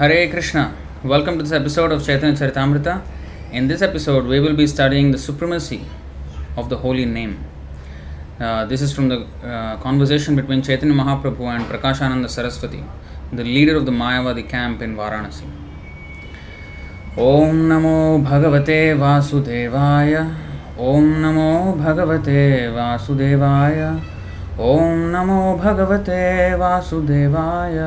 Hare Krishna. Welcome to this episode of Chaitanya Charitamrita. In this episode, we will be studying the supremacy of the holy name. Uh, this is from the uh, conversation between Chaitanya Mahaprabhu and Prakashananda Saraswati, the leader of the Mayavadi camp in Varanasi. ॐ नमो भगवते वासुदेवाय ॐ नमो भगवते वासुदेवाय ॐ नमो भगवते वासुदेवाय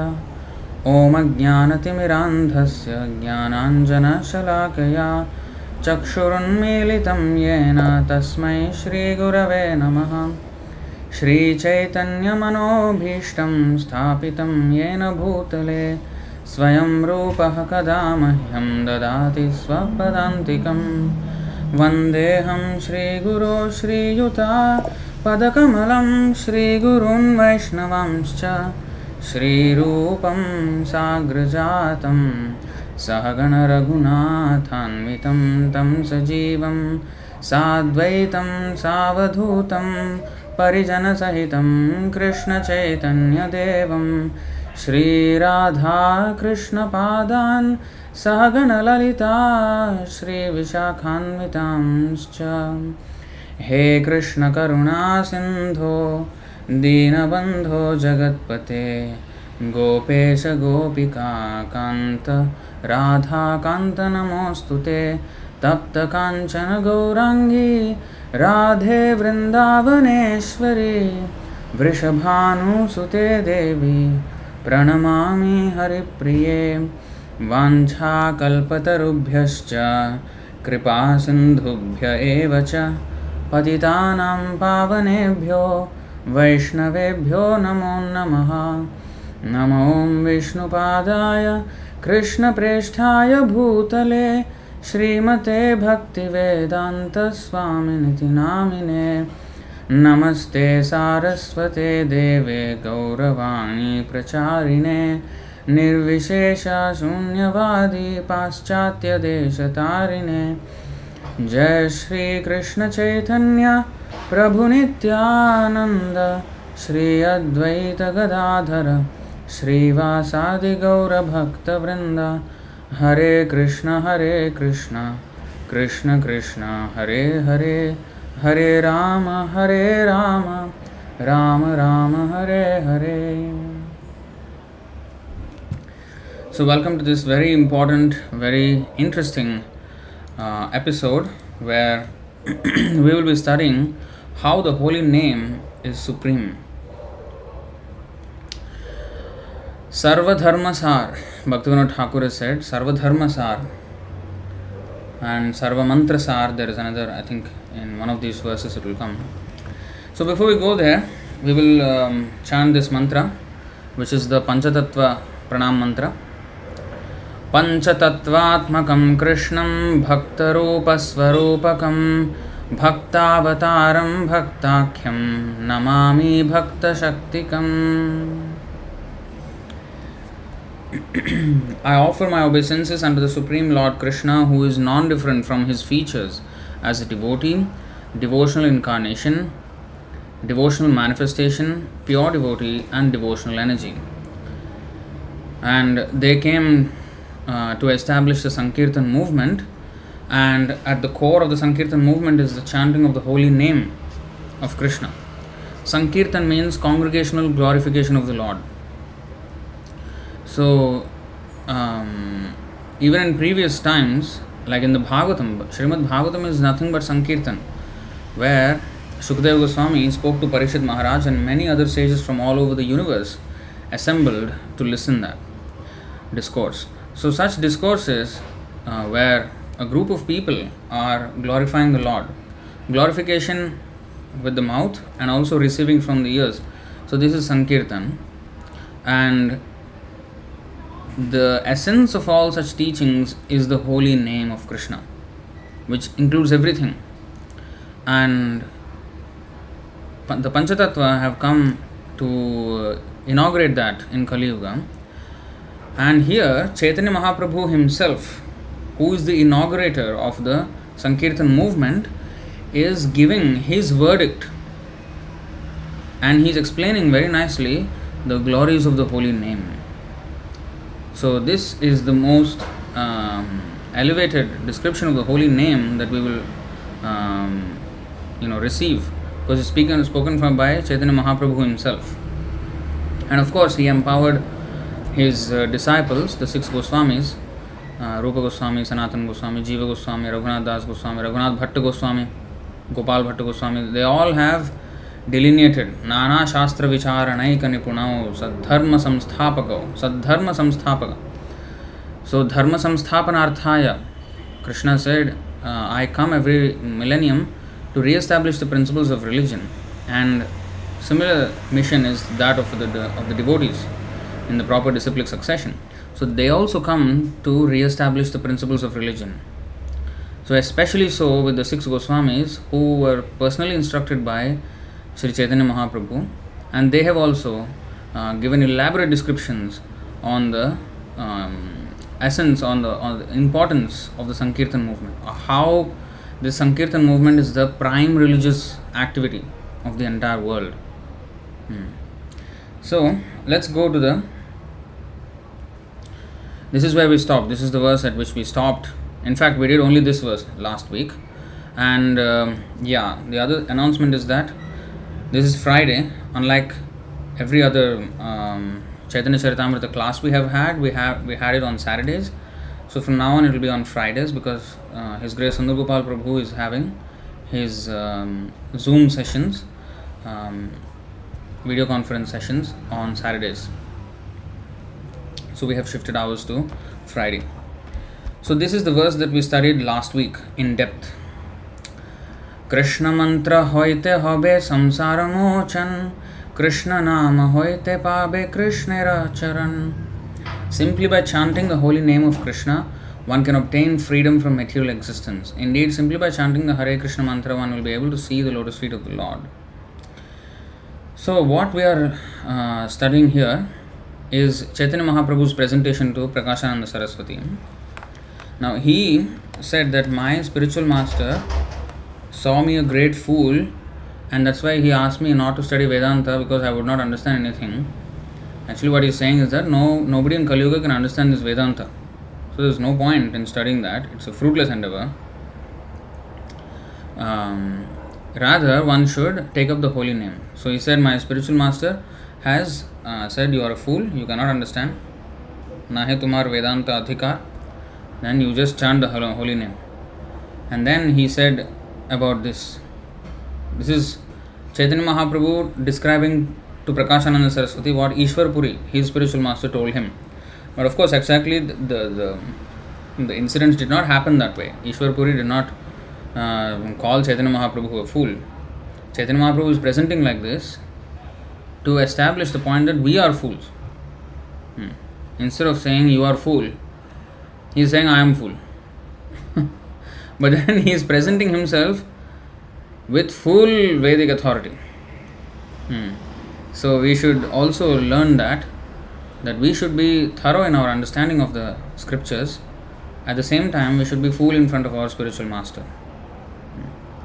ॐ अज्ञानतिमिरान्धस्य ज्ञानाञ्जनशलाकया चक्षुरुन्मीलितं येन तस्मै श्रीगुरवे नमः। श्रीचैतन्यमनोभीष्टं स्थापितं येन भूतले, स्वयं रूपः कदा मह्यं ददाति स्वपदान्तिकं। वन्देऽहं श्रीगुरो श्रीयुता, पदकमलं श्रीगुरून् वैष्णवांश्च। श्रीरूपं साग्रजातं सहगणरघुनाथान्वितं तं सजीवं साद्वैतं सावधूतं परिजनसहितं कृष्णचैतन्यदेवं श्रीराधाकृष्णपादान् सहगणललिता श्रीविशाखान्वितांश्च। हे कृष्णकरुणासिन्धो दीनबन्धो जगत्पते। गोपेश गोपिकान्त राधाकान्त नमोऽस्तु ते। तप्तकाञ्चन गौराङ्गी, राधे वृन्दावनेश्वरी। वृषभानुसुते देवी, प्रणमामि हरिप्रिये। वाञ्छाकल्पतरुभ्यश्च, कृपासिन्धुभ्य एव च। पावनेभ्यो वैष्णवेभ्यो नमो नमः। नमो विष्णुपादाय, कृष्णप्रेष्ठाय भूतले, श्रीमते भक्तिवेदान्तस्वामिनिति नामिने नमस्ते सारस्वते देवे गौरवाणी प्रचारिणे। निर्विशेषशून्यवादी पाश्चात्यदेशतारिणे जय श्रीकृष्णचैतन्य प्रभुनित्यानन्द श्री अद्वैतगदाधर श्रीवासादिगौरभक्तवृन्द हरे कृष्ण हरे कृष्ण कृष्ण कृष्ण हरे हरे हरे राम हरे राम राम राम हरे हरे। So, welcome to this very important, very interesting uh, episode where we will be studying how the holy name is supreme. Sarva Dharma Sar, Bhaktivinoda Thakur said, Sarva Dharma Sar and Sarva Mantra Sar, there is another, I think in one of these verses it will come. So, before we go there, we will um, chant this mantra, which is the Panchatattva Pranam Mantra. पञ्चतत्त्वात्मकं कृष्णं भक्तरूपस्वरूपकं भक्तावतारं भक्ताख्यं Namami भक्तशक्तिकम् I offer my obeisances unto the Supreme Lord Krishna, who is non different from his features as a devotee, devotional incarnation, devotional manifestation, pure devotee, and devotional energy. And they came uh, to establish the Sankirtan movement, and at the core of the Sankirtan movement is the chanting of the holy name of Krishna. Sankirtan means congregational glorification of the Lord. So, um, even in previous times, like in the Bhagavatam, Srimad Bhagavatam is nothing but Sankirtan, where Sukadeva Goswami spoke to Parikshit Maharaj and many other sages from all over the universe assembled to listen that discourse. So, such discourses uh, where a group of people are glorifying the Lord, glorification with the mouth and also receiving from the ears. So, this is Sankirtan, and the essence of all such teachings is the holy name of Krishna, which includes everything. And the Panchatattva have come to inaugurate that in Kali Yuga. And here, Chaitanya Mahaprabhu himself, who is the inaugurator of the Sankirtan movement, is giving his verdict and he is explaining very nicely the glories of the holy name. So, this is the most um, elevated description of the holy name that we will, um, you know, receive because it's spoken, spoken from by Chaitanya Mahaprabhu himself. And of course, he empowered his uh, disciples, the six Goswamis, uh, Rupa Goswami, Sanatan Goswami, Jiva Goswami, Raghunath Das Goswami, Raghunath Bhatta Goswami, Gopal Bhatta Goswami, they all have delineated Nana Shastra Vicharanaika Nipunao, Sadharma Samsthapako, Sadharma Samsthapaka. So, Dharma Samsthapanarthaya, Krishna said, uh, I come every millennium to re-establish the principles of religion and similar mission is that of the, of the devotees in the proper disciplic succession. So they also come to re-establish the principles of religion. So especially so with the six Goswamis who were personally instructed by Sri Chaitanya Mahaprabhu and they have also uh, given elaborate descriptions on the um, essence, on the, on the importance of the Sankirtan movement, how the Sankirtan movement is the prime religious activity of the entire world. Hmm. So let's go to the. This is where we stopped. This is the verse at which we stopped. In fact, we did only this verse last week. And um, yeah, the other announcement is that this is Friday. Unlike every other um, Chaitanya Charitamrita class we have had, we have we had it on Saturdays. So from now on, it will be on Fridays because uh, His Grace Sundar Prabhu is having his um, Zoom sessions, um, video conference sessions on Saturdays So we have shifted hours to Friday. So this is the verse that we studied last week in depth. Krishna মন্ত্র হইতে হবে সংসার মোচন কৃষ্ণ নাম হইতে পাবে কৃষ্ণের চরণ Simply by chanting the holy name of Krishna, one can obtain freedom from material existence. Indeed, simply by chanting the Hare Krishna mantra, one will be able to see the lotus feet of the Lord. So, what we are uh, studying here is Chaitanya Mahaprabhu's presentation to Prakashananda Saraswati. Now, he said that my spiritual master saw me a great fool, and that's why he asked me not to study Vedanta because I would not understand anything. Actually, what he's saying is that no nobody in Kali Yuga can understand this Vedanta. So there's no point in studying that. It's a fruitless endeavor. Um, rather, one should take up the holy name. So he said, My spiritual master has uh, said, You are a fool, you cannot understand. Nahe tumar Vedanta adhikar. Then you just chant the holy name. And then he said about this. This is Chaitanya Mahaprabhu describing to Prakashananda Saraswati what Ishwar Puri, his spiritual master, told him. But of course, exactly the, the, the incidents did not happen that way. Ishwar Puri did not uh, call Chaitanya Mahaprabhu a fool. Chaitanya Mahaprabhu is presenting like this to establish the point that we are fools. Hmm. Instead of saying you are fool, he is saying I am fool. but then he is presenting himself with full Vedic authority. Hmm. So we should also learn that that we should be thorough in our understanding of the scriptures. At the same time, we should be fool in front of our spiritual master.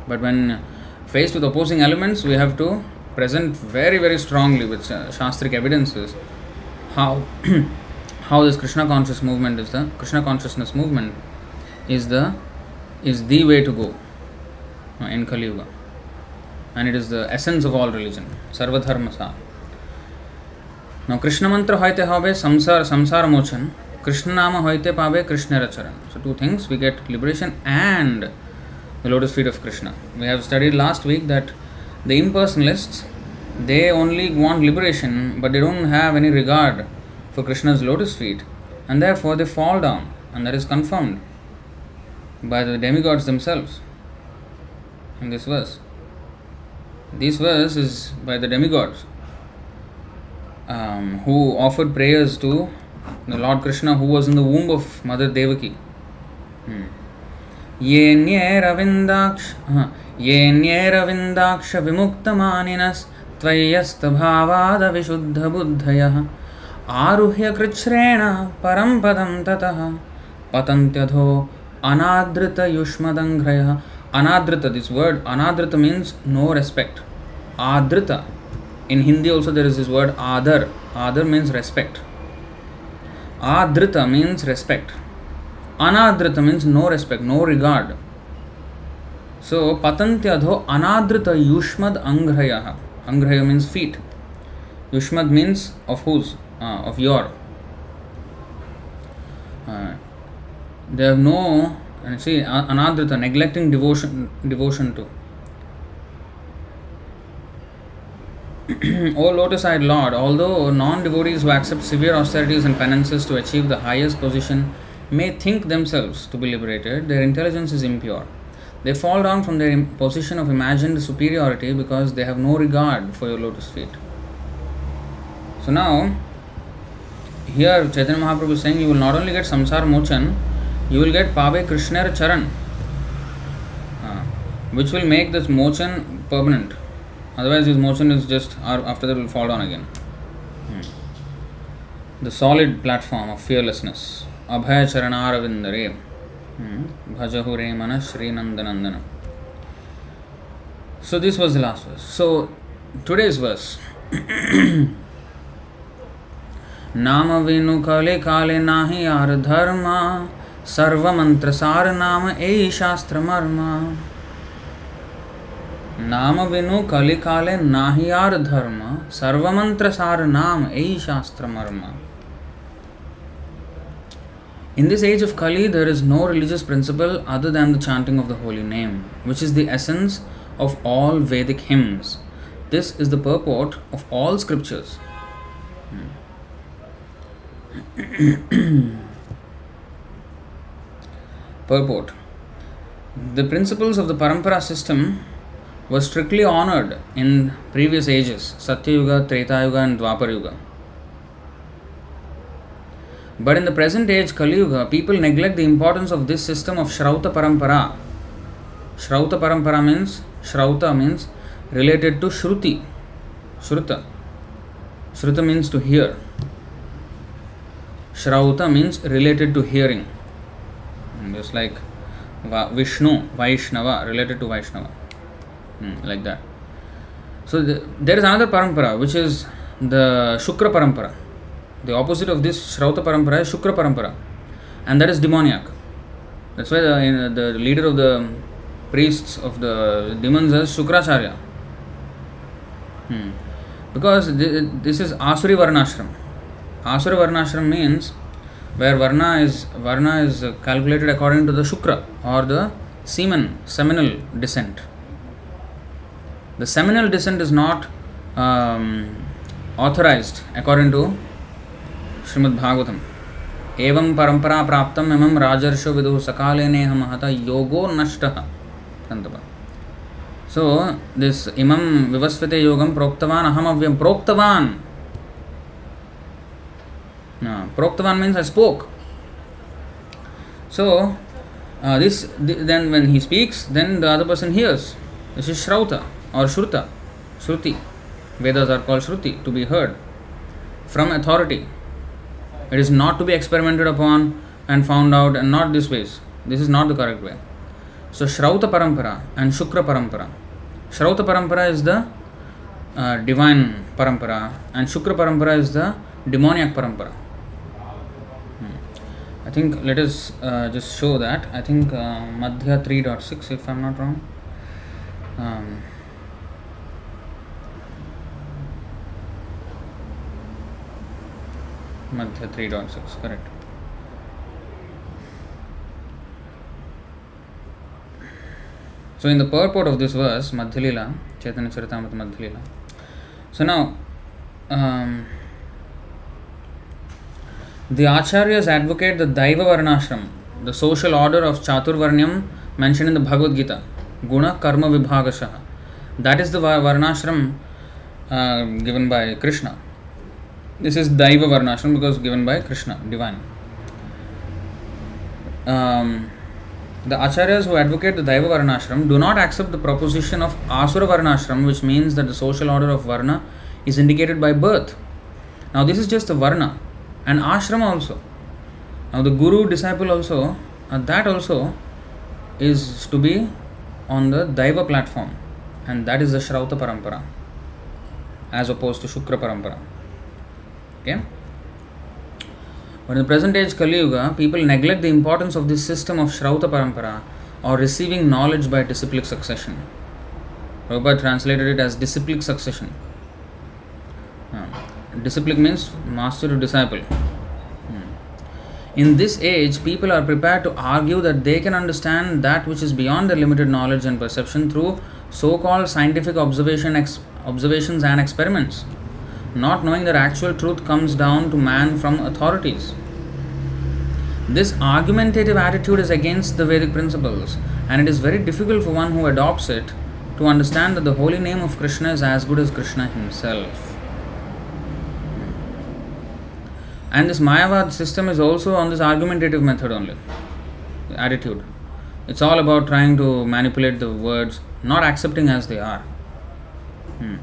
But when faced with opposing elements, we have to present very very strongly with shastric evidences how how this Krishna conscious movement is the Krishna consciousness movement is the is the way to go uh, in Kali Yuga. And it is the essence of all religion sarvadharmasa now krishna mantra hoite হবে samsar samsar mochan. Krishna nama hoite pabe krishna racharan. So two things. We get liberation and the lotus feet of krishna. We have studied last week that the impersonalists, they only want liberation, but they don't have any regard for Krishna's lotus feet, and therefore they fall down, and that is confirmed by the demigods themselves in this verse. This verse is by the demigods um, who offered prayers to the Lord Krishna who was in the womb of Mother Devaki. Hmm. येन्येरविन्दाक्ष येन्येरविन्दाक्ष विमुक्तमानिनस्त्वय्यस्तभावादविशुद्धबुद्धयः आरुह्य कृच्छ्रेण परं पदं ततः। पतन्त्यधो अनादृतयुष्मदङ्घ्रयः। अनादृत this word अनादृत means no respect आदृत in Hindi also there is this word आदर्. आदर् means respect आदृत means respect Anadrita means no respect, no regard. So, patantyadho anadrita yushmad anghrayah. Anghraya means feet. Yushmad means of whose? Uh, of your. Uh, they have no, and see, anadrita, neglecting devotion, devotion to. o lotus eyed Lord, although non devotees who accept severe austerities and penances to achieve the highest position may think themselves to be liberated, their intelligence is impure. They fall down from their position of imagined superiority because they have no regard for your lotus feet. So now, here Chaitanya Mahaprabhu is saying you will not only get samsara mochan, you will get Pabe Krishnar Charan, uh, which will make this mochan permanent. Otherwise, this motion is just, after that, will fall down again. Hmm. The solid platform of fearlessness. अभय चरणारविंदरे hmm, भजहु रे मन श्रीनंदनंदन so this was last verse so today's verse नाम विनु कले काले नाही आर धर्मा सर्व मंत्र सार नाम ए शास्त्र मर्मा नाम विनु कलिकाले नाहि धर्म सर्व सार नाम ए शास्त्र मर्मा In this age of Kali, there is no religious principle other than the chanting of the holy name, which is the essence of all Vedic hymns. This is the purport of all scriptures. Hmm. purport The principles of the Parampara system were strictly honored in previous ages Satyuga, Treta Yuga, and Dwapar Yuga. But in the present age, Kali Yuga, people neglect the importance of this system of Shrauta Parampara. Shrauta Parampara means, Shrauta means related to Shruti. Shruta. Shruta means to hear. Shrauta means related to hearing. Just like Vishnu, Vaishnava, related to Vaishnava. Hmm, like that. So the, there is another parampara which is the Shukra parampara. The opposite of this Shrauta parampara is Shukra parampara, and that is demoniac. That's why the, the leader of the priests of the demons is Shukracharya. Hmm. Because this is Asuri Varnashram. Asuri Varnashram means where Varna is Varna is calculated according to the Shukra or the semen seminal descent. The seminal descent is not um, authorized according to श्रीमद्भागवतम्। एवं परंपरा प्राप्त इमं राजर्षो विदु सकालेनेह महतः योगो नष्ट। So this इमं विवस्वते योगं प्रोक्तवान, अहमव्यं प्रोक्तवान्। प्रोक्तवान means I spoke so this then when he speaks then the other person hears this is श्रौत और श्रुत श्रुति Vedas are called Shruti to be heard from authority It is not to be experimented upon and found out, and not this ways. This is not the correct way. So, Shrauta Parampara and Shukra Parampara. Shrauta Parampara is the uh, divine Parampara, and Shukra Parampara is the demoniac Parampara. Hmm. I think let us uh, just show that. I think uh, Madhya 3.6, if I'm not wrong. Um, Madhya three dot six correct so in the purport of this verse Madhya lila Chaitanya Charitamrita Madhya lila so now the acharya advocate the daiva varnashrama the social order of चातुर्वर्ण्यम mention in the Bhagavad Gita गुण कर्म विभागश that is the varnashrama given by Krishna This is Daiva Varnashram because given by Krishna, divine. Um, the acharyas who advocate the Daiva Varnashram do not accept the proposition of Asura Varnashram, which means that the social order of Varna is indicated by birth. Now, this is just a Varna and Ashram also. Now, the Guru disciple also, uh, that also is to be on the Daiva platform, and that is the Shrauta Parampara as opposed to Shukra Parampara. But in the present age Kali Yuga, people neglect the importance of this system of Shrauta Parampara or receiving knowledge by disciplic succession. Prabhupada translated it as disciplic succession. Disciplic means master to disciple. Hmm. In this age, people are prepared to argue that they can understand that which is beyond their limited knowledge and perception through so called scientific observations and experiments, not knowing that actual truth comes down to man from authorities. This argumentative attitude is against the Vedic principles, and it is very difficult for one who adopts it to understand that the holy name of Krishna is as good as Krishna himself. And this Mayavad system is also on this argumentative method only, attitude. It's all about trying to manipulate the words, not accepting as they are. Hmm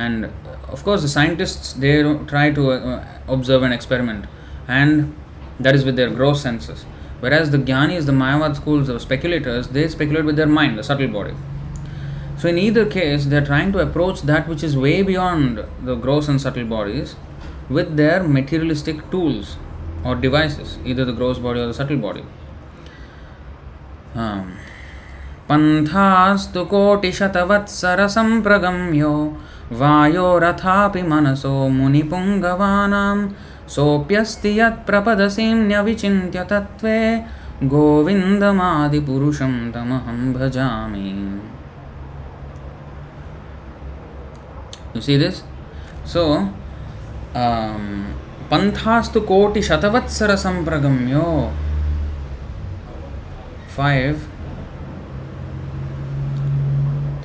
And of course, the scientists they try to uh, observe and experiment, and that is with their gross senses. Whereas the Gyanis, the Mayavad schools, the speculators, they speculate with their mind, the subtle body. So, in either case, they are trying to approach that which is way beyond the gross and subtle bodies with their materialistic tools or devices, either the gross body or the subtle body. Um, पन्थास्तु कोटिशतवत्सरसम्प्रगम्यो वायोरथापि मनसो मुनिपुङ्गवानां सोऽप्यस्ति यत्प्रपदसीं न्यविचिन्त्य तत्त्वे गोविन्दमादिपुरुषं तमहं भजामि। You see this? So, um, पन्थास्तु कोटिशतवत्सरसम्प्रगम्यो। Five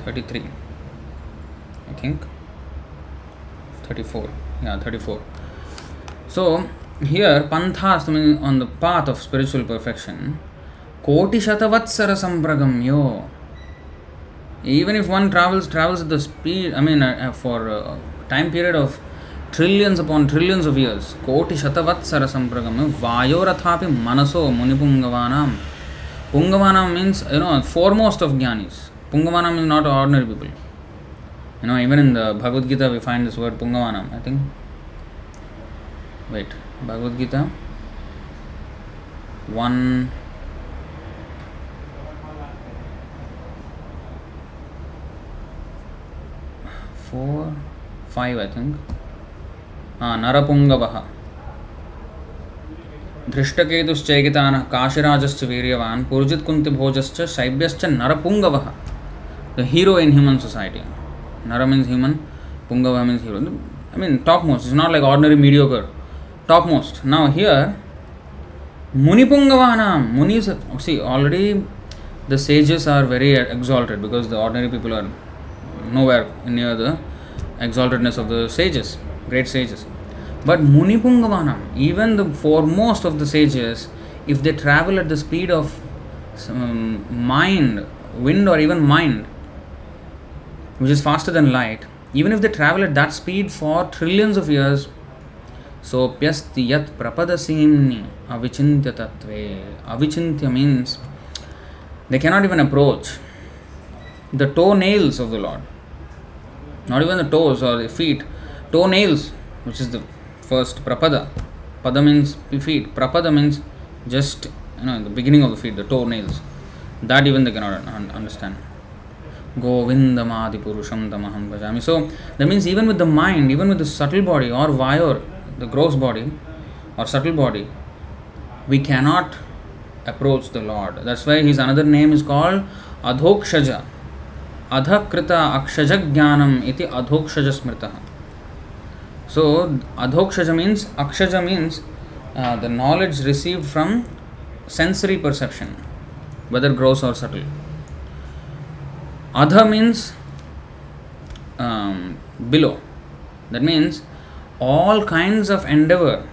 thirty three I think 34 yeah 34 so here panthas meaning on the path of spiritual perfection. Koti shatavatsara sampragamyo even if one travels travels at the speed i mean uh, uh for a time period of trillions upon trillions of years koti shatavatsara sampragamyo vayorathapi manaso munipungavanam pungavanam means you know foremost of jnanis pungavanam is not ordinary people. You know, even in the Bhagavad Gita we find this word Pungavanam. I think. Wait, Bhagavad Gita 1. Four, five, I think. Ah, Narapungavah. धृष्टकेतुश्चैकितानः काशिराजश्च वीर्यवान् पुरुजित्कुन्तिभोजश्च शैब्यश्च नरपुङ्गवः the hero in human society. Nara means human, Pungava means hero. I mean, topmost. It's not like ordinary mediocre. Topmost. Now, here, Muni Pungavanam. Munis, see, already the sages are very exalted because the ordinary people are nowhere near the exaltedness of the sages, great sages. But Muni Pungavanam, even the foremost of the sages, if they travel at the speed of um, mind, wind, or even mind, which is faster than light, even if they travel at that speed for trillions of years, yat prapadasimni avichintya tatve. Avichintya means they cannot even approach the toenails of the Lord. Not even the toes or the feet, toenails, which is the first prapada. Pada means feet, prapada means just you know the beginning of the feet, the toenails. That even they cannot understand. गोविंदमादि पुरुषम दमहम भजामी. So that means even with the mind even with the subtle body or via the gross body or subtle body we cannot approach the lord that's why his another name is called Adhokshaja अधकृत अक्षज ज्ञानम इति अधोक्षज स्मृत so Adhokshaja means अक्षज means the knowledge receive from sensory perception whether gross or subtle Adha means um, below. That means all kinds of endeavor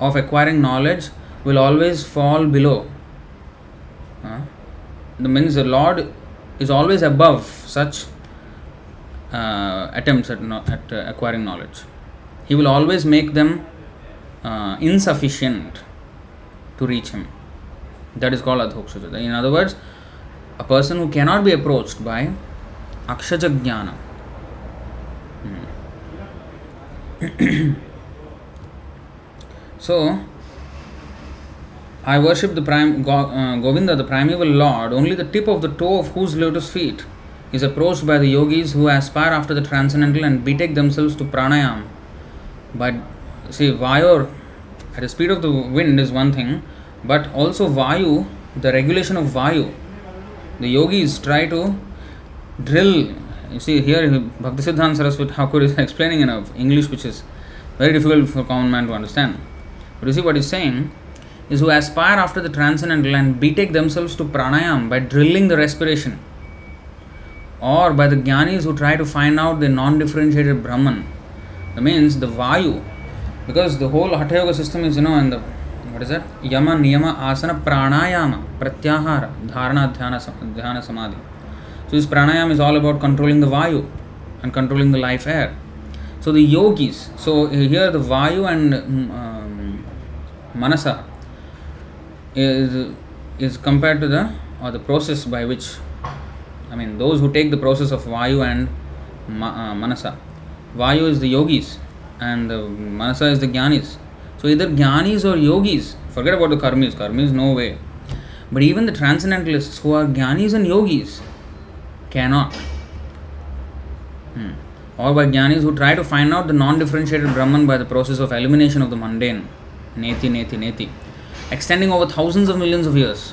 of acquiring knowledge will always fall below. Uh, means the Lord is always above such uh, attempts at, no, at uh, acquiring knowledge. He will always make them uh, insufficient to reach Him. That is called adhokshaja. In other words, a person who cannot be approached by akshaja jnana. So, I worship the prime Go, uh, Govinda, the primeval Lord, only the tip of the toe of whose lotus feet is approached by the yogis who aspire after the transcendental and betake themselves to pranayam. But see, Vayor at the speed of the wind is one thing, but also Vayu, the regulation of Vayu. The yogis try to drill. You see, here Bhaktisiddhanta Saraswati Thakur is explaining in English which is very difficult for common man to understand. But you see what he's saying is who aspire after the transcendental and betake themselves to pranayam by drilling the respiration, or by the jnanis who try to find out the non differentiated Brahman. That means the Vayu, because the whole Hatha Yoga system is, you know, in the sir yama niyama asana pranayama pratyahara dharana dhyana dhyana samadhi so this pranayama is all about controlling the vayu and controlling the life air so the yogis so here the vayu and manas is is compared to the or the process by which I mean those who take the process of vayu and manasa vayu is the yogis and manasa is the jnanis So either Jnanis or yogis, forget about the Karmis, Karmis no way. But even the transcendentalists who are Jnanis and yogis cannot. Hmm. Or by Jnanis who try to find out the non differentiated Brahman by the process of elimination of the mundane. Neti, neti, neti extending over thousands of millions of years.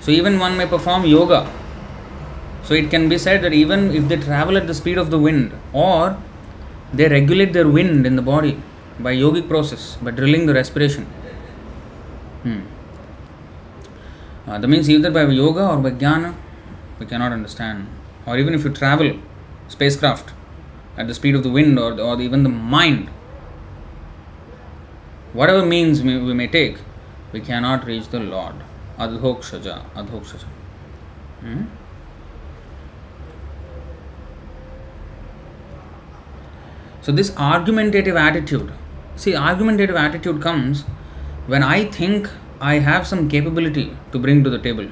So, even one may perform yoga. So, it can be said that even if they travel at the speed of the wind or they regulate their wind in the body by yogic process, by drilling the respiration. Hmm. Uh, that means either by yoga or by jnana, we cannot understand. Or even if you travel spacecraft at the speed of the wind or, or even the mind, whatever means we, we may take, we cannot reach the Lord. Adhokshaja, Adhokshaja. Hmm? So, this argumentative attitude, see, argumentative attitude comes when I think I have some capability to bring to the table.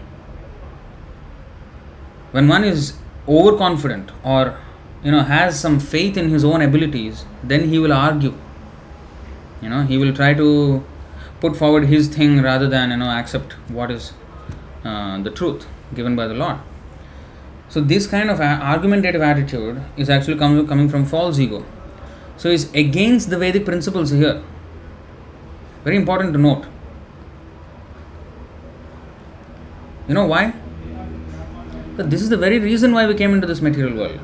When one is overconfident or you know has some faith in his own abilities, then he will argue. You know, he will try to put forward his thing rather than you know accept what is uh, the truth given by the Lord. So this kind of argumentative attitude is actually com- coming from false ego. So it's against the Vedic principles here. Very important to note. You know why? But this is the very reason why we came into this material world.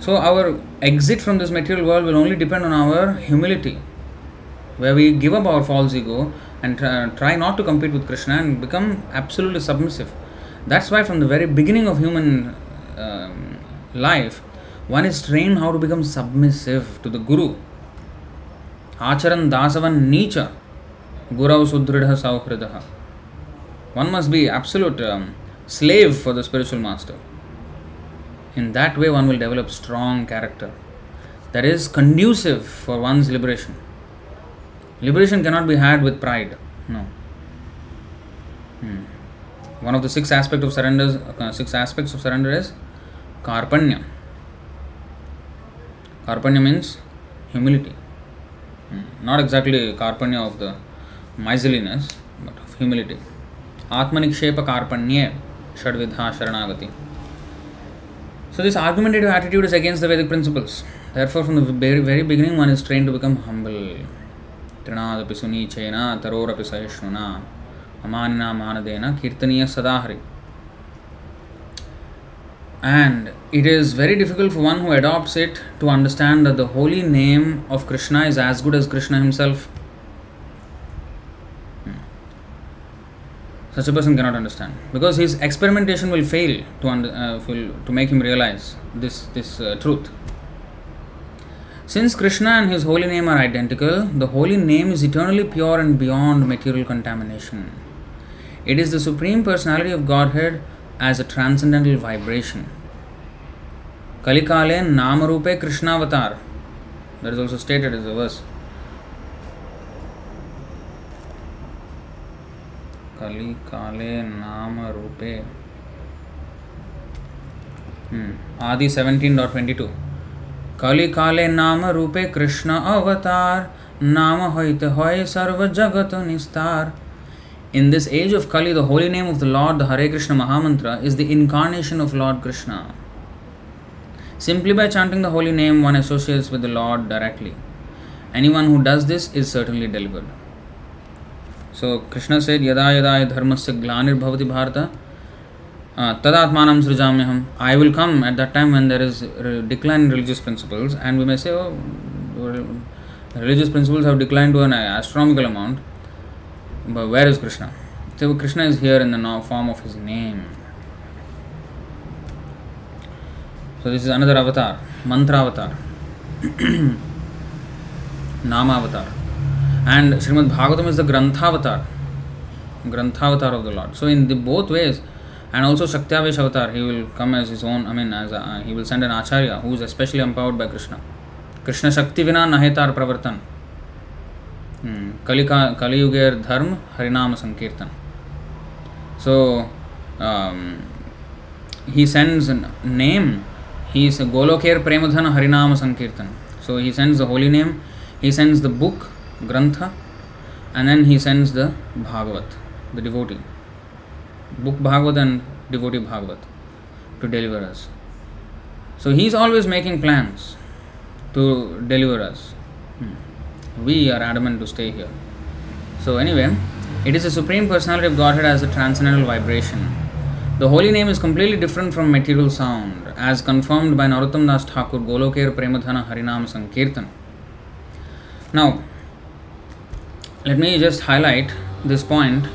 So our exit from this material world will only depend on our humility, where we give up our false ego and try not to compete with Krishna and become absolutely submissive. That's why, from the very beginning of human um, life, one is trained how to become submissive to the Guru. Acharan dasavan nicha gurau sudridha sauhridaha. One must be absolute um, slave for the spiritual master. In that way, one will develop strong character that is conducive for one's liberation. Liberation cannot be had with pride. No. Hmm. One of the six aspects of surrender, uh, six aspects of surrender is karpanya. Karpanya means humility. Hmm. Not exactly karpanya of the miserliness, but of humility. Atmanikshepa karpanye shadvidha sharanagati. So this argumentative attitude is against the Vedic principles. Therefore, from the very, very beginning, one is trained to become humble. सुनीचेन तरोरपि सहिष्णुना अमानिना मानदेन कीर्तनीय सदा हरि and it is very difficult for one who adopts it to understand that the holy name of Krishna is as good as Krishna himself. Such a person cannot understand because his experimentation will fail to under, uh, to make him realize this this uh, truth. Since Krishna and his holy name are identical, the holy name is eternally pure and beyond material contamination. It is the Supreme Personality of Godhead as a transcendental vibration. Kalikale Namarupe Krishna Avatar. That is also stated as a verse. Kalikale Namarupe. Hmm. Adi 17.22. कलिकाले नाम रूपे कृष्ण अवतार Nama hoite hoy sarva jagat nistar. In this age of Kali, the holy name of the Lord, the Hare Krishna Mahamantra, is the incarnation of Lord Krishna. Simply by chanting the holy name, one associates with the Lord directly. Anyone who does this is certainly delivered. So Krishna said, Yada yada dharmasya glanir bhavati bharata uh, tadatmanam srijamyaham. I will come at that time when there is decline in religious principles, and we may say, oh, religious principles have declined to an astronomical amount. But where is Krishna? So Krishna is here in the form of his name. So this is another avatar, mantra avatar, nama avatar, and Srimad Bhagavatam is the Grantha avatar, Grantha avatar of the Lord. So in the both ways, and also Shaktiavesh avatar, he will come as his own. I mean, as a, he will send an acharya who is especially empowered by Krishna. Krishna Shakti vina nahetar pravartan. कलिका कलियुगेर धर्म हरिनाम संकीर्तन so he sends name ही गोलोकेर प्रेमधन हरिनाम संकीर्तन so he sends the holy name he sends the book grantha and then he sends the Bhagavata the devotee book Bhagavata and devotee Bhagavata to deliver us so he is always making plans to deliver us we are adamant to stay here. So, anyway, it is the Supreme Personality of Godhead as a transcendental vibration. The holy name is completely different from material sound, as confirmed by Narottam Das Thakur Golokher Premadhana Harinam Sankirtan. Now, let me just highlight this point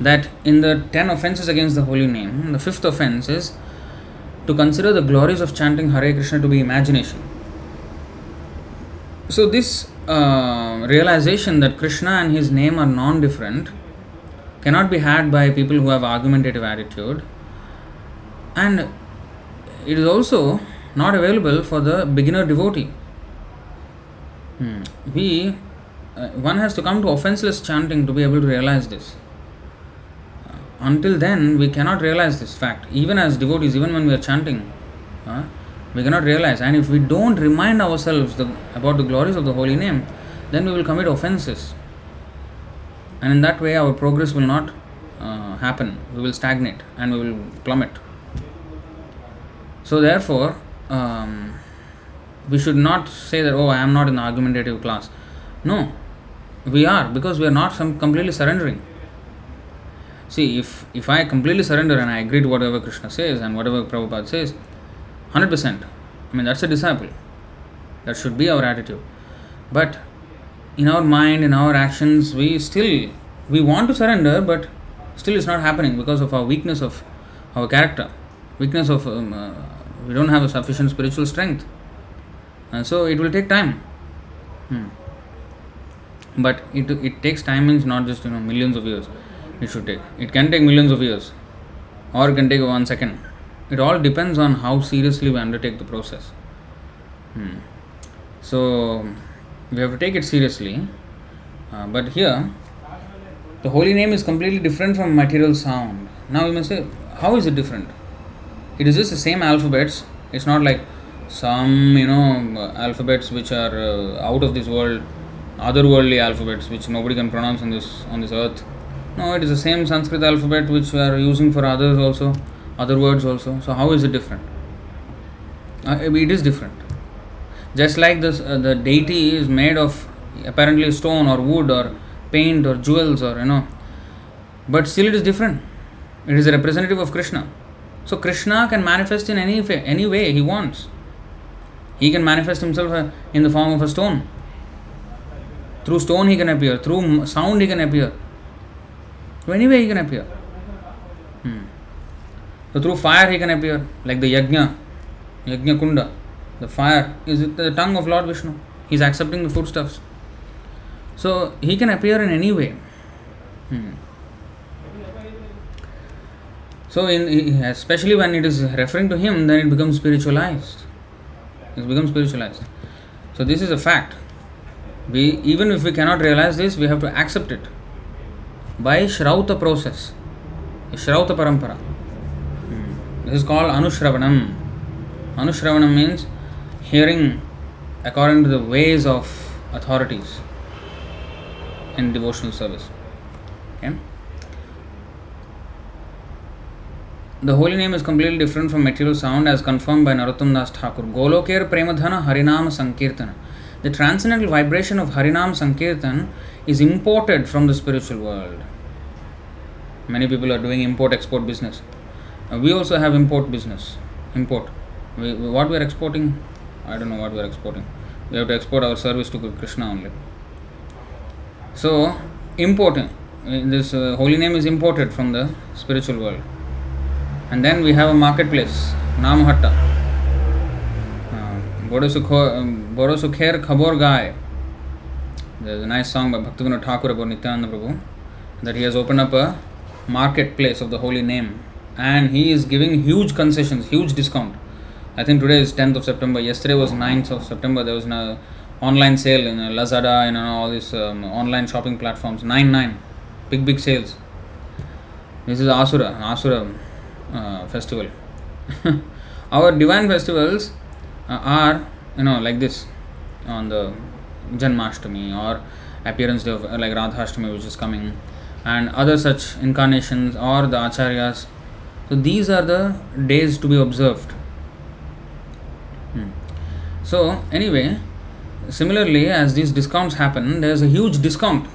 that in the 10 offenses against the holy name, the fifth offense is to consider the glories of chanting Hare Krishna to be imagination. So, this uh, realization that Krishna and his name are non different cannot be had by people who have argumentative attitude, and it is also not available for the beginner devotee. Hmm. We uh, one has to come to offenseless chanting to be able to realize this. Uh, until then, we cannot realize this fact. Even as devotees, even when we are chanting, uh, we cannot realize. And if we don't remind ourselves the, about the glories of the holy name, then we will commit offenses. And in that way, our progress will not uh, happen. We will stagnate and we will plummet. So, therefore, um, we should not say that, oh, I am not in the argumentative class. No, we are because we are not completely surrendering. See, if, if I completely surrender and I agree to whatever Krishna says and whatever Prabhupada says, 100%. I mean, that's a disciple. That should be our attitude. But in our mind, in our actions, we still we want to surrender, but still it's not happening because of our weakness of our character, weakness of um, uh, we don't have a sufficient spiritual strength, and so it will take time. Hmm. But it it takes time means not just you know millions of years. It should take. It can take millions of years, or it can take one second. It all depends on how seriously we undertake the process. Hmm. So, we have to take it seriously. Uh, but here, the holy name is completely different from material sound. Now, you may say, how is it different? It is just the same alphabets. It's not like some, you know, alphabets which are uh, out of this world, otherworldly alphabets which nobody can pronounce on this on this earth. No, it is the same Sanskrit alphabet which we are using for others also other words also. So, how is it different? Uh, it is different. Just like this, uh, the deity is made of apparently stone or wood or paint or jewels or you know, but still it is different. It is a representative of Krishna. So Krishna can manifest in any any way he wants. He can manifest himself uh, in the form of a stone. Through stone he can appear. Through sound he can appear. So any way he can appear. Hmm. So through fire he can appear, like the Yajna, Yajna Kunda. The fire is the tongue of Lord Vishnu. He is accepting the foodstuffs. So he can appear in any way. Hmm. So, in, especially when it is referring to him, then it becomes spiritualized. It becomes spiritualized. So, this is a fact. We even if we cannot realize this, we have to accept it by Shrauta process, Shrauta Parampara. This is called Anushravanam. Anushravanam means hearing according to the ways of authorities. in devotional service. Okay. The holy name is completely different from material sound as confirmed by Narottam Das Thakur. Golokir Premadhana Harinam Sankirtana. The transcendental vibration of Harinam Sankirtan is imported from the spiritual world. Many people are doing import export business. Uh, we also have import business. Import. We, what we are exporting, I don't know what we are exporting. We have to export our service to Krishna only. So, importing. This uh, holy name is imported from the spiritual world. And then we have a marketplace, Namhatta. Boro Sukher Khabor Gai. There's a nice song by Bhaktivinoda Thakur about Nityananda Prabhu that he has opened up a marketplace of the holy name and he is giving huge concessions, huge discount. I think today is 10th of September. Yesterday was 9th of September. There was an online sale in Lazada and all these um, online shopping platforms. 9 9. Big, big sales. This is Asura, Asura uh, festival. Our divine festivals uh, are, you know, like this on the Janmashtami or appearance day of uh, like Radhashtami, which is coming, and other such incarnations or the Acharyas. So these are the days to be observed. Hmm. So anyway, similarly, as these discounts happen, there is a huge discount.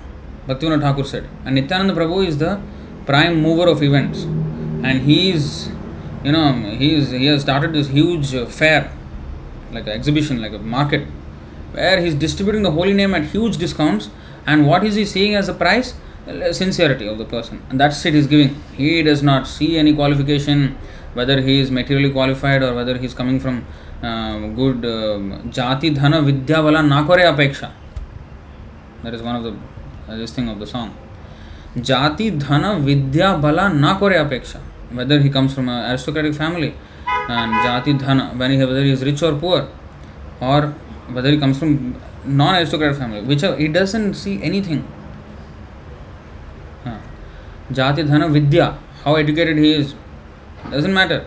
Bhaktivinoda Thakur said, and Nityananda Prabhu is the prime mover of events, and he is, you know, he is he has started this huge fair, like an exhibition, like a market, where he is distributing the holy name at huge discounts. And what is he seeing as a price? sincerity of the person. And that's it he's giving. He does not see any qualification whether he is materially qualified or whether he is coming from uh, good um, jati dhana vidya vala nakore apeksha. That is one of the uh, this thing of the song. Jati dhana vidya bala nakore apeksha. Whether he comes from an aristocratic family and jati dhana when he whether he is rich or poor or whether he comes from non aristocratic family which uh, he doesn't see anything jati dhana vidya how educated he is doesn't matter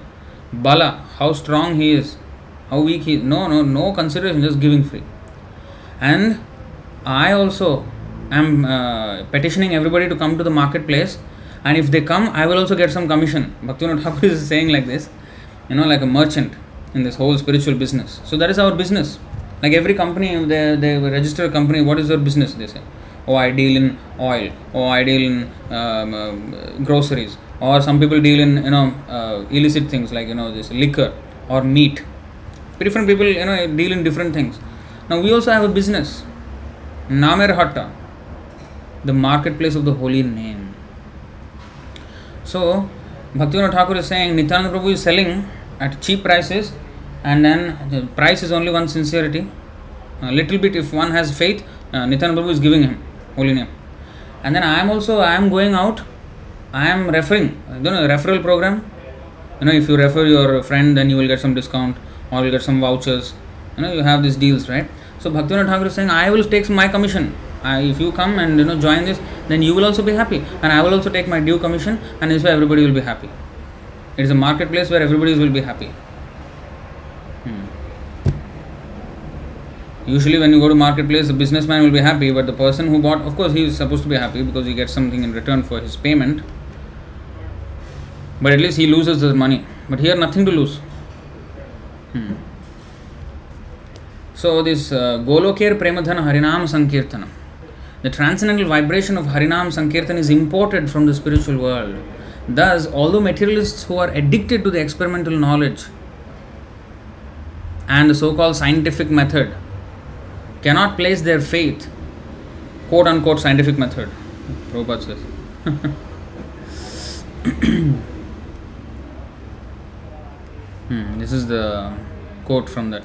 bala how strong he is how weak he is. No, no, no consideration, just giving free. And I also am uh, petitioning everybody to come to the marketplace. And if they come, I will also get some commission. Bhaktivinoda Thakur is saying like this, you know, like a merchant in this whole spiritual business. So that is our business. Like every company, they, they register a company, what is your business? They say, oh, I deal in oil, oh, I deal in um, uh, groceries, or some people deal in, you know, uh, illicit things like, you know, this liquor or meat. Different people you know deal in different things. Now we also have a business namer hatta the marketplace of the holy name. So bhaktivinoda thakur is saying nityananda prabhu is selling at cheap prices and then the price is only one sincerity. A little bit if one has faith uh, nityananda prabhu is giving him holy name and then i am also i am going out i am referring you know referral program you know if you refer your friend then you will get some discount or you'll get some vouchers. You know, you have these deals, right? So Bhaktivinoda Thakur is saying, I will take my commission. I, if you come and you know join this, then you will also be happy, and I will also take my due commission, and this way everybody will be happy. It is a marketplace where everybody will be happy. Usually, when you go to marketplace, the businessman will be happy, but the person who bought, of course, he is supposed to be happy because he gets something in return for his payment. But at least he loses the money. But here, nothing to lose. Hmm. So this uh, Golokir Premadhana Harinam Sankirtana, the transcendental vibration of Harinam Sankirtan is imported from the spiritual world. Thus, although materialists who are addicted to the experimental knowledge and the so-called scientific method cannot place their faith, quote unquote scientific method, Prabhupada says. Hmm, this is the quote from that.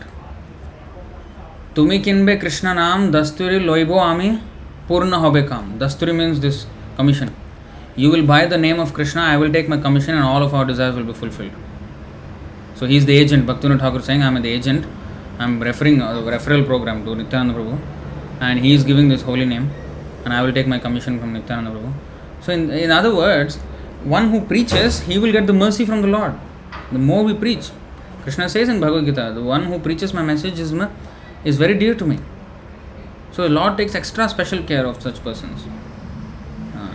তুমি কিনবে কৃষ্ণ নাম দস্তুরি লইব আমি পূর্ণ হবে কাম দস্তুরি means this commission you will buy the name of krishna i will take my commission and all of our desires will be fulfilled so he is the agent bhaktivinoda thakur saying i am the agent i am referring a referral program to nityananda prabhu and he is giving this holy name and i will take my commission from nityananda prabhu so in, in other words one who preaches he will get the mercy from the lord the more we preach. Krishna says in Bhagavad Gita, the one who preaches my message is, is very dear to me. So the Lord takes extra special care of such persons. Uh,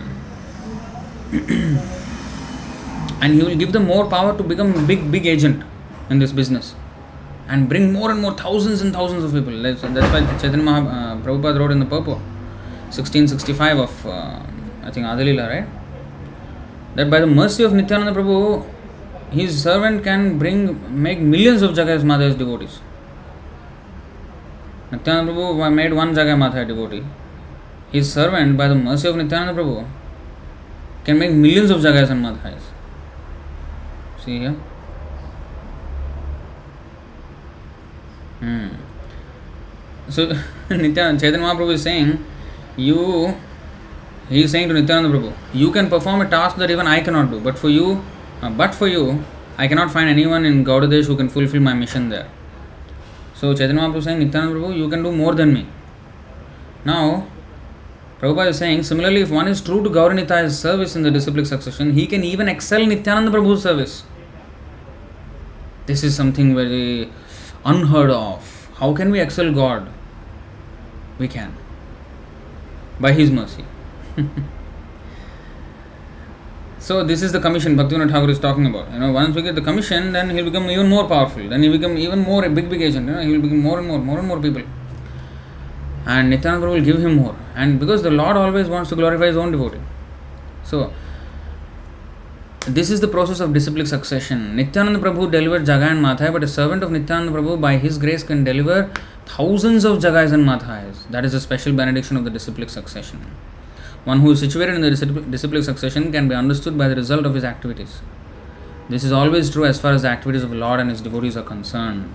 and He will give them more power to become big, big agent in this business and bring more and more thousands and thousands of people. That's, that's why Chaitanya Maha, uh, Prabhupada wrote in the purport, 1665 of, uh, I think, Adi Lila, right? That by the mercy of Nityananda Prabhu, his servant can bring, make millions of Jagai Madhai's devotees. Nityananda Prabhu made one Jagai Madhai devotee. His servant, by the mercy of Nityananda Prabhu, can make millions of and Madhais. See here? Hmm. So Nityananda Chaitanya Mahaprabhu is saying, you, he is saying to Nityananda Prabhu, you can perform a task that even I cannot do, but for you, uh, but for you, I cannot find anyone in Gaudadesh who can fulfill my mission there. So Chaitanya Mahaprabhu is saying, Nityananda Prabhu, you can do more than me. Now, Prabhupada is saying, similarly, if one is true to Gaura-Nitai's service in the disciplic succession, he can even excel Nityananda Prabhu's service. This is something very unheard of. How can we excel God? We can. By His mercy. so this is the commission Bhaktivinoda Thakur is talking about. You know, once we get the commission, then he'll become even more powerful. Then he'll become even more a big, big agent. You know, he will become more and more, more and more people. And Nityananda will give him more. And because the Lord always wants to glorify his own devotee. So this is the process of disciplic succession. Nityananda Prabhu delivered Jagai and Madhai, but a servant of Nityananda Prabhu by his grace can deliver thousands of Jagais and Madhais. That is a special benediction of the disciplic succession. One who is situated in the disciplic succession can be understood by the result of his activities. This is always true as far as the activities of the Lord and his devotees are concerned.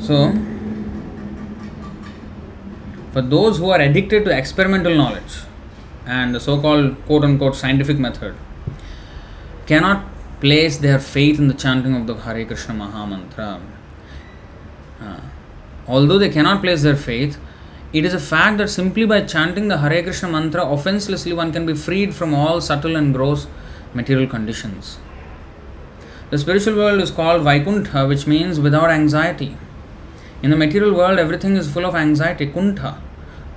So, for those who are addicted to experimental knowledge, and the so called quote unquote scientific method cannot place their faith in the chanting of the Hare Krishna Maha Mantra. Uh, although they cannot place their faith, it is a fact that simply by chanting the Hare Krishna mantra offenselessly one can be freed from all subtle and gross material conditions. The spiritual world is called Vaikuntha, which means without anxiety. In the material world, everything is full of anxiety, kuntha.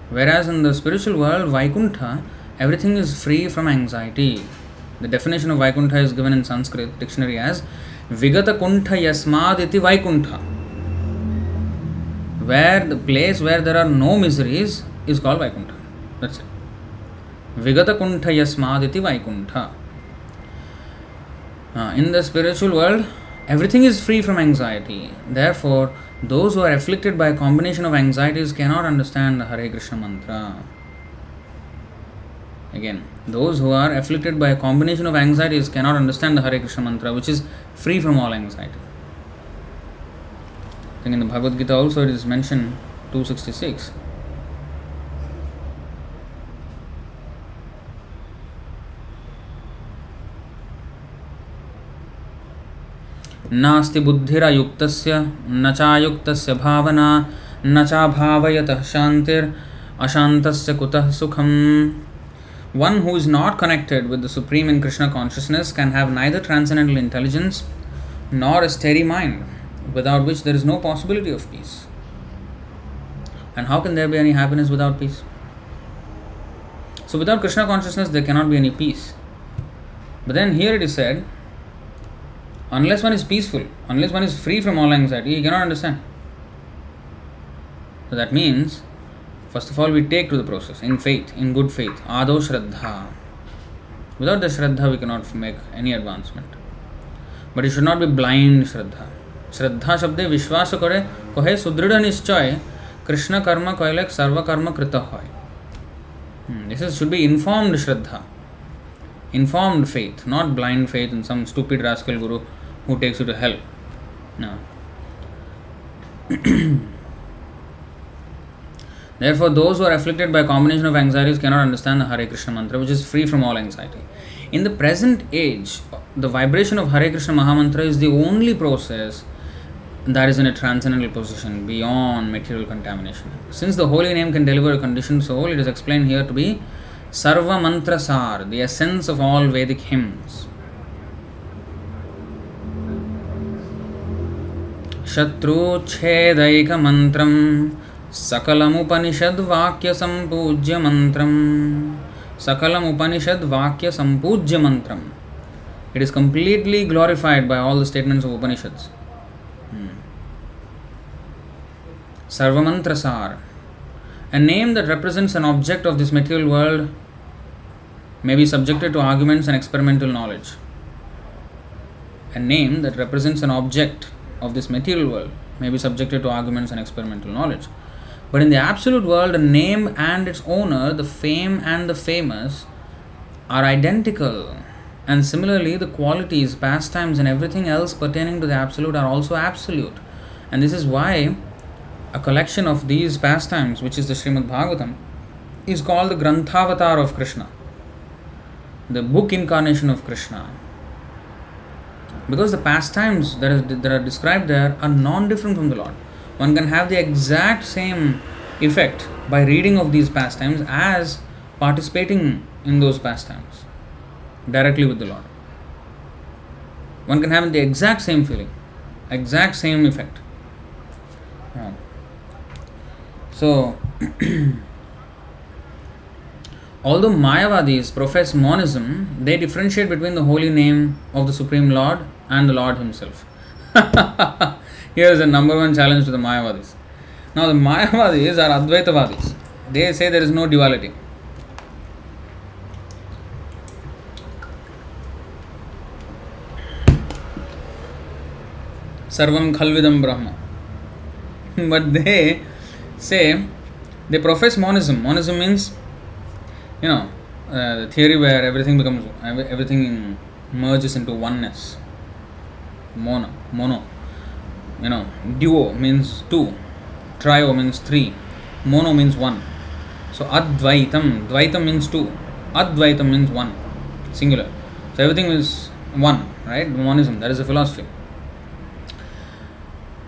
Whereas in the spiritual world, Vaikuntha, everything is free from anxiety. The definition of Vaikuntha is given in Sanskrit dictionary as Vigata Kuntha Yasmad iti Vaikuntha. Where the place where there are no miseries is called Vaikuntha. That's it. Vigata Kuntha Yasmad iti Vaikuntha. Uh, in the spiritual world, everything is free from anxiety. Therefore, those who are afflicted by a combination of anxieties cannot understand the Hare Krishna mantra. Again, those who are afflicted by a combination of anxieties cannot understand the Hare Krishna mantra, which is free from all anxiety. I think in the Bhagavad Gita also it is mentioned 266. नास्ति बुद्धिरयुक्तस्य न चायुक्तस्य भावना न चाभावयतः शान्तिर् अशान्तस्य कुतः सुखम् One who is not connected with the Supreme in Krishna consciousness can have neither transcendental intelligence nor a steady mind, without which there is no possibility of peace. And how can there be any happiness without peace? So, without Krishna consciousness, there cannot be any peace. But then here it is said, unless one is peaceful, unless one is free from all anxiety, he cannot understand. So that means first of all we take to the process in faith in good faith आदो shraddha without the shraddha we cannot make any advancement but you should not be blind shraddha श्रद्धा शब्दे विश्वास करे कहे सुदृढ़ निश्चय कृष्ण कर्म कहले सर्वकर्म कृत हो this is should be informed shraddha informed faith not blind faith in some stupid rascal guru who takes you to help Therefore, those who are afflicted by a combination of anxieties cannot understand the Hare Krishna mantra, which is free from all anxiety. In the present age, the vibration of Hare Krishna Mahamantra is the only process that is in a transcendental position beyond material contamination. Since the holy name can deliver a conditioned soul, it is explained here to be Sarva Mantra Sar, the essence of all Vedic hymns. शत्रुच्छेदैकमन्त्रं सकलमुपनिषद्वाक्य संपूज्य मंत्र सकलमुपनिषद्वाक्य संपूज्य मंत्र it is completely glorified by all the statements of Upanishad सर्वमंत्र सार a name that represents an object of this material world may be subjected to arguments and experimental knowledge A name that represents an object of this material world may be subjected to arguments and experimental knowledge. But in the absolute world, a name and its owner, the fame and the famous, are identical. And similarly, the qualities, pastimes, and everything else pertaining to the absolute are also absolute. And this is why a collection of these pastimes, which is the Srimad Bhagavatam, is called the Grantavatar of Krishna, the book incarnation of Krishna. Because the pastimes that are described there are non different from the Lord. One can have the exact same effect by reading of these pastimes as participating in those pastimes directly with the Lord. One can have the exact same feeling, exact same effect. Yeah. So, although Mayavadis profess monism, they differentiate between the holy name of the Supreme Lord and the Lord Himself. Here is the number one challenge to the Mayavadis. Now, the Mayavadis are Advaitavadis. They say there is no duality. Sarvam Khalvidam Brahma. but they say they profess monism. Monism means, you know, uh, the theory where everything becomes everything merges into oneness. Mono, mono. You know, duo means two, trio means three, mono means one. So Advaitam, Dvaitam means two, Advaitam means one, singular. So everything is one, right? Monism, that is a philosophy.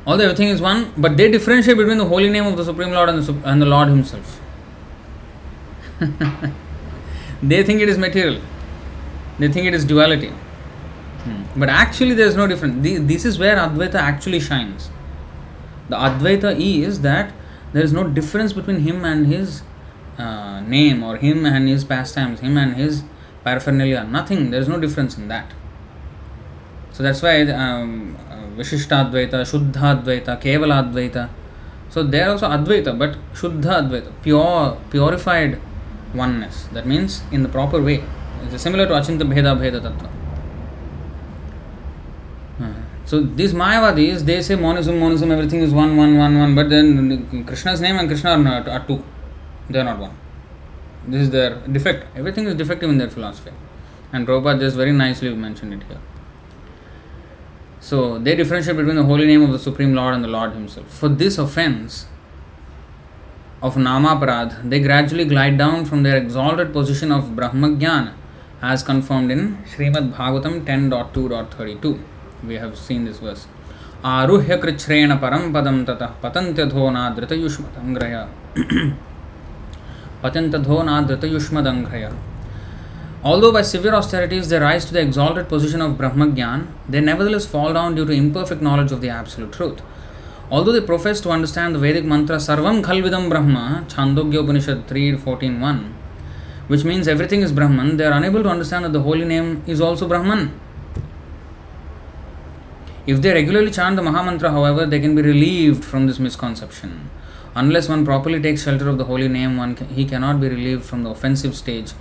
Although everything is one, but they differentiate between the holy name of the Supreme Lord and the, and the Lord Himself. they think it is material, they think it is duality. Hmm. But actually, there is no difference. This is where Advaita actually shines. The Advaita is that there is no difference between him and his uh, name or him and his pastimes, him and his paraphernalia. Nothing. There is no difference in that. So that's why um, Vishishtadvaita, Shuddhadvaita, Kevaladvaita. So they are also Advaita, but Shuddha Advaita, pure, purified oneness. That means in the proper way. It's similar to Achinta Bheda Bheda Tattva. So these Mayavadis, they say monism, monism, everything is one, one, one, one, but then Krishna's name and Krishna are, not, are two. They are not one. This is their defect. Everything is defective in their philosophy. And Prabhupada just very nicely mentioned it here. So they differentiate between the holy name of the Supreme Lord and the Lord Himself. For this offense of nama Namaparad, they gradually glide down from their exalted position of Brahmagyan as confirmed in Srimad Bhagavatam 10.2.32. We have seen this verse. आरुह्य कृच्छ्रेण परम पदम ततः पतन्त्यधोनादृतयुष्मदङ्घ्रय पतन्तधोनादृतयुष्मदङ्घ्रय Although by severe austerities they rise to the exalted position of Brahmagyan, they nevertheless fall down due to imperfect knowledge of the absolute truth. Although they profess to understand the Vedic mantra Sarvam Khalvidam Brahma, Chandogya Upanishad 3.14.1, which means everything is Brahman, they are unable to understand that the holy name is also Brahman. If they regularly chant the Mahamantra, however, they can be relieved from this misconception. Unless one properly takes shelter of the holy name, one can, he cannot be relieved from the offensive stage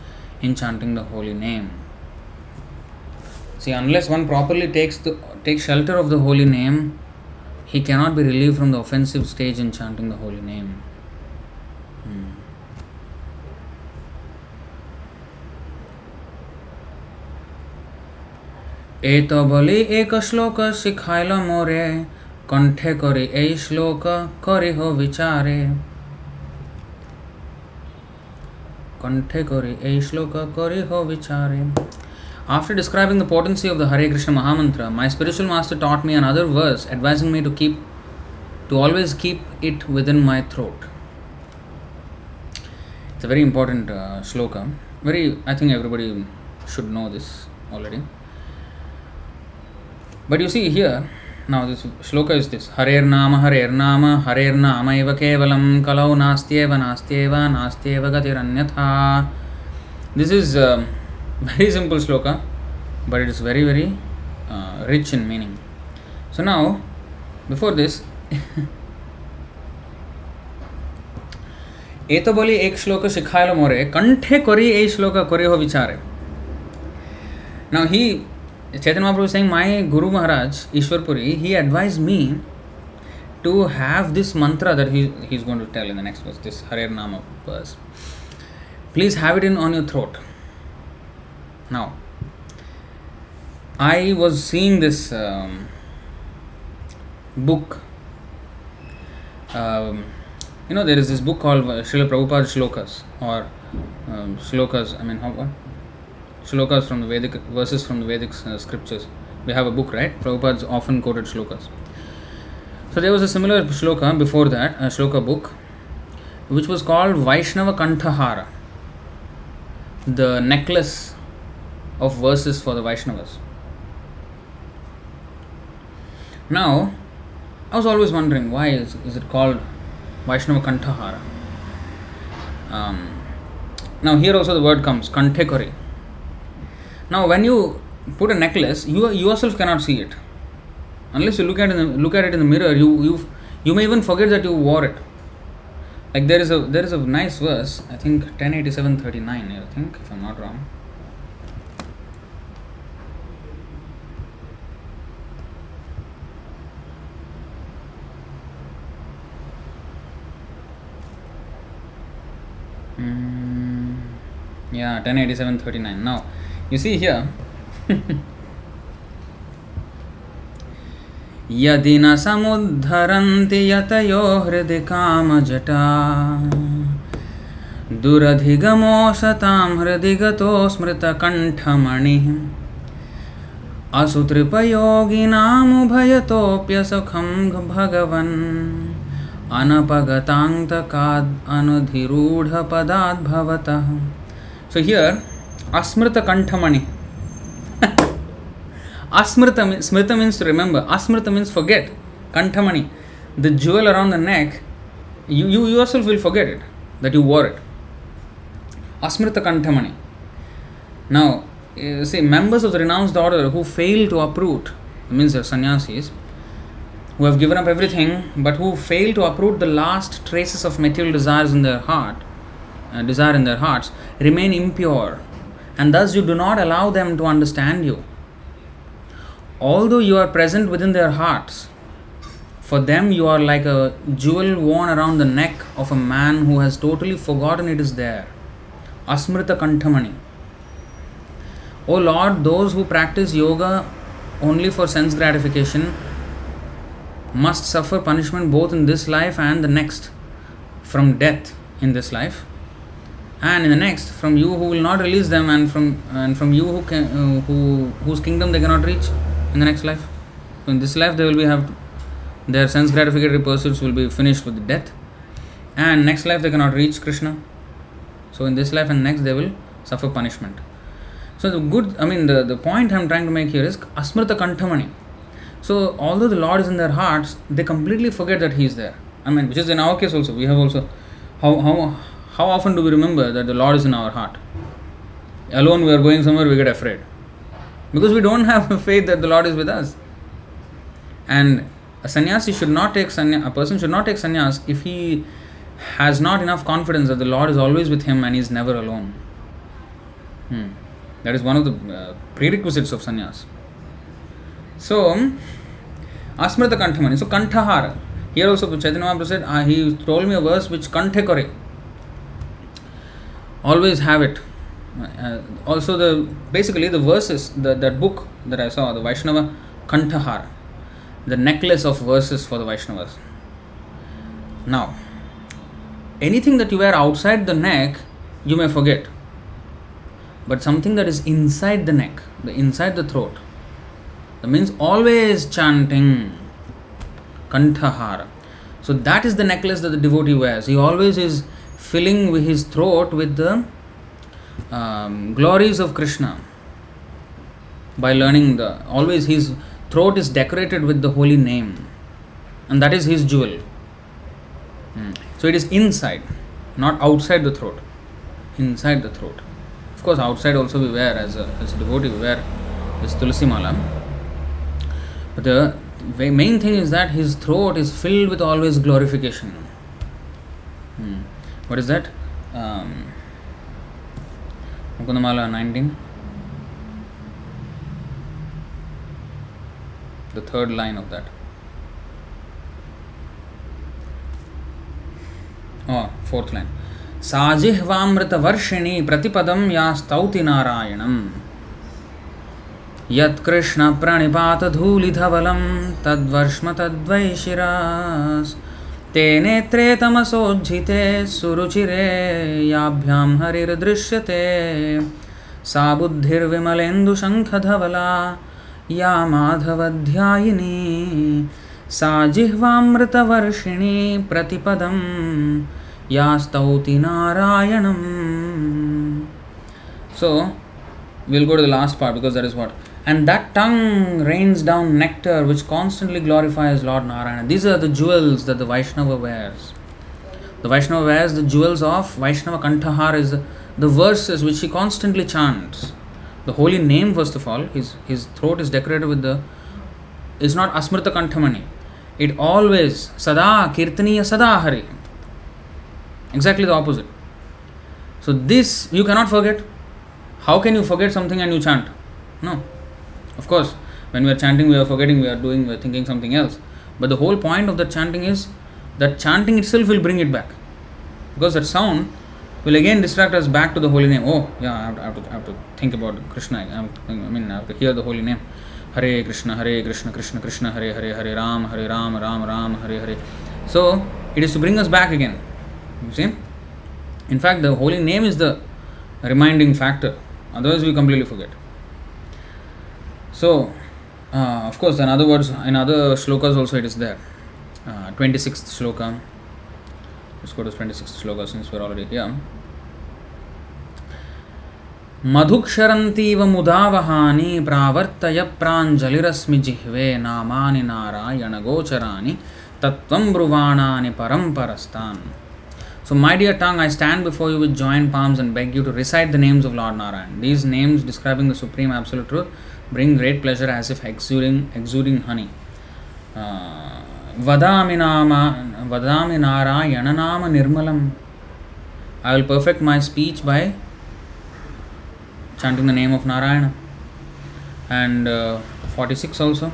in chanting the holy name. See, unless one properly takes the takes shelter of the holy name, he cannot be relieved from the offensive stage in chanting the holy name. ए तो बोली एक श्लोक सिखाइल मोरे कंठे करी ए श्लोक करी हो विचारे कंठे करी ए श्लोक करी हो विचारे After describing the potency of the Hare Krishna Mahamantra, my spiritual master taught me another verse advising me to keep to always keep it within my throat. It's a very important uh, shloka. Very I think everybody should know this already. But you see he now this shloka is this हरेर्नाम हरेर्नाम हरेर्नाम कवल कलौ नास्त्येव नास्त्येव नास्त्येव गतिरन्यथा this is very simple shloka but it is very very rich in meaning so now before this ये तो बोली एक श्लोक सिखाएल मोरे कंठे करी ए श्लोक करी हो विचारे now he Chaitanya Mahaprabhu is saying, my Guru Maharaj, Ishwarpuri, he advised me to have this mantra that he, he's going to tell in the next verse, this Harer Nama verse. Please have it in on your throat. Now, I was seeing this um, book. Um, you know, there is this book called uh, Srila Prabhupada Shlokas or um, Shlokas. I mean, how what? Shlokas from the Vedic verses from the Vedic uh, scriptures. We have a book, right? Prabhupada's often quoted shlokas. So there was a similar shloka before that, a shloka book, which was called Vaishnava Kantahara, the necklace of verses for the Vaishnavas. Now, I was always wondering why is, is it called Vaishnava Kantahara? Um, now, here also the word comes Kanthekori. Now, when you put a necklace, you yourself cannot see it. Unless you look at it in the, look at it in the mirror, you you you may even forget that you wore it. Like there is a there is a nice verse, I think 1087:39, I think, if I'm not wrong. Mm, yeah, 1087:39. Now, you see here. यदि न समुद्धरन्ति यतयो हृदि कामजटा दुरधिगमो सतां हृदि गतो स्मृतकण्ठमणिः असुतृपयोगिनामुभयतोऽप्यसुखं भगवन् अनपगतान्तकाद् अनुधिरूढपदाद् भवतः So here, Asmrita Kanthamani. Asmrita, smrita means to remember. Asmrita means forget. Kanthamani, the jewel around the neck, you, you yourself will forget it, that you wore it. Asmrita Kanthamani. Now, you see, members of the renounced order who fail to uproot, means the sannyasis, who have given up everything but who fail to uproot the last traces of material desires in their heart, uh, desire in their hearts, remain impure, and thus you do not allow them to understand you. Although you are present within their hearts, for them you are like a jewel worn around the neck of a man who has totally forgotten it is there. Asmrita Kanthamani. O Lord, those who practice yoga only for sense gratification must suffer punishment both in this life and the next from death in this life and in the next from you who will not release them and from and from you who can uh, who whose kingdom they cannot reach in the next life. So in this life they will be have their sense gratificatory pursuits will be finished with death. And next life they cannot reach krishna. So in this life and next they will suffer punishment. So the good i mean the, the point i'm trying to make here is asmrita kanthamani so although the lord is in their hearts they completely forget that he is there. I mean which is in our case also. We have also how how how often do we remember that the lord is in our heart? Alone we are going somewhere we get afraid. Because we don't have faith that the lord is with us. And a sannyasi should not take sannyas a person should not take sannyas if he has not enough confidence that the lord is always with him and he is never alone. Hmm. that is one of the uh, prerequisites of sannyas. So asmrita kanthamani. So kantahara here also chaitanya mahaprabhu said uh, he told me a verse which kanthekore always have it. Uh, also the basically the verses the, that book that i saw the vaishnava kantahara the necklace of verses for the vaishnavas. Now anything that you wear outside the neck you may forget. But something that is inside the neck the inside the throat that means always chanting kantahara so that is the necklace that the devotee wears. He always is filling his throat with the um, glories of krishna by learning the always his throat is decorated with the holy name, and that is his jewel. Hmm. So it is inside, not outside the throat, inside the throat. Of course, outside also we wear as a, as a devotee, we wear this tulsi mala. But the main thing is that his throat is filled with always glorification. Hmm. What is that? Um, Mukundamala 19. The third line of that. Oh, fourth line. साजिह्वामृतवर्षिणी प्रतिपदं या स्तौति नारायणम् यत्कृष्णप्रणिपातधूलिधवलं तद्वर्ष्म तद्वै शिरास् ते नेत्रे तमसोज्झिते, सुरुचिरे, याभ्यां हरिर्दृश्यते। सा बुद्धिर्विमलेन्दुशङ्खधवला या माधवध्यायिनी। सा जिह्वामृतवर्षिणी प्रतिपदं या स्तौति नारायणम्। So will go to the last part because that is what and that tongue rains down nectar which constantly glorifies Lord Narayana. These are the jewels that the Vaishnava wears. The Vaishnava wears the jewels of Vaishnava Kantahar is the, verses which he constantly chants. The holy name, first of all, his, his throat is decorated with the, is not Asmrita Kantamani. It always, Sada Kirtaniya Sada Hari. Exactly the opposite. So, this you cannot forget. How can you forget something and you chant? No. Of course, when we are chanting, we are forgetting, we are doing, we are thinking something else. But the whole point of the chanting is that chanting itself will bring it back. Because that sound will again distract us back to the holy name. Oh, yeah, I have to, I have to, I have to think about Krishna. I, I mean, I have to hear the holy name. Hare Krishna, Hare Krishna, Krishna Krishna, Hare Hare, Hare Ram, Hare Ram, Ram Ram, Hare Hare. So, it is to bring us back again. You see? In fact, the holy name is the reminding factor. Otherwise, we completely forget. So, uh, of course, in other words, in other shlokas also it is there. Uh, 26th shloka. Let's go to 26th shloka since we're already here. मधुक्षरन्तीव मुदावहानि प्रावर्तय प्राञ्जलिरस्मि जिह्वे नामानि नारायणगोचराणि तत्त्वं ब्रुवाणानि परं परस्तान् So, my dear tongue, I stand before you with joined palms and beg you to recite the names of Lord Narayan. These names describing the Supreme Absolute Truth bring great pleasure as if exuding, exuding honey. Uh, vadami nama vadami narayana nama nirmalam. I will perfect my speech by chanting the name of Narayana. And uh, 46 also.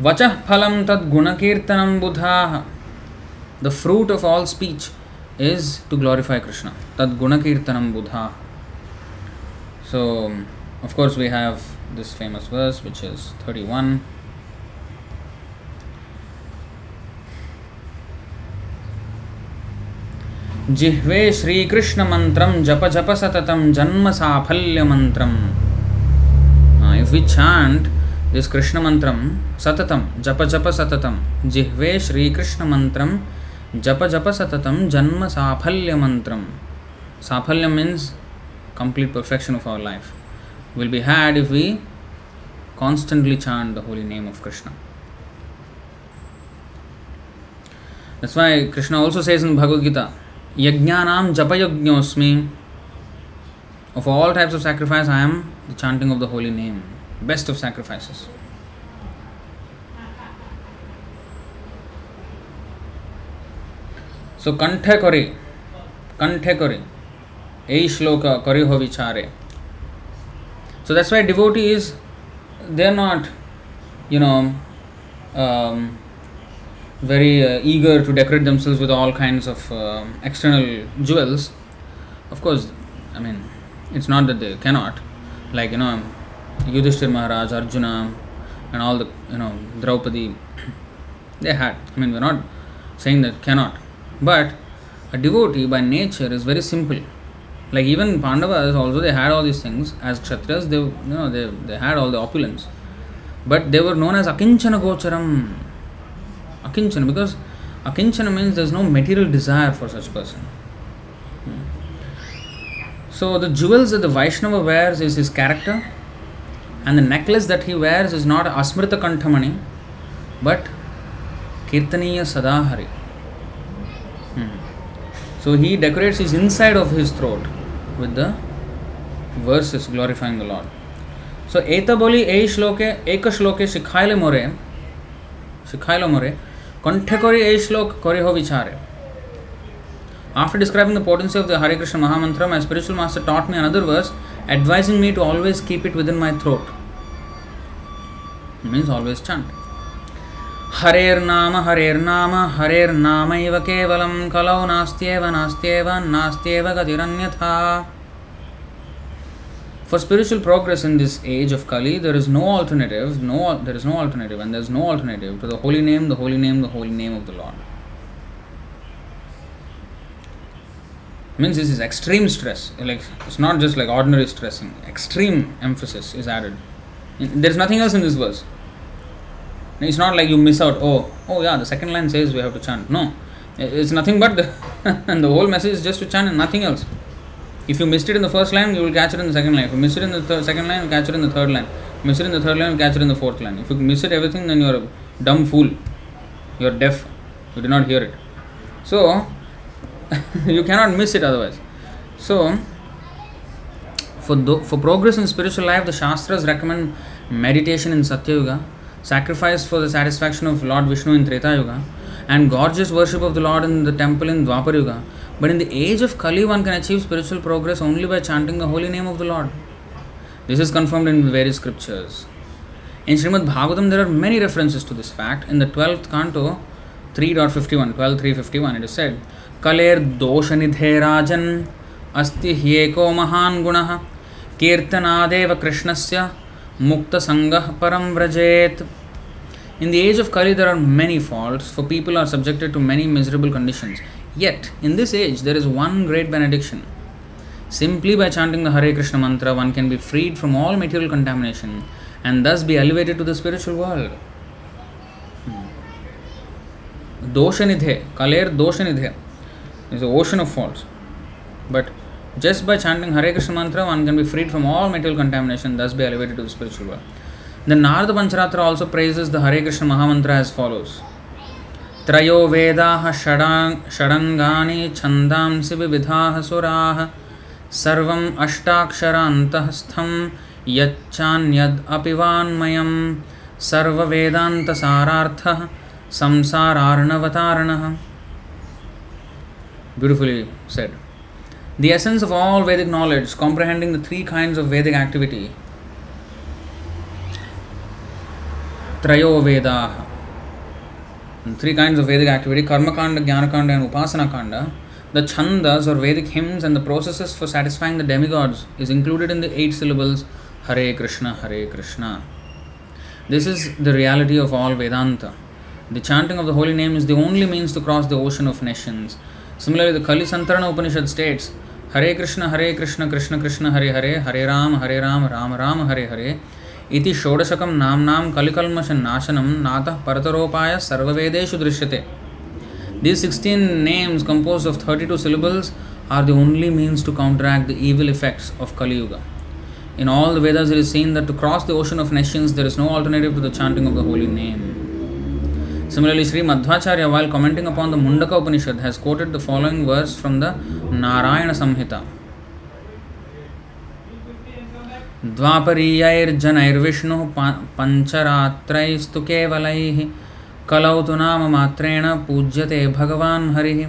Vachah phalam tad gunakirtanam buddhaha. The fruit of all speech. Is to glorify Krishna. Tad Gunakirtanam Buddha. So, of course, we have this famous verse which is 31. जिह्वे श्रीकृष्णमन्त्रं जप जप सततं जन्म साफल्यमन्त्रम् if we chant this कृष्णमन्त्रं सततं जप जप सततं जिह्वे श्रीकृष्णमन्त्रं जप जप सततम जन्म साफल्य मंत्र saphalya means complete perfection of our life will be had if we constantly चार the holy name of Krishna that's why Krishna also says in Bhagavad Gita यज्ञा जपयज्ञोस्मी of all types of sacrifice I am the chanting of the holy name best of sacrifices so ಕಂಠೆ ಕೊರಿ ಕಂಠೆ ಕೊರಿ এই ಶ್ಲೋಕ ಕರಿಹೋ ವಿಚಾರೆ so that's why devotee is they are not you know very uh, eager to decorate themselves with all kinds of uh, external jewels of course i mean it's not that they cannot like you know yudhishthir maharaj arjuna and all the you know draupadi they had i mean we're not saying that cannot but a devotee by nature is very simple. Like even Pandavas also they had all these things. As Kshatriyas they you know they, they had all the opulence. But they were known as Akinchana Gocharam. Akinchana because Akinchana means there's no material desire for such person. Hmm. So the jewels that the Vaishnava wears is his character, and the necklace that he wears is not Asmrita Kanthamani, but Kirtaniya Sadahari. So he decorates his inside of his throat with the verses glorifying the Lord. So etaboli ei shloke ek shloke shikhaile more shikhailo more कंठे करी ए श्लोक करी हो विचार है After describing the potency of the Hare Krishna Mahamantram, my spiritual master taught me another verse, advising me to always keep it within my throat. It means always chant. हरेर्नाम हरेर्नाम हरेर्नामैव केवलं कलौ नास्त्येव नास्त्येव नास्त्येव गतिरन्यथा For spiritual progress in this age of Kali, there is no alternative, no there is no alternative, and there is no alternative to the holy name, the holy name, the holy name of the Lord. means this is extreme stress like it's not just like ordinary stressing extreme emphasis is added there's nothing else in this verse it's not like you miss out. Oh oh yeah the second line says we have to chant. No it's nothing but the and the whole message is just to chant and nothing else. If you missed it in the first line you will catch it in the second line. If you miss it in the second line you catch it in the third line. Miss it in the third line you catch it in the fourth line. If you miss it everything then you're a dumb fool. You're deaf. You did not hear it. So you cannot miss it otherwise. So, for, the, for progress in spiritual life, the Shastras recommend meditation in Satya Yuga, sacrifice for the satisfaction of Lord Vishnu in Treta Yuga, and gorgeous worship of the Lord in the temple in Dwapar Yuga. But in the age of Kali, one can achieve spiritual progress only by chanting the holy name of the Lord. This is confirmed in various scriptures. In Srimad Bhagavatam, there are many references to this fact. In the 12th canto, 3.51, 12.351, it is said, Kaler doshanidhe rajan asti hyeko mahan gunaha Kirtanadeva krishnasya मुक्तसङ्गः परं व्रजेत् In the age of Kali, there are many faults, for people are subjected to many miserable conditions. Yet, in this age, there is one great benediction. Simply by chanting the Hare Krishna mantra, one can be freed from all material contamination and thus be elevated to the spiritual world. Doshanidhe, Kaler Doshanidhe is an ocean of faults. But just by chanting Hare Krishna mantra, one can be freed from all material contamination, thus be elevated to the spiritual world. The Narada Pancharatra also praises the Hare Krishna Mahamantra as follows. त्रयो वेदाः षडङ्गानि छन्दांसि विविधाः सुराः सर्वम् अष्टाक्षरान्तःस्थं यच्चान्यद् अपि वान्मयं सर्ववेदान्तसारार्थः संसारार्णवतारणः Beautifully said. The essence of all Vedic knowledge, comprehending the three kinds of Vedic activity, Trayo Vedaha, three kinds of Vedic activity, Karma Kanda, Jnana Kanda, and Upasana Kanda, the chandas or Vedic hymns and the processes for satisfying the demigods is included in the eight syllables Hare Krishna, Hare Krishna. This is the reality of all Vedanta. The chanting of the holy name is the only means to cross the ocean of nescience Similarly, the Kali Santarana Upanishad states हरे कृष्ण हरे कृष्ण कृष्ण कृष्ण, हरे हरे हरे राम हरे राम राम राम, हरे हरे इति षोडशकं नाम्नां कलिकल्मषनाशनं नातः परतरोपाय सर्ववेदेषु दृश्यते। This sixteen names composed of thirty two syllables are the only means to counteract the effects of of Kaliyuga in all the Vedas is seen that to cross the ocean of nescience there is no alternative to the chanting of the holy names Similarly, Sri Madhvacharya, while commenting upon the Mundaka Upanishad, has quoted the following verse from the Narayana Samhita. द्वापरीयैर्जनैर्विष्णुः पञ्चरात्रैस्तु केवलैः कलौ तु नाम मात्रेण पूज्यते भगवान् हरिः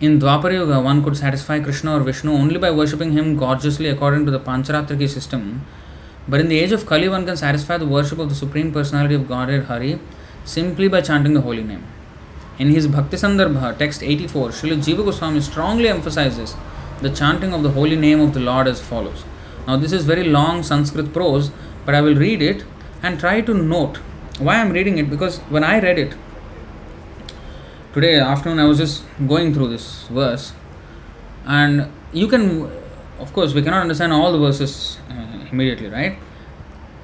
In Dwapar Yuga, one could satisfy Krishna or Vishnu only by worshipping him gorgeously according to the Pancharatriki system But in the age of Kali, one can satisfy the worship of the Supreme Personality of Godhead Hari simply by chanting the holy name. In his Bhakti Sandarbha, text 84, Srila Jiva Goswami strongly emphasizes the chanting of the holy name of the Lord as follows. Now, this is very long Sanskrit prose, but I will read it and try to note why I am reading it because when I read it today afternoon, I was just going through this verse, and you can, of course, we cannot understand all the verses uh, immediately, right?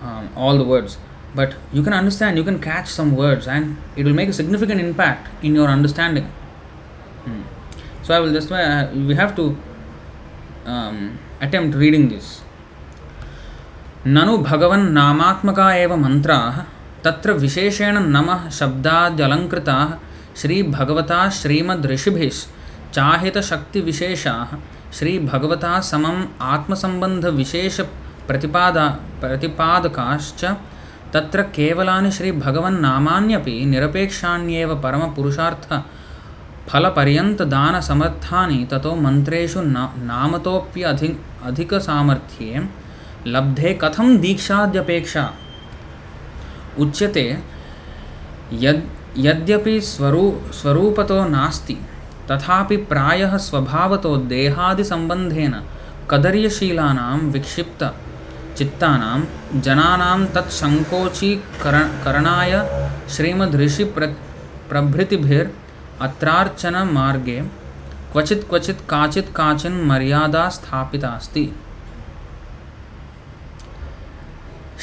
Um, all the words. But you can understand, you can catch some words, and it will make a significant impact in your understanding. Hmm. So I will just uh, we have to um, attempt reading this. ननु भगवन् नामात्मका एव मन्त्राः तत्र विशेषेण नमः शब्दाद्यलङ्कृताः श्रीभगवता श्रीमद्ऋषिभिश्चाहितशक्तिविशेषाः श्रीभगवता समम् आत्मसम्बन्धविशेषप्रतिपादा प्रतिपादकाश्च तत्र केवलानि श्रीभगवन्नामान्यपि निरपेक्षाण्येव परमपुरुषार्थ फलपर्यन्तदानसमर्थानि ततो मन्त्रेषु न नामतोऽप्यधि अधिकसामर्थ्ये लब्धे कथं दीक्षाद्यपेक्षा? उच्यते, यद्, यद्यपि स्वरू, स्वरूपतो नास्ति, तथापि प्रायः स्वभावतो देहादिसम्बन्धेन कदर्यशीलानां विक्षिप्त चित्तानां, जनानां तत्संकोची करणाय श्रीमद् ऋषि प्र अत्रार्चन मगे क्वचि क्वचि काचित् काचिन् मर्यादा स्थापिता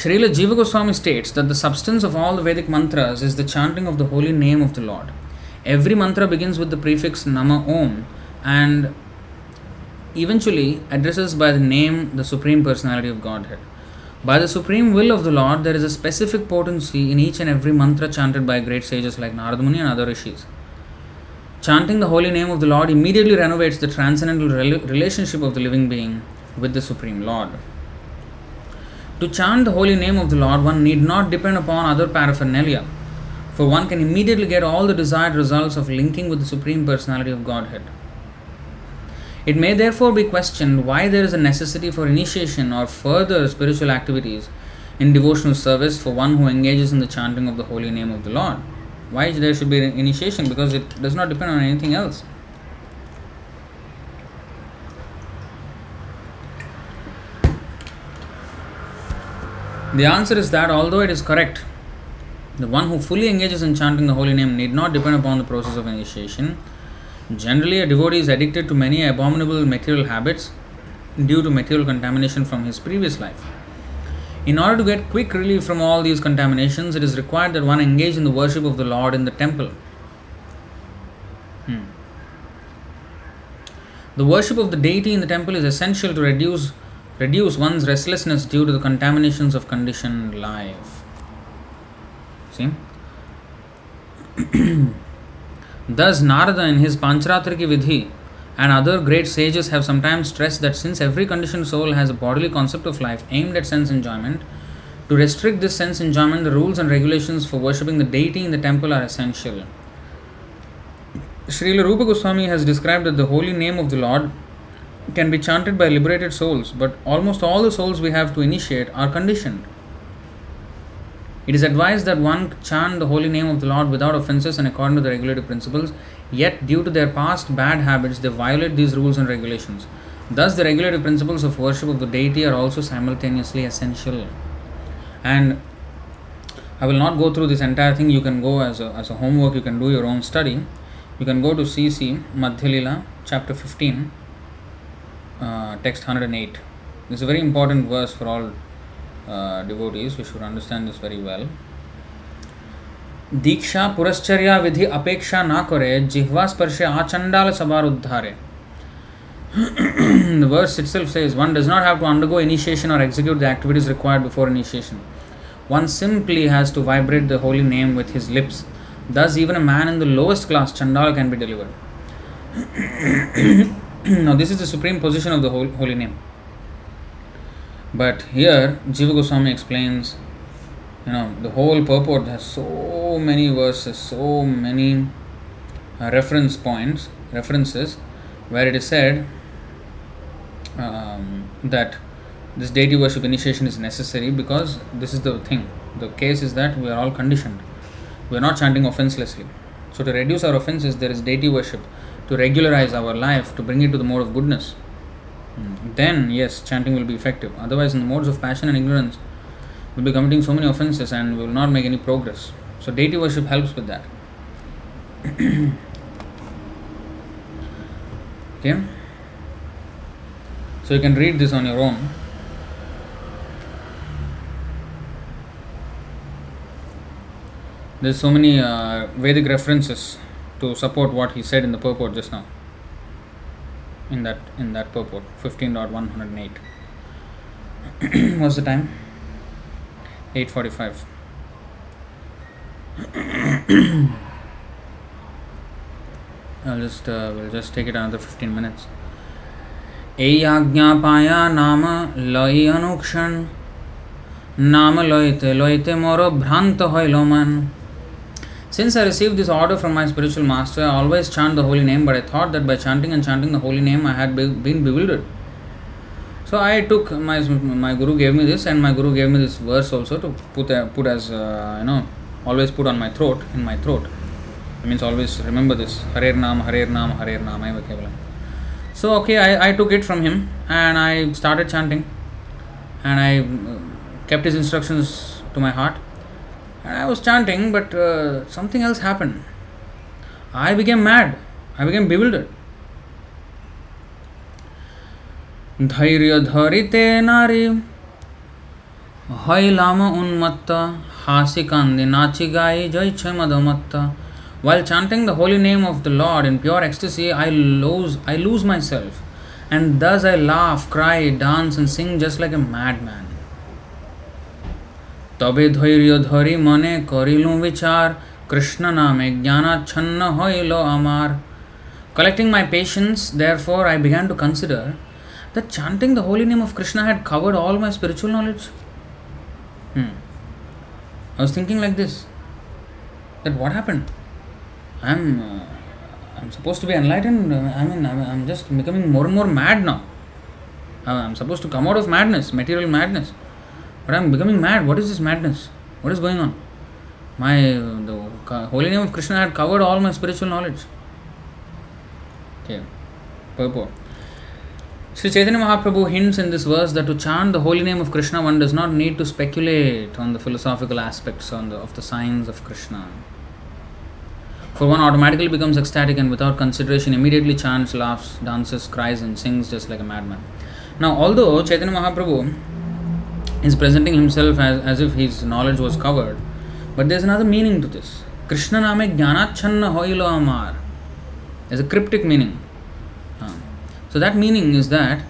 Srila Jiva Goswami states that the substance of all the Vedic mantras is the chanting of the holy name of the lord every mantra begins with the prefix namah Om and eventually addresses by the name the Supreme Personality of Godhead. By the supreme will of the Lord, there is a specific potency in each and every mantra chanted by great sages like Narada Muni and other rishis. Chanting the holy name of the Lord immediately renovates the transcendental rel- relationship of the living being with the Supreme Lord. To chant the holy name of the Lord, one need not depend upon other paraphernalia, for one can immediately get all the desired results of linking with the Supreme Personality of Godhead. It may therefore be questioned why there is a necessity for initiation or further spiritual activities in devotional service for one who engages in the chanting of the holy name of the Lord. Why there should be an initiation? Because it does not depend on anything else. The answer is that although it is correct, the one who fully engages in chanting the holy name need not depend upon the process of initiation. Generally, a devotee is addicted to many abominable material habits due to material contamination from his previous life. In order to get quick relief from all these contaminations, it is required that one engage in the worship of the Lord in the temple. Hmm. The worship of the deity in the temple is essential to reduce reduce one's restlessness due to the contaminations of conditioned life. See? Thus, Narada in his Pancharatriki Vidhi and other great sages have sometimes stressed that since every conditioned soul has a bodily concept of life aimed at sense enjoyment, to restrict this sense enjoyment, the rules and regulations for worshipping the deity in the temple are essential. Srila Rupa Goswami has described that the holy name of the Lord can be chanted by liberated souls, but almost all the souls we have to initiate are conditioned. It is advised that one chant the holy name of the Lord without offenses and according to the regulative principles, yet, due to their past bad habits, they violate these rules and regulations. Thus, the regulative principles of worship of the deity are also simultaneously essential. And I will not go through this entire thing. You can go as a, as a homework, you can do your own study. You can go to CC Madhyalila, chapter 15, uh, text 108. This is a very important verse for all uh, devotees. We should understand this very well. दीक्षा पुरश्चर्या विधि अपेक्षा ना करे जिह्वा स्पर्शे आचंडाल सबार उद्धारे the verse itself says one does not have to undergo initiation or execute the activities required before initiation. One simply has to vibrate the holy name with his lips. Thus, even a man in the lowest class, Chandala, can be delivered. now, this is the supreme position of the holy name. But here, Jiva Goswami explains, you know, the whole purport has so many verses, so many uh, reference points, references, where it is said um, that this deity worship initiation is necessary because this is the thing. The case is that we are all conditioned. We are not chanting offenselessly. So, to reduce our offenses, there is deity worship to regularize our life, to bring it to the mode of goodness. Then, yes, chanting will be effective. Otherwise, in the modes of passion and ignorance, we'll be committing so many offenses and we will not make any progress. So, deity worship helps with that. okay? So, you can read this on your own. There's so many uh, Vedic references to support what he said in the purport just now. in that in that purport 15.108 what's the time 8:45 I'll just uh, we'll just take it another 15 minutes ए आज्ञापाया नाम लय अनुक्षण नाम लयते लयते मोर भ्रांत हईल मान Since I received this order from my spiritual master, I always chant the holy name, but I thought that by chanting and chanting the holy name, I had be- been bewildered. So I took my my guru gave me this, and my guru gave me this verse also to put uh, put as uh, you know always put on my throat in my throat. It means always remember this Harer Nam Harer Nam Harer Nam Kevalam. So okay, I, I took it from him and I started chanting, and I uh, kept his instructions to my heart. And I was chanting, but uh, something else happened. I became mad. I became bewildered. ধৈর্য ধরিতে নারী হইলাম উন্মত্ত হাসি কান্দি নাচি গাই জয়ছে মদমত্ত While chanting the holy name of the Lord in pure ecstasy, I lose, I lose myself, and thus I laugh, cry, dance, and sing just like a madman. তবে ধৈর্য ধরি মনে করিলু বিচার কৃষ্ণ নামে জ্ঞানাচ্ছন্ন হইল আমার Collecting my patience, therefore, I began to consider that chanting the holy name of Krishna had covered all my spiritual knowledge. Hmm. I was thinking like this that what happened? I'm, uh, I'm supposed to be enlightened. I mean, I'm, I'm just becoming more and more mad now. Uh, I'm supposed to come out of madness, material madness. But I'm becoming mad. What is this madness? What is going on? My the holy name of Krishna had covered all my spiritual knowledge. Okay, purport. Sri Chaitanya Mahaprabhu hints in this verse that to chant the holy name of Krishna, one does not need to speculate on the philosophical aspects the, of the signs of Krishna. For one automatically becomes ecstatic and without consideration immediately chants, laughs, dances, cries, and sings just like a madman. Now, although Chaitanya Mahaprabhu is presenting himself as, as if his knowledge was covered, but there's another meaning to this. Krishna name jnanachanna hoilo amar. There's a cryptic meaning. Uh, so that meaning is that,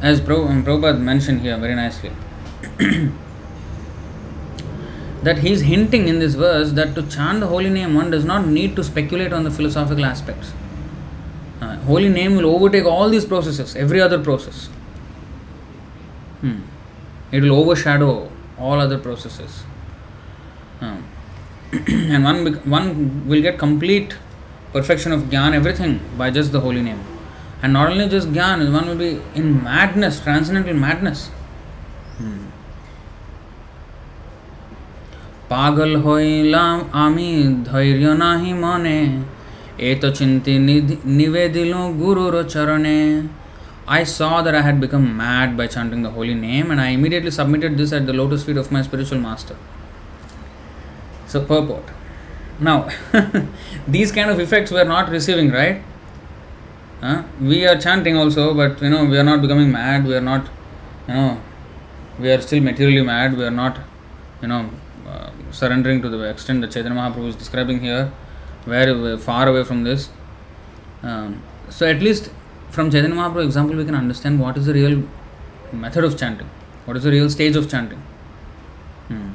as um, Prabhupada mentioned here very nicely, that he's hinting in this verse that to chant the holy name one does not need to speculate on the philosophical aspects. Uh, holy name will overtake all these processes, every other process. Hmm. It will overshadow all other processes. Um, and one, bec- one will get complete perfection of jnana, everything, by just the holy name. And not only just jnana, one will be in madness, transcendental madness. Hmm. পাগল হইলাম আমি ধৈর্য নাহি মনে এ তো চিন্তি নিবেদিল গুরুর চরণে I saw that I had become mad by chanting the holy name, and I immediately submitted this at the lotus feet of my spiritual master. So, purport. Now, these kind of effects we are not receiving, right? Huh? We are chanting also, but you know, we are not becoming mad. We are not, you know, we are still materially mad. We are not, you know, uh, surrendering to the extent that Chaitanya Mahaprabhu is describing here. Very far away from this. Um, so, at least from Chaitanya Mahaprabhu example, we can understand what is the real method of chanting, what is the real stage of chanting. Hmm.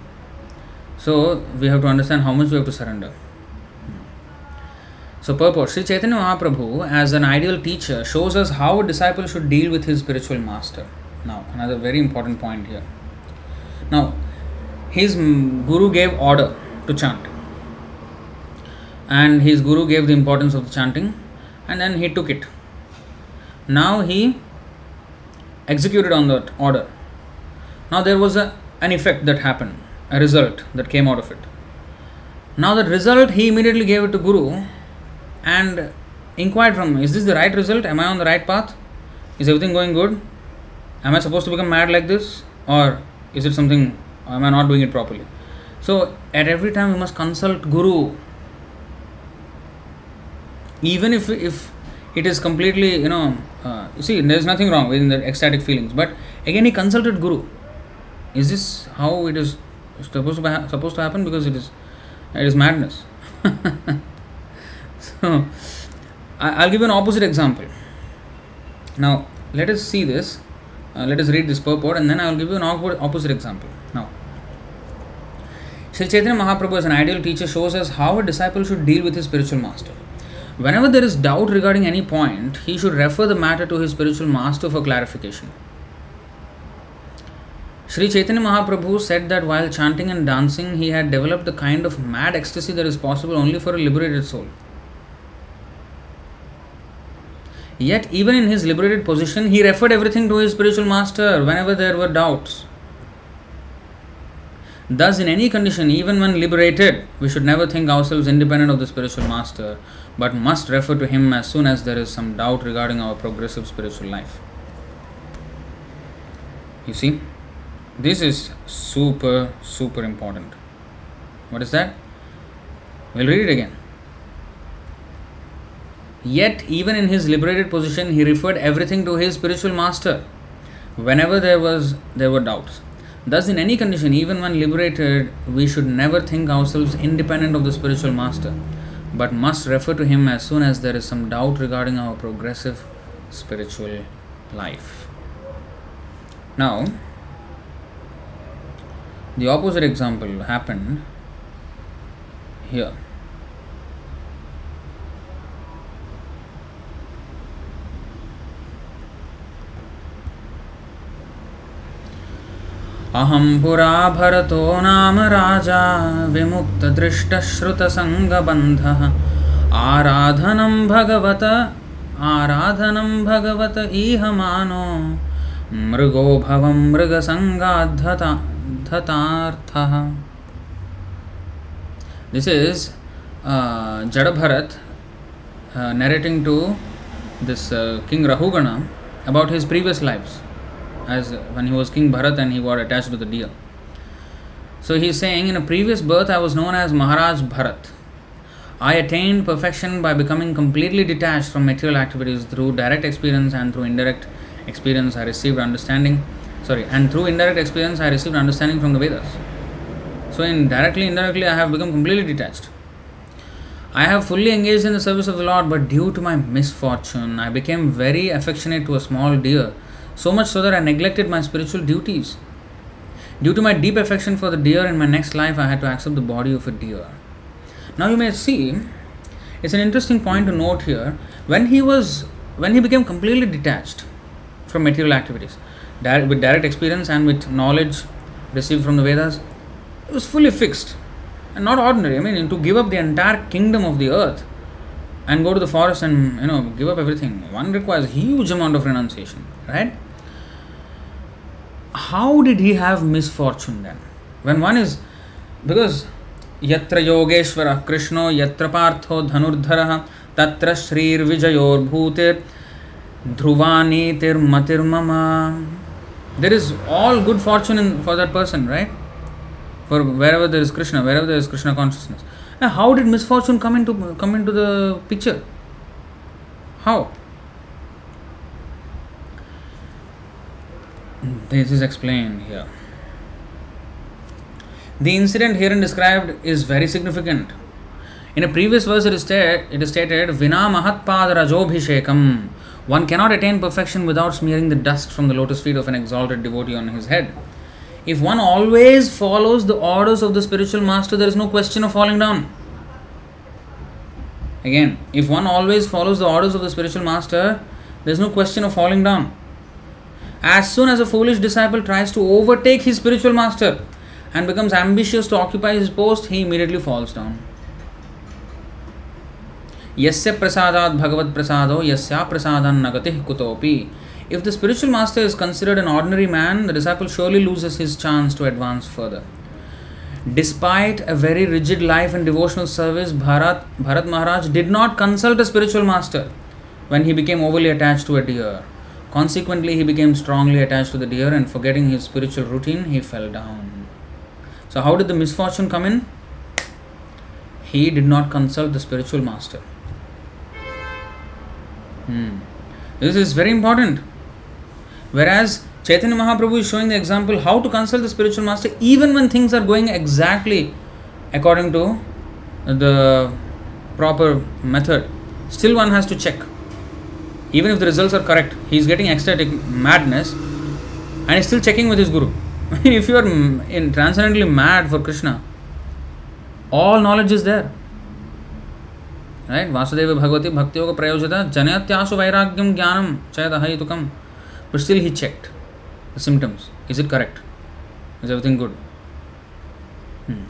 So we have to understand how much we have to surrender. Hmm. So purport, Sri Chaitanya Mahaprabhu as an ideal teacher shows us how a disciple should deal with his spiritual master. Now, another very important point here. Now, his guru gave order to chant. And his guru gave the importance of the chanting and then he took it. Now he executed on that order. Now there was a, an effect that happened, a result that came out of it. Now that result he immediately gave it to Guru and inquired from him, is this the right result? Am I on the right path? Is everything going good? Am I supposed to become mad like this? Or is it something, am I not doing it properly? So at every time we must consult Guru. Even if, if it is completely, you know, uh, you see, there is nothing wrong with the ecstatic feelings. But again, he consulted Guru. Is this how it is supposed to ha- supposed to happen? Because it is, it is madness. so, I, I'll give you an opposite example. Now, let us see this. Uh, let us read this purport and then I will give you an opposite example. Now, Sri Chaitanya Mahaprabhu as an ideal teacher shows us how a disciple should deal with his spiritual master. Whenever there is doubt regarding any point, he should refer the matter to his spiritual master for clarification. Sri Chaitanya Mahaprabhu said that while chanting and dancing, he had developed the kind of mad ecstasy that is possible only for a liberated soul. Yet, even in his liberated position, he referred everything to his spiritual master whenever there were doubts. Thus, in any condition, even when liberated, we should never think ourselves independent of the spiritual master, but must refer to him as soon as there is some doubt regarding our progressive spiritual life. You see, this is super, super important. What is that? We'll read it again. Yet, even in his liberated position, he referred everything to his spiritual master whenever there was there were doubts. Thus, in any condition, even when liberated, we should never think ourselves independent of the spiritual master, but must refer to him as soon as there is some doubt regarding our progressive spiritual life. Now, the opposite example happened here. अहं पुरा भरतो नाम राजा विमुक्तदृष्टश्रुतसङ्गबन्धः आराधनं भगवत आराधनं भगवत इह मानो मृगो भवं मृगसङ्गाद्धतार्थः uh, Jada Bharat uh, narrating to this uh, King Rahugana about his previous. As when he was King Bharat and he got attached to the deer. So he is saying, in a previous birth I was known as Maharaj Bharat. I attained perfection by becoming completely detached from material activities through direct experience and through indirect experience I received understanding. Sorry, and through indirect experience I received understanding from the Vedas. So, in directly, indirectly, I have become completely detached. I have fully engaged in the service of the Lord, but due to my misfortune, I became very affectionate to a small deer so much so that I neglected my spiritual duties. Due to my deep affection for the deer in my next life, I had to accept the body of a deer. Now you may see, it's an interesting point to note here. When he was, when he became completely detached from material activities, direct, with direct experience and with knowledge received from the Vedas, it was fully fixed and not ordinary. I mean, to give up the entire kingdom of the earth and go to the forest and you know give up everything, one requires a huge amount of renunciation, right? how did he have misfortune then? When one is, because यत्र योगेश्वरः कृष्णो यत्र पार्थो धनुर्धरः तत्र श्रीर्विजयोर्भूतिर् ध्रुवानीतिर्मतिर्ममा there is all good fortune in for that person right for wherever there is Krishna wherever there is Krishna consciousness how did misfortune come into come into the picture how This is explained here. The incident herein described is very significant. In a previous verse, it is, stated, it is stated, Vina Mahatpada Rajobhishekam. One cannot attain perfection without smearing the dust from the lotus feet of an exalted devotee on his head. If one always follows the orders of the spiritual master, there is no question of falling down. Again, if one always follows the orders of the spiritual master, there is no question of falling down. As soon as a foolish disciple tries to overtake his spiritual master and becomes ambitious to occupy his post, he immediately falls down. Yasya prasadat bhagavad prasado yasya prasadan nagatih kutopi. If the spiritual master is considered an ordinary man, the disciple surely loses his chance to advance further. Despite a very rigid life and devotional service, Bharat, Bharat Maharaj did not consult a spiritual master when he became overly attached to a deer. Consequently, he became strongly attached to the deer and forgetting his spiritual routine, he fell down. So, how did the misfortune come in? He did not consult the spiritual master. Hmm. This is very important. Whereas Chaitanya Mahaprabhu is showing the example how to consult the spiritual master even when things are going exactly according to the proper method. Still, one has to check even if the results are correct, he is getting ecstatic madness and he's still checking with his guru. if you are in transcendently mad for Krishna, all knowledge is there. Vasudeva Bhagavati Bhakti Yoga Prayojita Janatyasu Vairagyam Jnanam Chayada Hayitukam. But still he checked the symptoms. Is it correct? Is everything good? Hmm.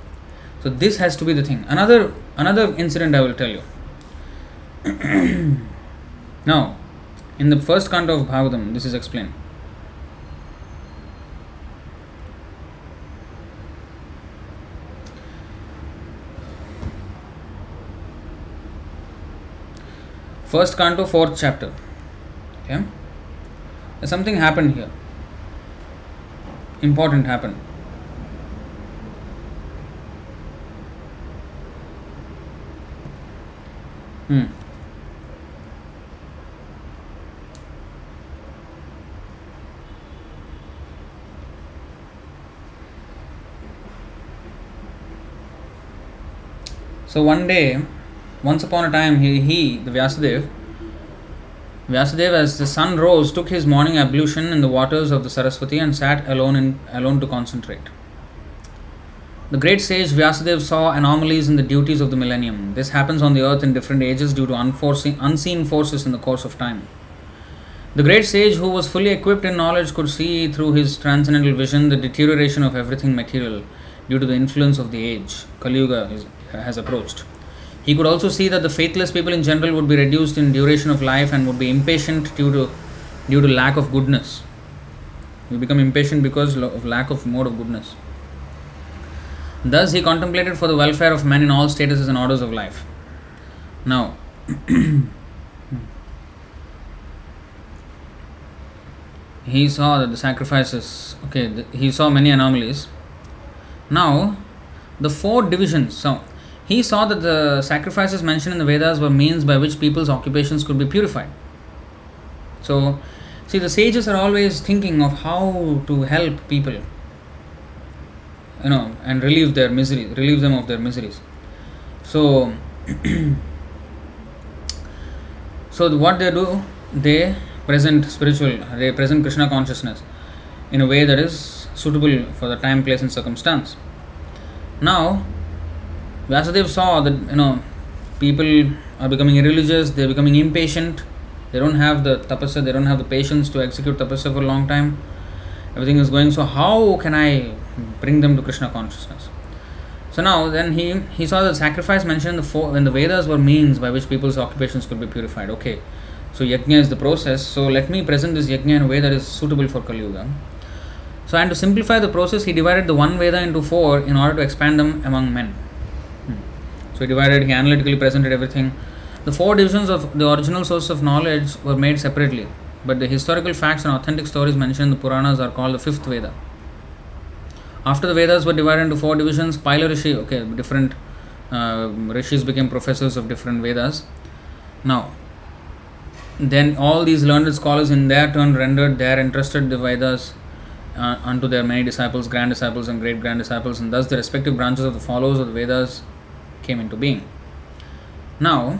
So this has to be the thing. Another another incident I will tell you. now, in the first canto of Bhagavatam, this is explained. First canto, fourth chapter. Okay, something happened here. Important happened. Hmm. So one day, once upon a time, he, he the Vyasadeva, Vyasadeva, as the sun rose, took his morning ablution in the waters of the Saraswati and sat alone in, alone to concentrate. The great sage Vyasadeva saw anomalies in the duties of the millennium. This happens on the earth in different ages due to unseen forces in the course of time. The great sage, who was fully equipped in knowledge, could see through his transcendental vision the deterioration of everything material due to the influence of the age. Kali Yuga has approached. He could also see that the faithless people in general would be reduced in duration of life and would be impatient due to due to lack of goodness. We become impatient because of lack of mode of goodness. Thus, he contemplated for the welfare of men in all statuses and orders of life. Now, he saw that the sacrifices, okay, the, he saw many anomalies. Now, the four divisions, so he saw that the sacrifices mentioned in the Vedas were means by which people's occupations could be purified. So, see, the sages are always thinking of how to help people you know and relieve their misery relieve them of their miseries so so what they do they present spiritual they present krishna consciousness in a way that is suitable for the time place and circumstance now Vyasadeva saw that you know people are becoming irreligious they're becoming impatient they don't have the tapasya they don't have the patience to execute tapasya for a long time. Everything is going so how can i bring them to krishna consciousness? So now then he he saw the sacrifice mentioned in the four, when the vedas were means by which people's occupations could be purified. Okay so yajna is the process. So let me present this yajna in a way that is suitable for kali yuga. So and to simplify the process he divided the one veda into four in order to expand them among men. So he divided he analytically presented everything the four divisions of the original source of knowledge were made separately but the historical facts and authentic stories mentioned in the Puranas are called the fifth Veda. After the Vedas were divided into four divisions, Paila Rishi, okay, different uh, rishis became professors of different Vedas. Now, then all these learned scholars in their turn rendered their entrusted the Vedas uh, unto their many disciples, grand disciples, and great grand disciples, and thus the respective branches of the followers of the Vedas came into being. Now,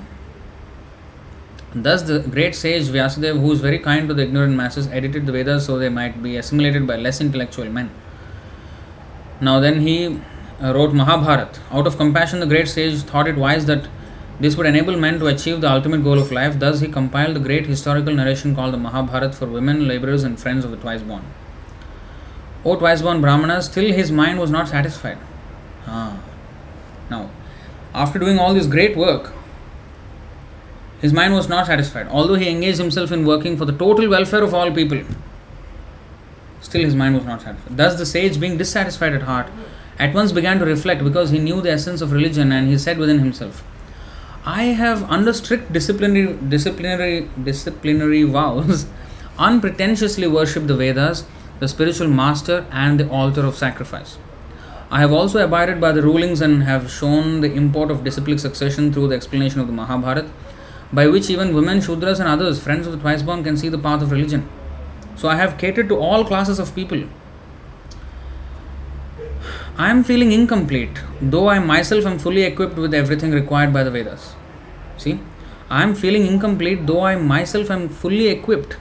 Thus, the great sage Vyasadeva, who is very kind to the ignorant masses, edited the Vedas so they might be assimilated by less intellectual men. Now, then he uh, wrote Mahabharat. Out of compassion, the great sage thought it wise that this would enable men to achieve the ultimate goal of life. Thus, he compiled the great historical narration called the Mahabharat for women, laborers, and friends of the twice born. O twice born Brahmanas, still his mind was not satisfied. Ah. Now, after doing all this great work, his mind was not satisfied. Although he engaged himself in working for the total welfare of all people, still his mind was not satisfied. Thus, the sage, being dissatisfied at heart, at once began to reflect because he knew the essence of religion and he said within himself, I have, under strict disciplinary, disciplinary, disciplinary vows, unpretentiously worshipped the Vedas, the spiritual master, and the altar of sacrifice. I have also abided by the rulings and have shown the import of disciplic succession through the explanation of the Mahabharata by which even women, Shudras, and others, friends of the twice born, can see the path of religion. So I have catered to all classes of people. I am feeling incomplete, though I myself am fully equipped with everything required by the Vedas. See, I am feeling incomplete, though I myself am fully equipped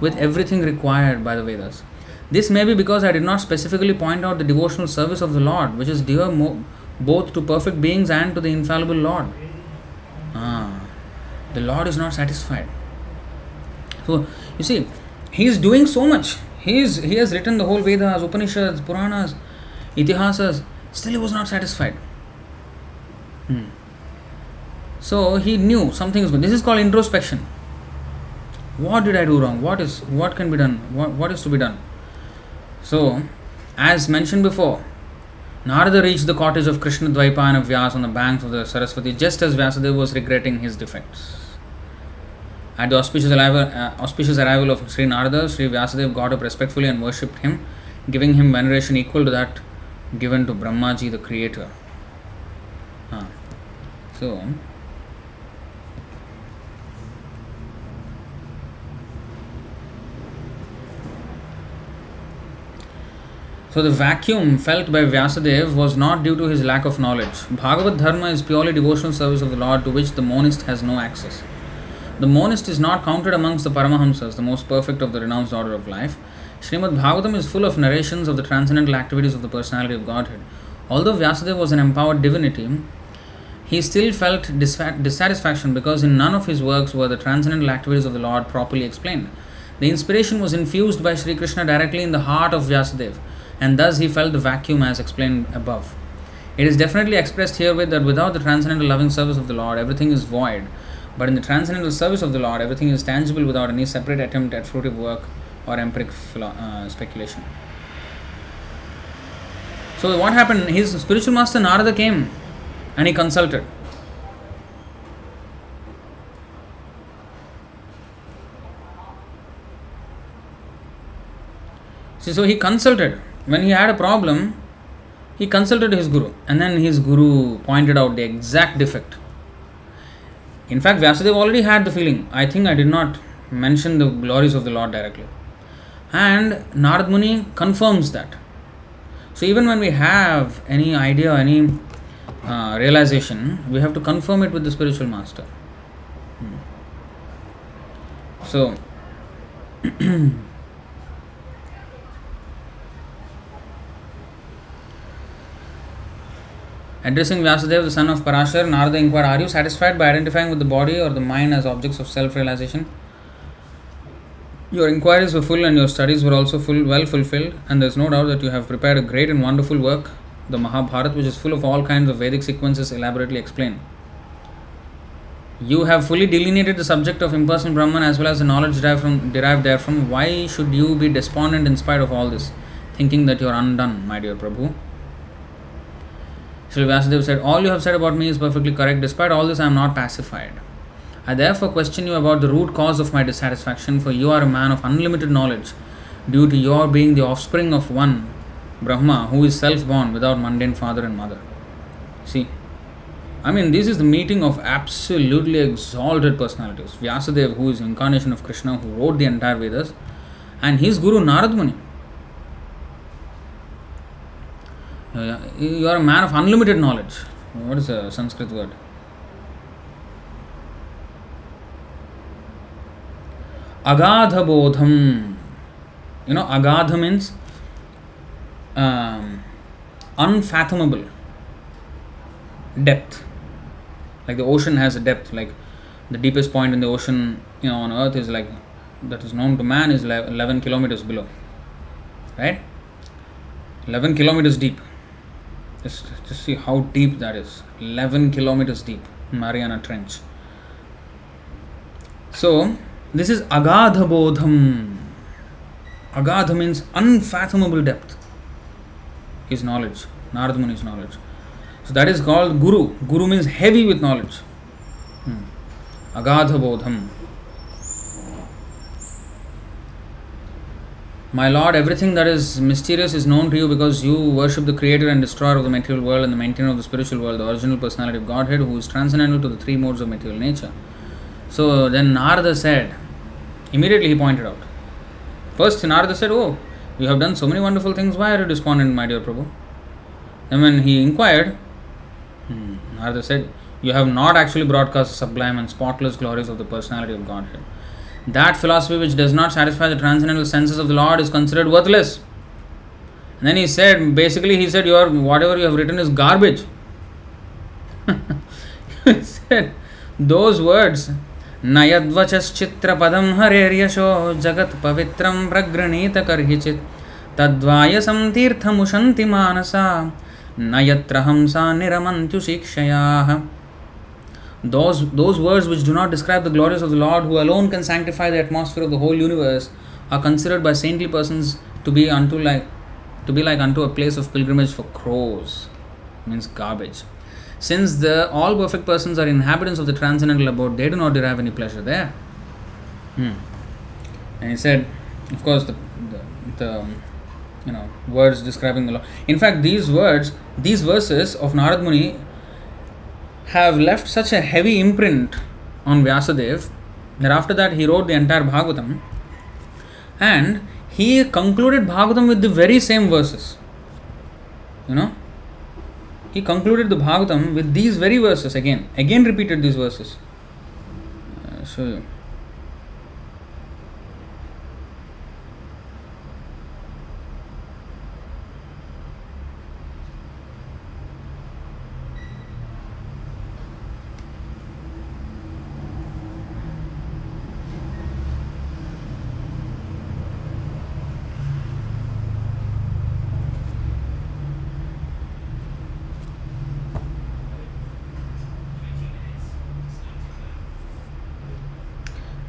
with everything required by the Vedas. This may be because I did not specifically point out the devotional service of the Lord, which is dear mo- both to perfect beings and to the infallible Lord. Ah, the Lord is not satisfied. So, you see, he is doing so much. He, is, he has written the whole Vedas, Upanishads, Puranas, Itihasas, still he was not satisfied. Hmm. So he knew something is good. This is called introspection. What did I do wrong? What is what can be done? What, what is to be done? So, as mentioned before, Narada reached the cottage of Krishna Dvaipayana Vyas on the banks of the Saraswati just as Vyasadeva was regretting his defects. At the auspicious arrival, uh, auspicious arrival of Sri Narada, Sri Vyasadeva got up respectfully and worshipped him, giving him veneration equal to that given to Brahmaji, the creator. So, So the vacuum felt by Vyasadeva was not due to his lack of knowledge. Bhagavad Dharma is purely devotional service of the Lord to which the monist has no access. The monist is not counted amongst the Paramahamsas, the most perfect of the renounced order of life. Srimad Bhagavatam is full of narrations of the transcendental activities of the personality of Godhead. Although Vyasadeva was an empowered divinity, he still felt dissatisfaction because in none of his works were the transcendental activities of the Lord properly explained. The inspiration was infused by Sri Krishna directly in the heart of Vyasadeva and thus he felt the vacuum as explained above. It is definitely expressed herewith that without the transcendental loving service of the Lord, everything is void. But in the transcendental service of the Lord, everything is tangible without any separate attempt at fruitive work or empiric uh, speculation. So, what happened? His spiritual master Narada came and he consulted. See, so he consulted when he had a problem, he consulted his guru, and then his guru pointed out the exact defect. In fact, Vyasadeva already had the feeling. I think I did not mention the glories of the Lord directly. And Narad Muni confirms that. So, even when we have any idea, or any uh, realization, we have to confirm it with the spiritual master. Hmm. So, Addressing Vyasadeva, the son of Parashar, Narada inquired, Are you satisfied by identifying with the body or the mind as objects of self realization? Your inquiries were full and your studies were also full, well fulfilled, and there is no doubt that you have prepared a great and wonderful work, the Mahabharata, which is full of all kinds of Vedic sequences elaborately explained. You have fully delineated the subject of impersonal Brahman as well as the knowledge derived, from, derived therefrom. Why should you be despondent in spite of all this, thinking that you are undone, my dear Prabhu? Sri Vyasadeva said, All you have said about me is perfectly correct. Despite all this, I am not pacified. I therefore question you about the root cause of my dissatisfaction, for you are a man of unlimited knowledge, due to your being the offspring of one, Brahma, who is self born without mundane father and mother. See, I mean, this is the meeting of absolutely exalted personalities. Vyasadeva, who is incarnation of Krishna, who wrote the entire Vedas, and his guru Narad Muni Uh, you are a man of unlimited knowledge. What is a Sanskrit word? Agadha bodham. You know, agadha means um, unfathomable depth. Like the ocean has a depth, like the deepest point in the ocean, you know, on earth is like that is known to man is 11 kilometers below. Right? 11 kilometers deep just, just see how deep that is 11 kilometers deep, Mariana Trench. So, this is Agadha Bodham. Agadha means unfathomable depth. His knowledge, Narad Muni's knowledge. So, that is called Guru. Guru means heavy with knowledge. Hmm. Agadha My Lord, everything that is mysterious is known to you because you worship the creator and destroyer of the material world and the maintainer of the spiritual world, the original personality of Godhead, who is transcendental to the three modes of material nature. So then Narada said, immediately he pointed out. First, Narada said, Oh, you have done so many wonderful things, why are you despondent, my dear Prabhu? And when he inquired, hmm, Narada said, You have not actually broadcast the sublime and spotless glories of the personality of Godhead That philosophy which does not satisfy the transcendental senses of the Lord is considered worthless. And then he said, basically, he said, Your whatever you have written is garbage. he said, those words, नयद्वचश्चित्रपदं हरेर्यशो जगत्पवित्रं प्रगृणीत कर्हिचित् तद्वायसं तीर्थमुशन्ति मानसा न यत्र हंसा निरमन्त्युशिक्षयाः those, those words which do not describe the glories of the Lord, who alone can sanctify the atmosphere of the whole universe, are considered by saintly persons to be unto like to be like unto a place of pilgrimage for crows. Means garbage. Since the all perfect persons are inhabitants of the transcendental abode, they do not derive any pleasure there. Hmm. And he said, of course, the, the, the you know words describing the law. In fact, these words, these verses of Narad Muni have left such a heavy imprint on Vyasadev that after that he wrote the entire Bhagavatam and he concluded Bhagavatam with the very same verses. You know, he concluded the Bhagavatam with these very verses again, again repeated these verses. Uh, show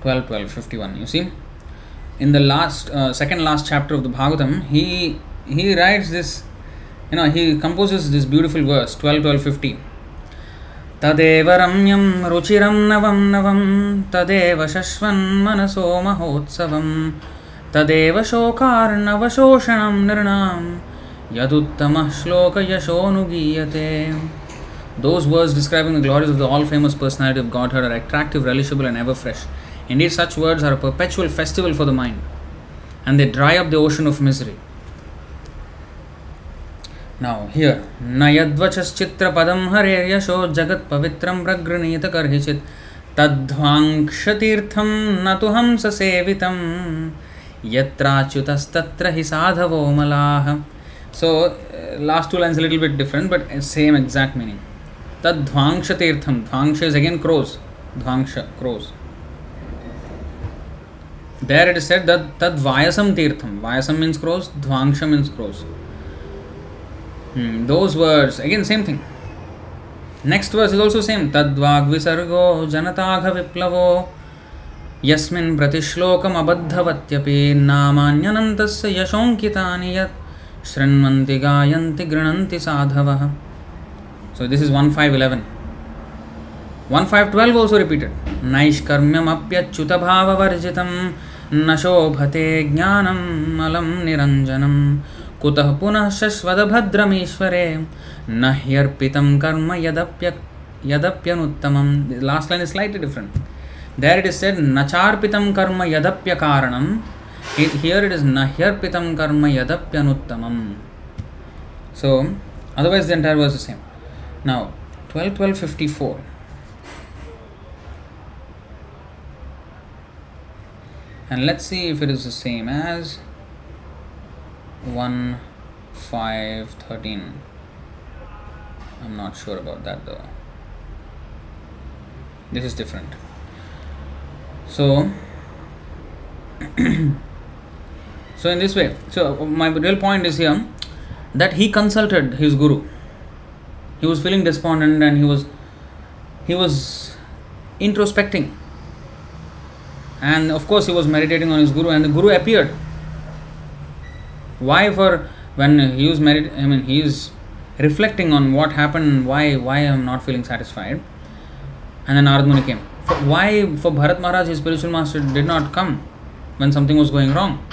12 12 51 you see in the last uh, second last chapter of the bhagavatam he he writes this you know he composes this beautiful verse 12 12 50 तदेव रम्यं रुचिरं नवं नवं तदेव शश्वन्मनसो महोत्सवं तदेव शोकार्णवशोषणं नृणां यदुत्तमः श्लोकयशोऽनुगीयते Those words describing the glories of the all famous personality of Godhead are attractive, relishable, and ever fresh. Indeed, such words are a perpetual festival for the mind, and they dry up the ocean of misery. Now, here, Nayadvachas Chitra Padam hare Sho jagat pavitram Ragranita karhichit तद्ध्वाङ्क्षतीर्थं न तु हंससेवितं यत्राच्युतस्तत्र हि साधवोमलाः so last two lines little bit different but same exact meaning तद्ध्वाङ्क्षतीर्थं ध्वाङ्क्ष is again crows ध्वाङ्क्ष crows there it say तद वायसम तीर्थम वायसम means crows ध्वांश means crows those words again same thing next verse is also same तद्वाग् विसर्गो जनताघ विप्लवो यस्मिन् प्रतिश्लोकम् अबद्धवत्यपि नामान्यनन्तस्य यशोङ्कितानि यत् शृण्वन्ति गायन्ति गृणन्ति साधवः so this one five eleven one one five twelve also repeated नैष्कर्म्यमप्यच्युतभाववर्जितम् न शोभते ज्ञानम् अलं निरञ्जनं कुतः पुनः शश्वतभद्रमीश्वरे न ह्यर्पितं कर्म यदप्य यदप्यनुत्तमं last line is slightly different there it is said न चार्पितं कर्म यदप्यकारणं हियर् इट् इस् न ह्यर्पितं कर्म यदप्यनुत्तमम्। सो otherwise the entire was the same. Now 12 12 54 and let's see if it is the same as 1 5 13 I'm not sure about that though. This is different. So so in this way so my real point is here that he consulted his guru. He was feeling despondent and he was he was introspecting and of course he was meditating on his guru and the guru appeared. Why for when he was medit i mean he is reflecting on what happened why why i'm not feeling satisfied. And then Narad Muni came. For, why for Bharat Maharaj his spiritual master did not come when something was going wrong?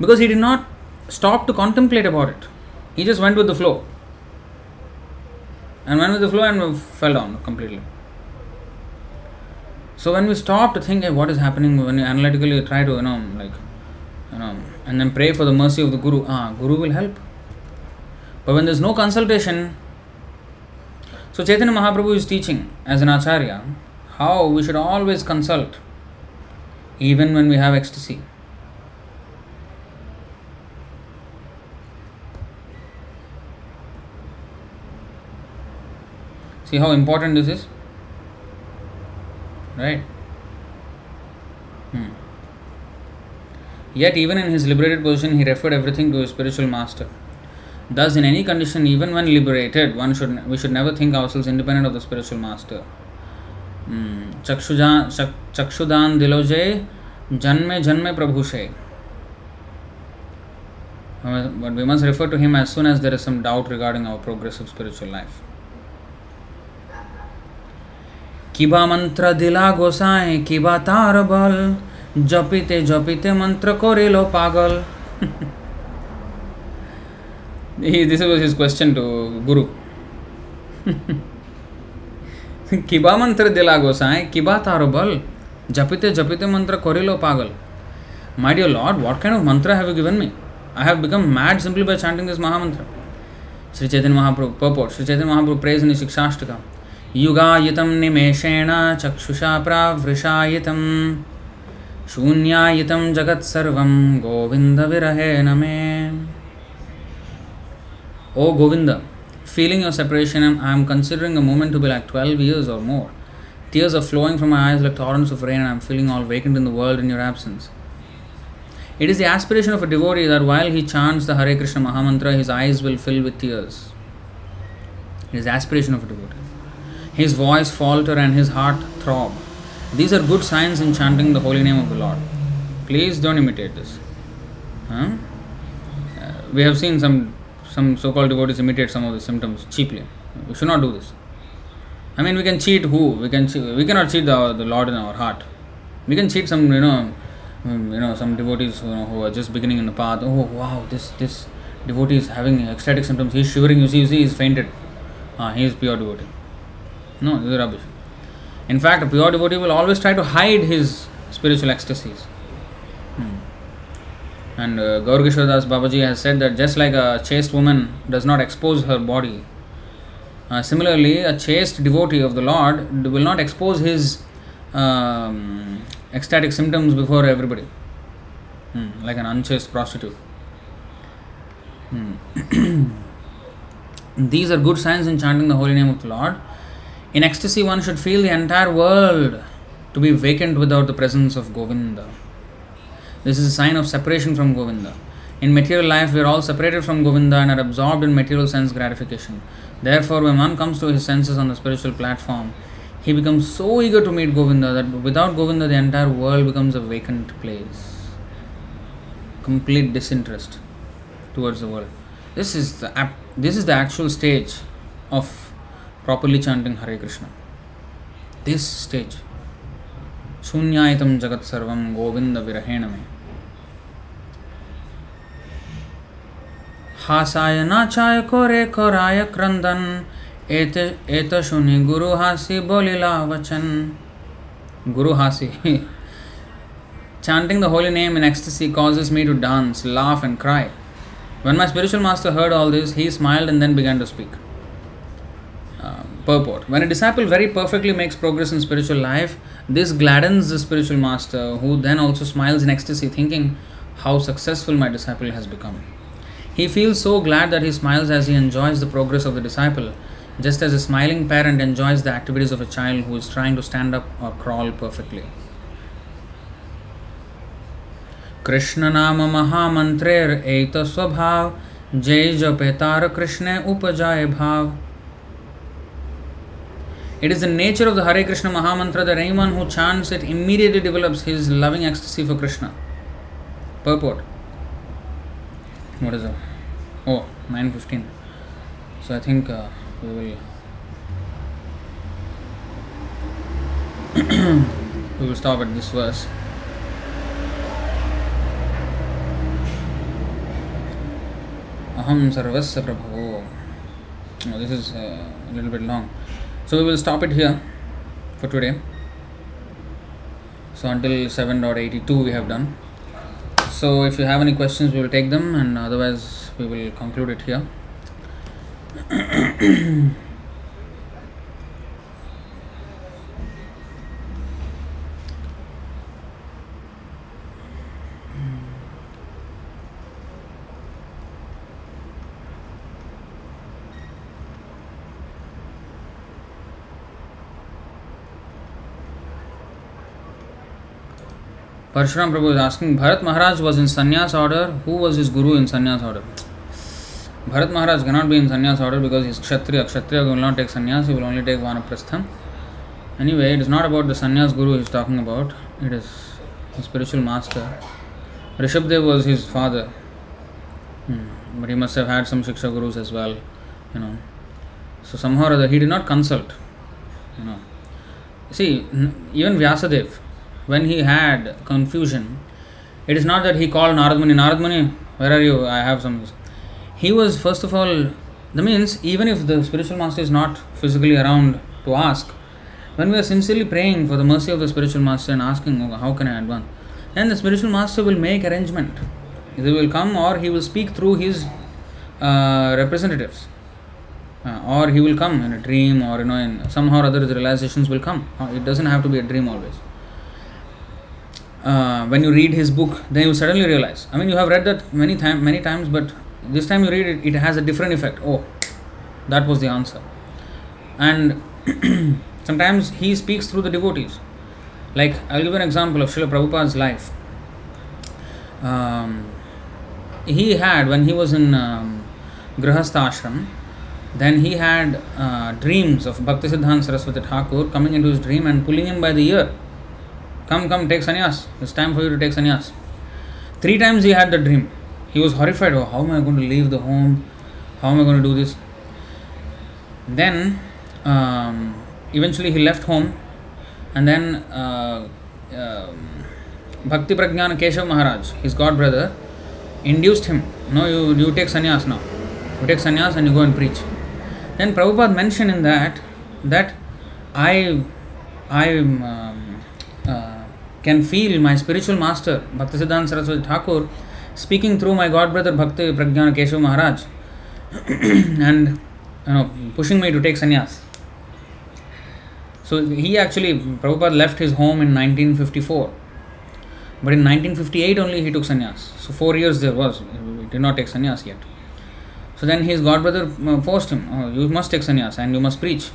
Because he did not stop to contemplate about it. He just went with the flow. And went with the flow and fell down completely so when we stop to think hey, what is happening, when you analytically try to you know like you know and then pray for the mercy of the guru, ah, guru will help. But when there's no consultation, So Chaitanya Mahaprabhu is teaching as an acharya how we should always consult even when we have ecstasy. See how important this is? Right? Hmm. Yet, even in his liberated position, he referred everything to his spiritual master. Thus, in any condition, even when liberated, one should we should never think ourselves independent of the spiritual master. चक्षुदान दिलोजे जन्मे जन्मे प्रभु से but we must refer to him as soon as there is some regarding our progressive spiritual life. किबा मंत्र दिला गोसाए किबा तार बल जपिते जपिते मंत्र कोरेलो पागल this was his question to guru किबा मंत्र दिला गोसाए किबा तारो बल जपिते जपिते मंत्र कोरेलो पागल My dear Lord, what kind of mantra have you given me? I have become mad simply by chanting this Mahamantra. Sri Chaitanya Mahaprabhu purport. Sri Chaitanya Mahaprabhu prays in his Shikshashtaka. युगायुतं निमेषेण चक्षुषा प्रावृषायितं शून्यायितं जगत्सर्वं गोविन्दविरहे न मे o Govinda feeling your separation I am considering a moment to be years or more or more flowing from flowing from eye like torrents of rain I'm feeling all vacant in the world in your absence it is the aspiration of a devotee there while he chants the Hare Krishna mahamantra his eyes will fill with tears it is aspiration of a devotee his voice falter and his heart throb. These are good signs in chanting the holy name of the Lord. Please don't imitate this. Huh? Uh, we have seen some some so-called devotees imitate some of the symptoms cheaply. We should not do this. I mean, we can cheat who? We can we cannot cheat the, the Lord in our heart. We can cheat some you know um, you know some devotees you know, who are just beginning in the path. Oh wow, this this devotee is having ecstatic symptoms. He's shivering. You see, you see, he's fainted. Ah, he is pure devotee. No, this is rubbish. In fact, a pure devotee will always try to hide his spiritual ecstasies. Hmm. And uh, Gaur Babaji has said that just like a chaste woman does not expose her body, uh, similarly, a chaste devotee of the Lord will not expose his um, ecstatic symptoms before everybody, hmm. like an unchaste prostitute. Hmm. These are good signs in chanting the holy name of the Lord. In ecstasy, one should feel the entire world to be vacant without the presence of Govinda. This is a sign of separation from Govinda. In material life, we are all separated from Govinda and are absorbed in material sense gratification. Therefore, when one comes to his senses on the spiritual platform, he becomes so eager to meet Govinda that without Govinda, the entire world becomes a vacant place. Complete disinterest towards the world. This is the this is the actual stage of properly chanting Hare Krishna. This stage. जगत सर्वम गोविंद विरहेण में हासाय नाचाय कोरे कोराय क्रंदन एत एत शुनि गुरु हासी बोलिला वचन गुरु हासी Chanting the holy name in ecstasy causes me to dance, laugh, and cry. When my spiritual master heard all this, he smiled and then began to speak. purport. When a disciple very perfectly makes progress in spiritual life, this gladdens the spiritual master, who then also smiles in ecstasy, thinking how successful my disciple has become. He feels so glad that he smiles as he enjoys the progress of the disciple, just as a smiling parent enjoys the activities of a child who is trying to stand up or crawl perfectly. Krishna नाम महामंत्रेर एत स्वभाव जय जपे तार कृष्ण उपजाए भाव it is the nature of the Hare Krishna Mahamantra that anyone who chants it immediately develops his loving ecstasy for Krishna. Purport. What is it? Oh, 9.15. So I think uh, we will we will stop at this verse. Oh, this is uh, a little bit long. So we will stop it here for today. So until 7.82 we have done. So if you have any questions we will take them and otherwise we will conclude it here. Parshuram Prabhu is asking, Bharat Maharaj was in sannyas order. Who was his guru in sannyas order? Bharat Maharaj cannot be in sannyas order because he is Kshatriya. Kshatriya will not take sannyas, he will only take Vanaprastham. Anyway, it is not about the sannyas guru he is talking about, it is his spiritual master. Rishabdev was his father, hmm. but he must have had some Shiksha gurus as well, you know. So somehow or other, he did not consult, you know. See, even Vyasadev, when he had confusion, it is not that he called Narad Muni, Narad Muni, where are you? I have some. He was, first of all, that means even if the spiritual master is not physically around to ask, when we are sincerely praying for the mercy of the spiritual master and asking, oh, how can I advance, then the spiritual master will make arrangement. Either will come or he will speak through his uh, representatives. Uh, or he will come in a dream or you know in somehow or other the realizations will come uh, it doesn't have to be a dream always uh, when you read his book then you suddenly realize. I mean you have read that many time many times but this time you read it it has a different effect. Oh that was the answer. And sometimes he speaks through the devotees. Like i'll give an example of Srila Prabhupada's life. Um, he had when he was in um, Grihastha ashram then he had uh, dreams of Bhaktisiddhanta Saraswati Thakur coming into his dream and pulling him by the ear. Come, come, take sannyas. It's time for you to take sannyas. Three times he had the dream. He was horrified. Oh, how am I going to leave the home? How am I going to do this? Then, um, eventually, he left home, and then uh, uh, Bhakti Prajnana Keshav Maharaj, his god brother, induced him. No, you, you take sannyas now. You take sannyas and you go and preach. Then Prabhupada mentioned in that that I I um, uh, can feel my spiritual master Bhaktisiddhanta Saraswati Thakur speaking through my god brother Bhakti Prajnana Keshav Maharaj and you know pushing me to take sannyas. So he actually Prabhupada left his home in 1954. But in 1958 only he took sannyas. So four years there was. He did not take sannyas yet. So then his godbrother uh, forced him, oh, you must take sannyas and you must preach.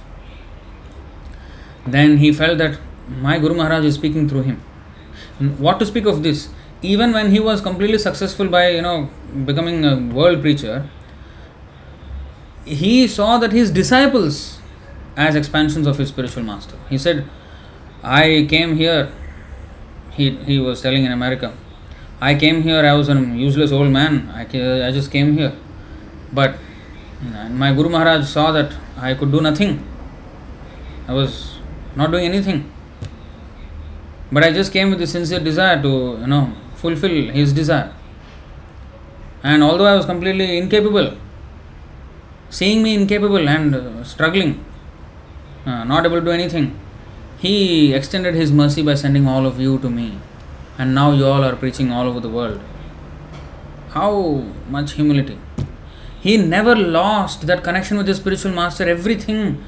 Then he felt that my Guru Maharaj is speaking through him. What to speak of this? Even when he was completely successful by you know becoming a world preacher, he saw that his disciples as expansions of his spiritual master. He said, I came here, he, he was telling in America, I came here, I was a useless old man, I, I just came here but my Guru Maharaj saw that I could do nothing. I was not doing anything. But I just came with the sincere desire to, you know, fulfill his desire. And although I was completely incapable, seeing me incapable and uh, struggling, uh, not able to do anything, he extended his mercy by sending all of you to me. And now you all are preaching all over the world. How much humility! he never lost that connection with his spiritual master everything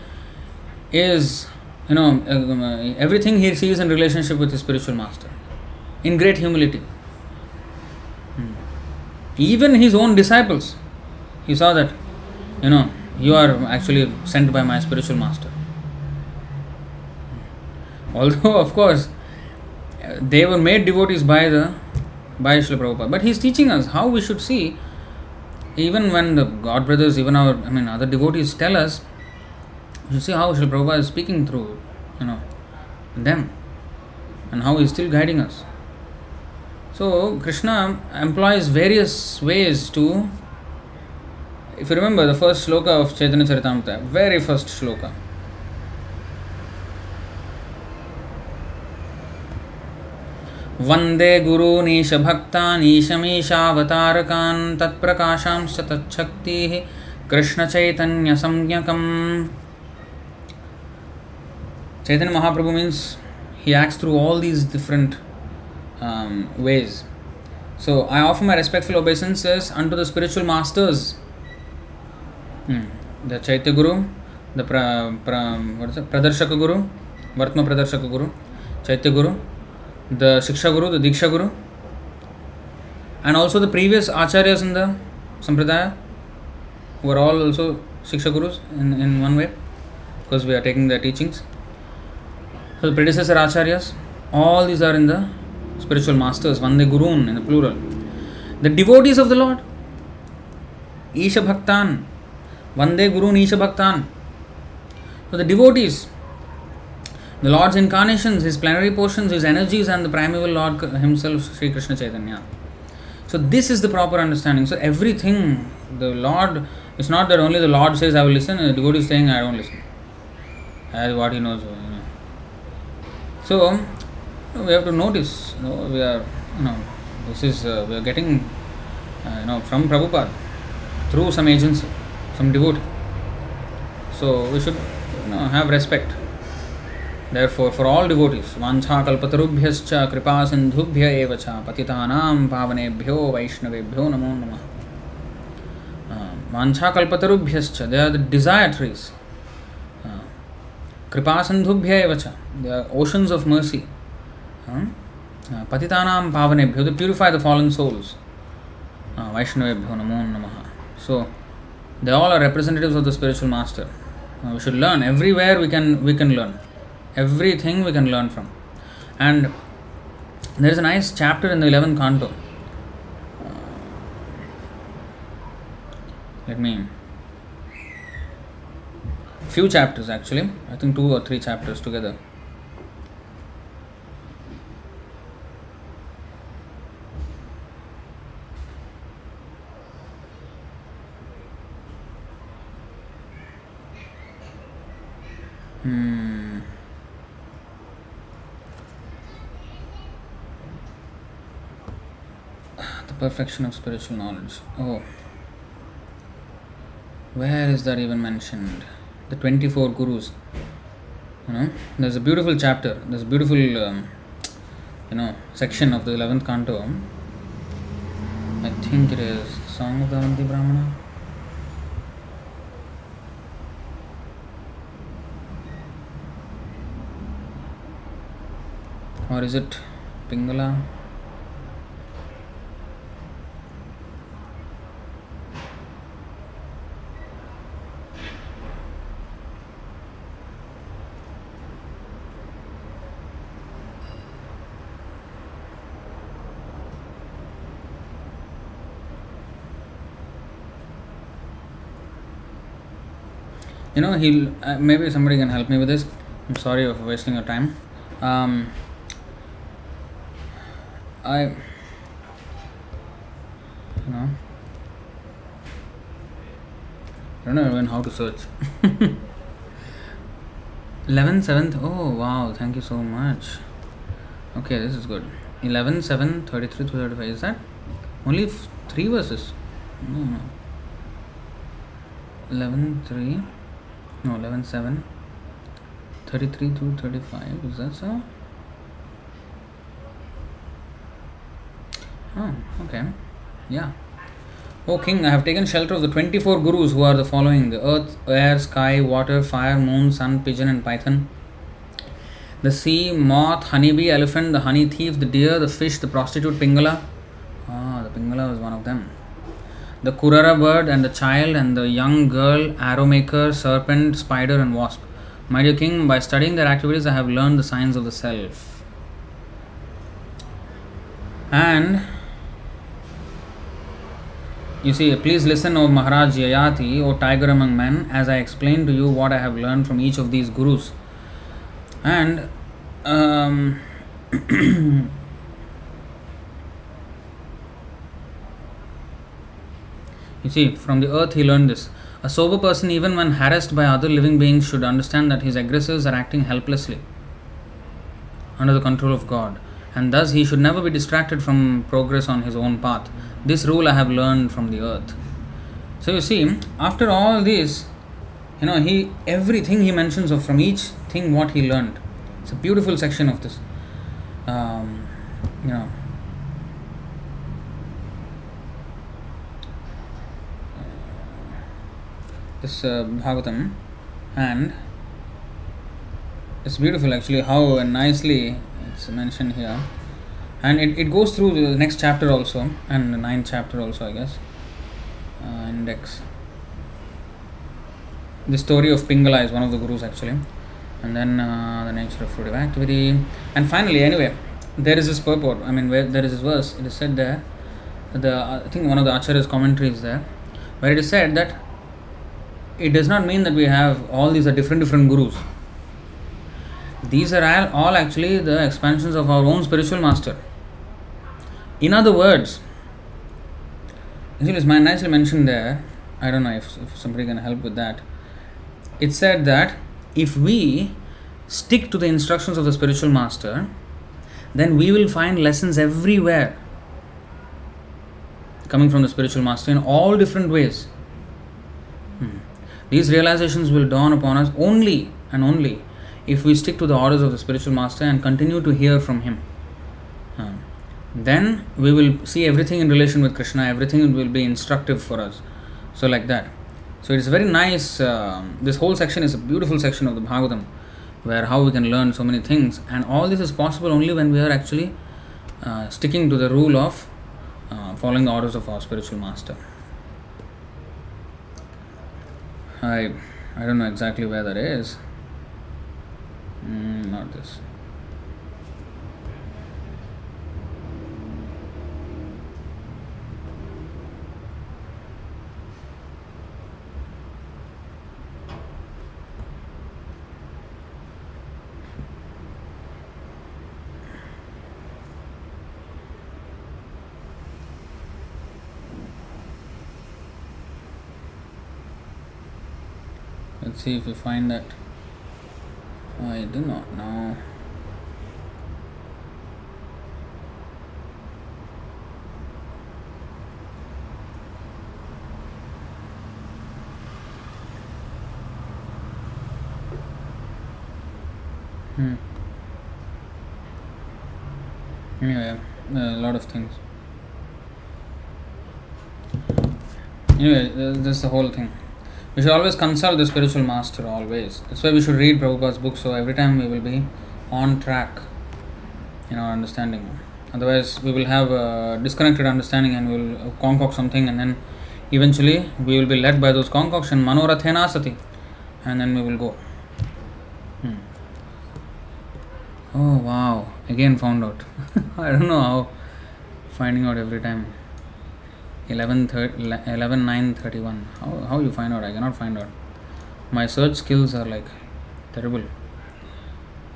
is you know uh, everything he sees in relationship with his spiritual master. In great humility. Hmm. even his own disciples. He saw that you know you are actually sent by my spiritual master. Although of course they were made devotees by the by Srila Prabhupada. But he is teaching us how we should see even when the God brothers, even our, I mean, other devotees tell us, you see how Srila Prabhupada is speaking through, you know, them and how he is still guiding us. So, Krishna employs various ways to, if you remember the first sloka of Chaitanya Charitamrita, very first sloka, Vande गुरूनीशभक्तानीशमीशावतारकान् तत्प्रकाशांश्च तच्छक्तिः कृष्णचैतन्यसंज्ञकम् Chaitanya Mahaprabhu means he acts through all these different um, ways. So I offer my respectful obeisances unto the spiritual masters, hmm. the Chaitya Guru, the pra, pra, what is it? Pradarshaka Guru, Vartma Pradarshaka Guru, Chaitya Guru, the Shiksha Guru, the Diksha Guru, and also the previous Acharyas in the Sampradaya, who are all also Shiksha Gurus in, in one way, because we are taking their teachings. So the predecessor Acharyas, all these are in the spiritual masters, Vande Gurun in the plural. The devotees of the Lord. Isha Bhaktan. Vande Gurun Isha Bhaktan. So the devotees, the Lord's incarnations, His plenary portions, His energies, and the primeval Lord Himself, Sri Krishna Chaitanya. So this is the proper understanding. So everything, the Lord, it's not that only the Lord says I will listen, the devotee is saying I don't listen. As what he knows. So we have to notice. You know, we are, you know, this is uh, we are getting, uh, you know, from Prabhupada through some agency, some devotee. So we should, you know, have respect. Therefore, for all devotees, vancha kalpatarubhyascha kripa sindhubhya eva cha patitanam pavanebhyo vaishnavebhyo namo namah. Uh, vancha kalpatarubhyascha, they are the desire trees. Uh, kripa sindhubhya eva cha, they are oceans of mercy. Uh, uh, patitanam pavanebhyo, they purify the fallen souls. Uh, vaishnavebhyo namo namah. So, they all are representatives of the spiritual master. Uh, we should learn everywhere we can we can learn everything we can learn from and there is a nice chapter in the 11th canto uh, let me few chapters actually i think two or three chapters together hmm the perfection of spiritual knowledge. Oh, where is that even mentioned? The 24 gurus. You know, there's a beautiful chapter, there's a beautiful, um, you know, section of the 11th canto. I think it is Song of the Avanti Brahmana. Or is it Pingala? You know he'll uh, maybe somebody can help me with this. I'm sorry for wasting your time. Um, i you know i don't know even how to search. 11 7th oh wow thank you so much. Okay this is good. 11 7 33 to 35 is that only three verses? No no. 11 3 no 11 7 33 to 35 is that so? Oh okay. Yeah. O king, I have taken shelter of the 24 gurus who are the following. The earth, air, sky, water, fire, moon, sun, pigeon, and python. The sea, moth, honeybee, elephant, the honey thief, the deer, the fish, the prostitute, pingala. Ah, the pingala was one of them. The kurara bird and the child and the young girl, arrow maker, serpent, spider, and wasp. My dear king, by studying their activities, I have learned the signs of the self. And you see, please listen, O Maharaj Yayati, O tiger among men, as I explain to you what I have learned from each of these gurus. And um, you see, from the earth he learned this. A sober person, even when harassed by other living beings, should understand that his aggressors are acting helplessly under the control of God, and thus he should never be distracted from progress on his own path. This rule I have learned from the earth. So you see, after all this, you know, he everything he mentions of from each thing what he learned. It's a beautiful section of this. Um, you know. This uh, Bhagavatam, and it's beautiful actually how nicely it's mentioned here and it, it goes through the next chapter also and the ninth chapter also i guess uh, index the story of pingala is one of the gurus actually and then uh, the nature of fruitive activity and finally anyway there is this purport. I mean, where there is this verse. It is said there. The I think one of the Acharya's commentaries there, where it is said that it does not mean that we have all these are different different gurus. These are all, all actually the expansions of our own spiritual master. In other words, actually, it's nicely mentioned there. I don't know if, if somebody can help with that. It said that if we stick to the instructions of the spiritual master, then we will find lessons everywhere coming from the spiritual master in all different ways. Hmm. These realizations will dawn upon us only and only if we stick to the orders of the spiritual master and continue to hear from him. Hmm. Then we will see everything in relation with Krishna, everything will be instructive for us. So, like that. So, it's very nice. Uh, this whole section is a beautiful section of the Bhagavatam where how we can learn so many things and all this is possible only when we are actually uh, sticking to the rule of uh, following the orders of our spiritual master i i don't know exactly where that is. Mm, not this see if we find that. I do not know. Hmm. Anyway a lot of things. Anyway that's the whole thing we should always consult the spiritual master always. That's why we should read prabhupada's book so every time we will be on track in our understanding. Otherwise we will have a disconnected understanding and we will concoct something and then eventually we will be led by those concoction manorathena and then we will go. Hmm. oh wow. Again found out. I don't know how finding out every time 11, 11 9 31 how, how you find out i cannot find out my search skills are like terrible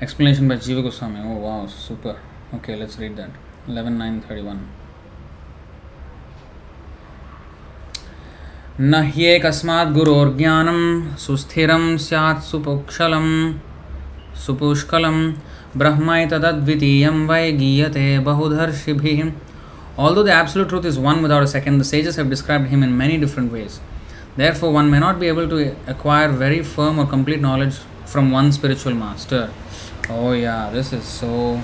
explanation by jiva goswami oh wow super okay let's read that 11 9 31 न ह्येकस्मात् गुरोर्ज्ञानं सुस्थिरं स्यात् सुपुक्षलं सुपुष्कलं ब्रह्मैतदद्वितीयं वै गीयते बहुधर्षिभिः Although the absolute truth is one without a second, the sages have described him in many different ways. Therefore, one may not be able to acquire very firm or complete knowledge from one spiritual master. Oh, yeah, this is so.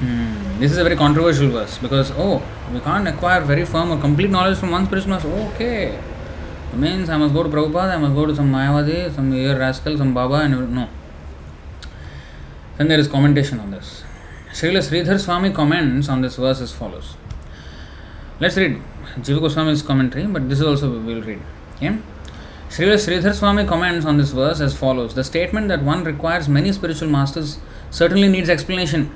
Hmm, this is a very controversial verse because, oh, we can't acquire very firm or complete knowledge from one spiritual master. Okay. It means I must go to Prabhupada, I must go to some Mayavadi, some rascal, some Baba, and no. Then there is commentation on this. Srila Sridhar Swami comments on this verse as follows. Let's read Jiva Goswami's commentary, but this is also we will read. Okay? Srila Sridhar Swami comments on this verse as follows The statement that one requires many spiritual masters certainly needs explanation,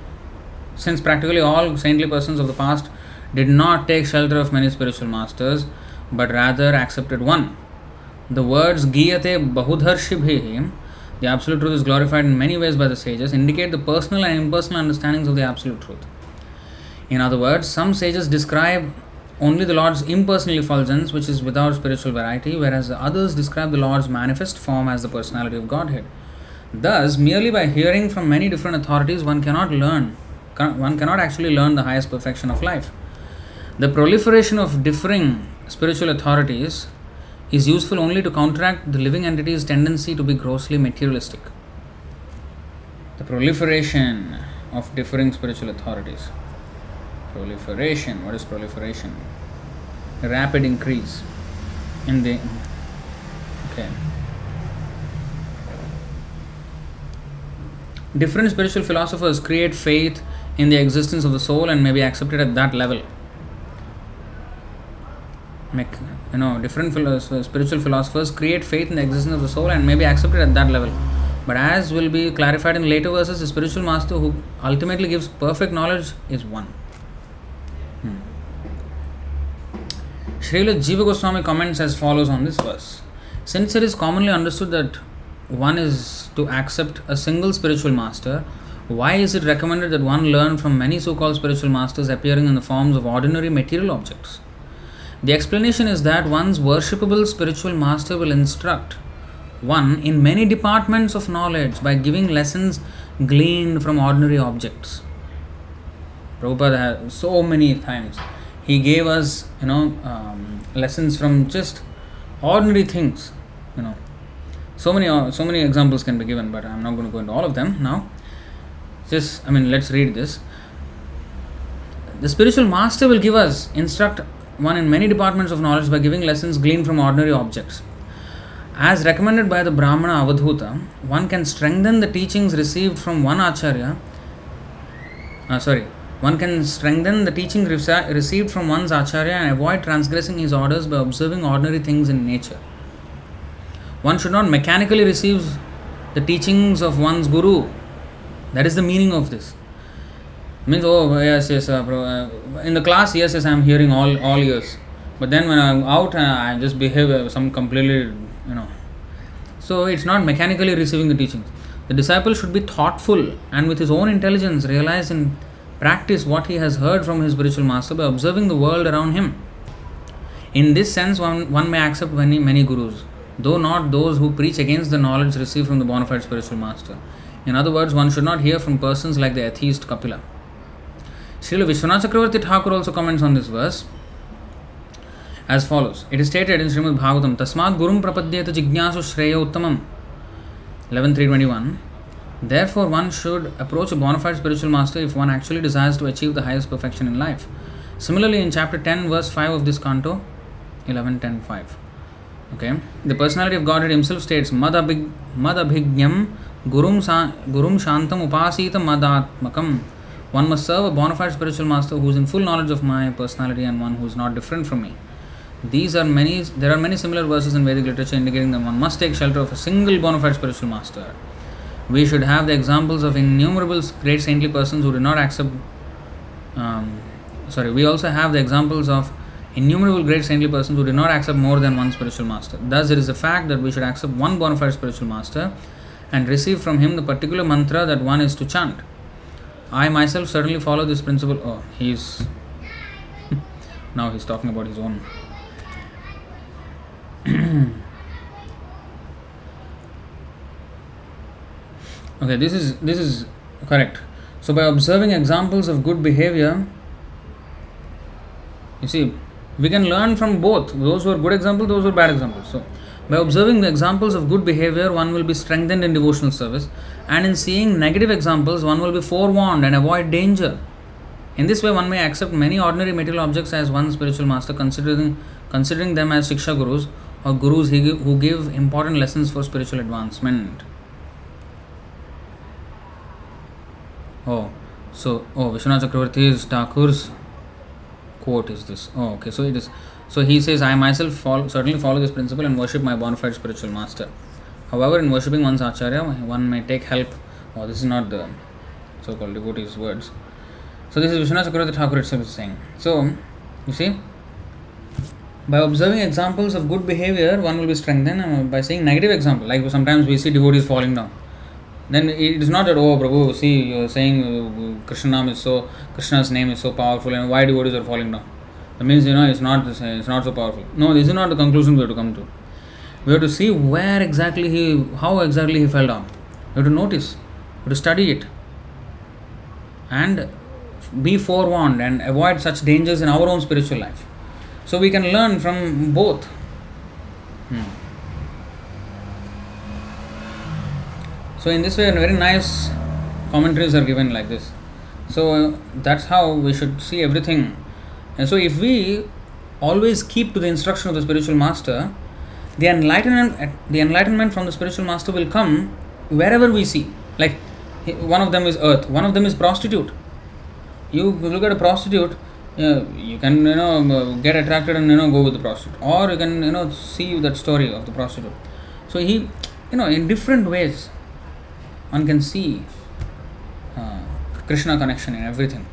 since practically all saintly persons of the past did not take shelter of many spiritual masters, but rather accepted one. The words Giyate Bahudharshibhi the Absolute Truth is glorified in many ways by the sages, indicate the personal and impersonal understandings of the Absolute Truth. In other words, some sages describe only the Lord's impersonal effulgence, which is without spiritual variety, whereas the others describe the Lord's manifest form as the personality of Godhead. Thus, merely by hearing from many different authorities, one cannot learn, one cannot actually learn the highest perfection of life. The proliferation of differing spiritual authorities is useful only to counteract the living entity's tendency to be grossly materialistic. The proliferation of differing spiritual authorities. Proliferation. What is proliferation? Rapid increase in the. Okay. Different spiritual philosophers create faith in the existence of the soul and may be accepted at that level you know different spiritual philosophers create faith in the existence of the soul and may be accepted at that level But as will be clarified in later verses, the spiritual master who ultimately gives perfect knowledge is one. Hmm. Jiva Goswami comments as follows on this verse. Since it is commonly understood that one is to accept a single spiritual master, why is it recommended that one learn from many so called spiritual masters appearing in the forms of ordinary material objects? The explanation is that one's worshipable spiritual master will instruct one in many departments of knowledge by giving lessons gleaned from ordinary objects. Prabhupada has so many times he gave us, you know, um, lessons from just ordinary things, you know. So many, uh, so many examples can be given, but I'm not going to go into all of them now. Just, I mean, let's read this. The spiritual master will give us, instruct one in many departments of knowledge by giving lessons gleaned from ordinary objects. As recommended by the Brahmana Avadhuta, one can strengthen the teachings received from one Acharya. Uh, sorry, one can strengthen the teaching received from one's Acharya and avoid transgressing his orders by observing ordinary things in nature. One should not mechanically receive the teachings of one's Guru. That is the meaning of this. Means, oh, yes, yes, uh, uh, in the class, yes, yes, I'm hearing all, all years. But then when I'm out, uh, I just behave uh, some completely you know. So it's not mechanically receiving the teachings. The disciple should be thoughtful and with his own intelligence realize and practice what he has heard from his spiritual master by observing the world around him. In this sense one, one may accept many many gurus though not those who preach against the knowledge received from the bona fide spiritual master. In other words one should not hear from persons like the atheist kapila Srila Vishwanath Chakravarti Thakur also comments on this verse as follows. It is stated in Srimad Bhagavatam, Tasmat Gurum Prapadyeta Jignasu Shreya Uttamam 11.321 Therefore, one should approach a bona fide spiritual master if one actually desires to achieve the highest perfection in life. Similarly, in chapter 10, verse 5 of this canto, 11.10.5. Okay, the personality of Godhead himself states, Madabhig, Gurum, sa, gurum Shantam Upasita Madatmakam. One must serve a bona fide spiritual master who is in full knowledge of my personality and one who is not different from me. These are many. There are many similar verses in Vedic literature indicating that one must take shelter of a single bona fide spiritual master. We should have the examples of innumerable great saintly persons who did not accept. Um, sorry, we also have the examples of innumerable great saintly persons who did not accept more than one spiritual master. Thus, it is a fact that we should accept one bona fide spiritual master and receive from him the particular mantra that one is to chant. I myself certainly follow this principle. Oh, he's now he's talking about his own. Okay this is this is correct. So by observing examples of good behavior you see we can learn from both. Those who are good examples those who are bad examples so by observing the examples of good behavior one will be strengthened in devotional service and in seeing negative examples one will be forewarned and avoid danger in this way one may accept many ordinary material objects as one spiritual master considering considering them as shiksha gurus or gurus who give important lessons for spiritual advancement. Oh, so oh Vishwanath Chakravarti's Thakur's quote is this. Oh, okay. So it is. So he says, I myself follow, certainly follow this principle and worship my bona fide spiritual master. However, in worshipping one's acharya, one may take help. Oh, this is not the so-called devotee's words. So this is Vishwanath Chakravarti Thakur itself is saying. So you see, by observing examples of good behavior, one will be strengthened. Uh, by seeing negative example, like sometimes we see devotees falling down. Then it is not that oh Prabhu, see you are saying uh, Krishna is so Krishna's name is so powerful, and why devotees are falling down? That means you know it's not it's not so powerful. No, this is not the conclusion we have to come to. We have to see where exactly he, how exactly he fell down. We have to notice, we have to study it, and be forewarned and avoid such dangers in our own spiritual life. So we can learn from both. Hmm. So in this way, very nice commentaries are given like this. So uh, that's how we should see everything. And so if we always keep to the instruction of the spiritual master, the enlightenment, the enlightenment from the spiritual master will come wherever we see. Like one of them is earth, one of them is prostitute. You look at a prostitute, yeah, you can you know um, uh, get attracted and you know go with the prostitute or you can you know see that story of the prostitute so he you know in different ways one can see uh, Krishna connection in everything.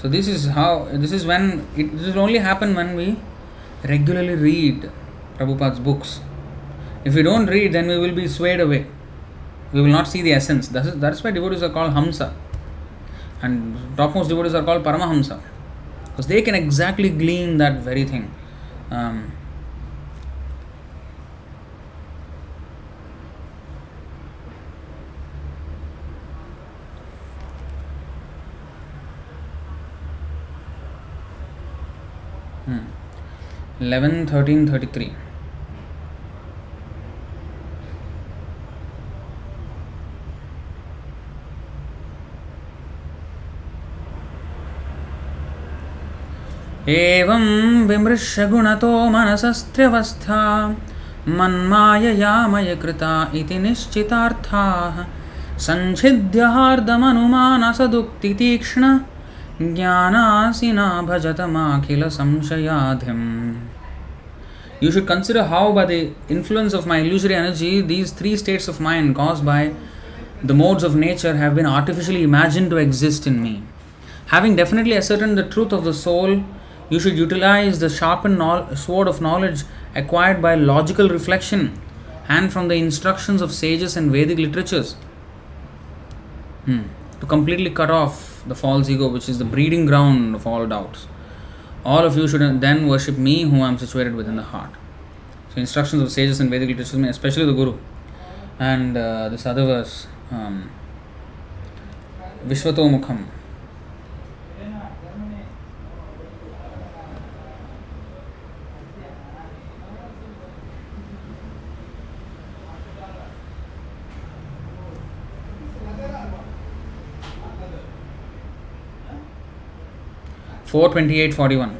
So this is how this is when it this will only happen when we regularly read Prabhupada's books. If we don't read, then we will be swayed away. We will not see the essence. That is, that's why devotees are called Hamsa. And topmost devotees are called Paramahamsa. Because they can exactly glean that very thing. Um, eleven thirteen thirty three एवं विमृश्यगुणतो मनसस्त्र्यवस्था मन्माययामय कृता इति निश्चितार्थाः सञ्छिद्य हार्दमनुमानसदुक्तितीक्ष्ण ज्ञानासिना भजतमाखिलसंशयाधिम्। You should consider how, by the influence of my illusory energy, these three states of mind caused by the modes of nature have been artificially imagined to exist in me. Having definitely ascertained the truth of the soul, you should utilize the sharpened sword of knowledge acquired by logical reflection and from the instructions of sages and Vedic literatures hmm. to completely cut off the false ego, which is the breeding ground of all doubts. All of you should then worship me, who I am situated within the heart. So, instructions of sages and Vedic literatures, especially the Guru. And uh, this other verse, um, four twenty eight forty one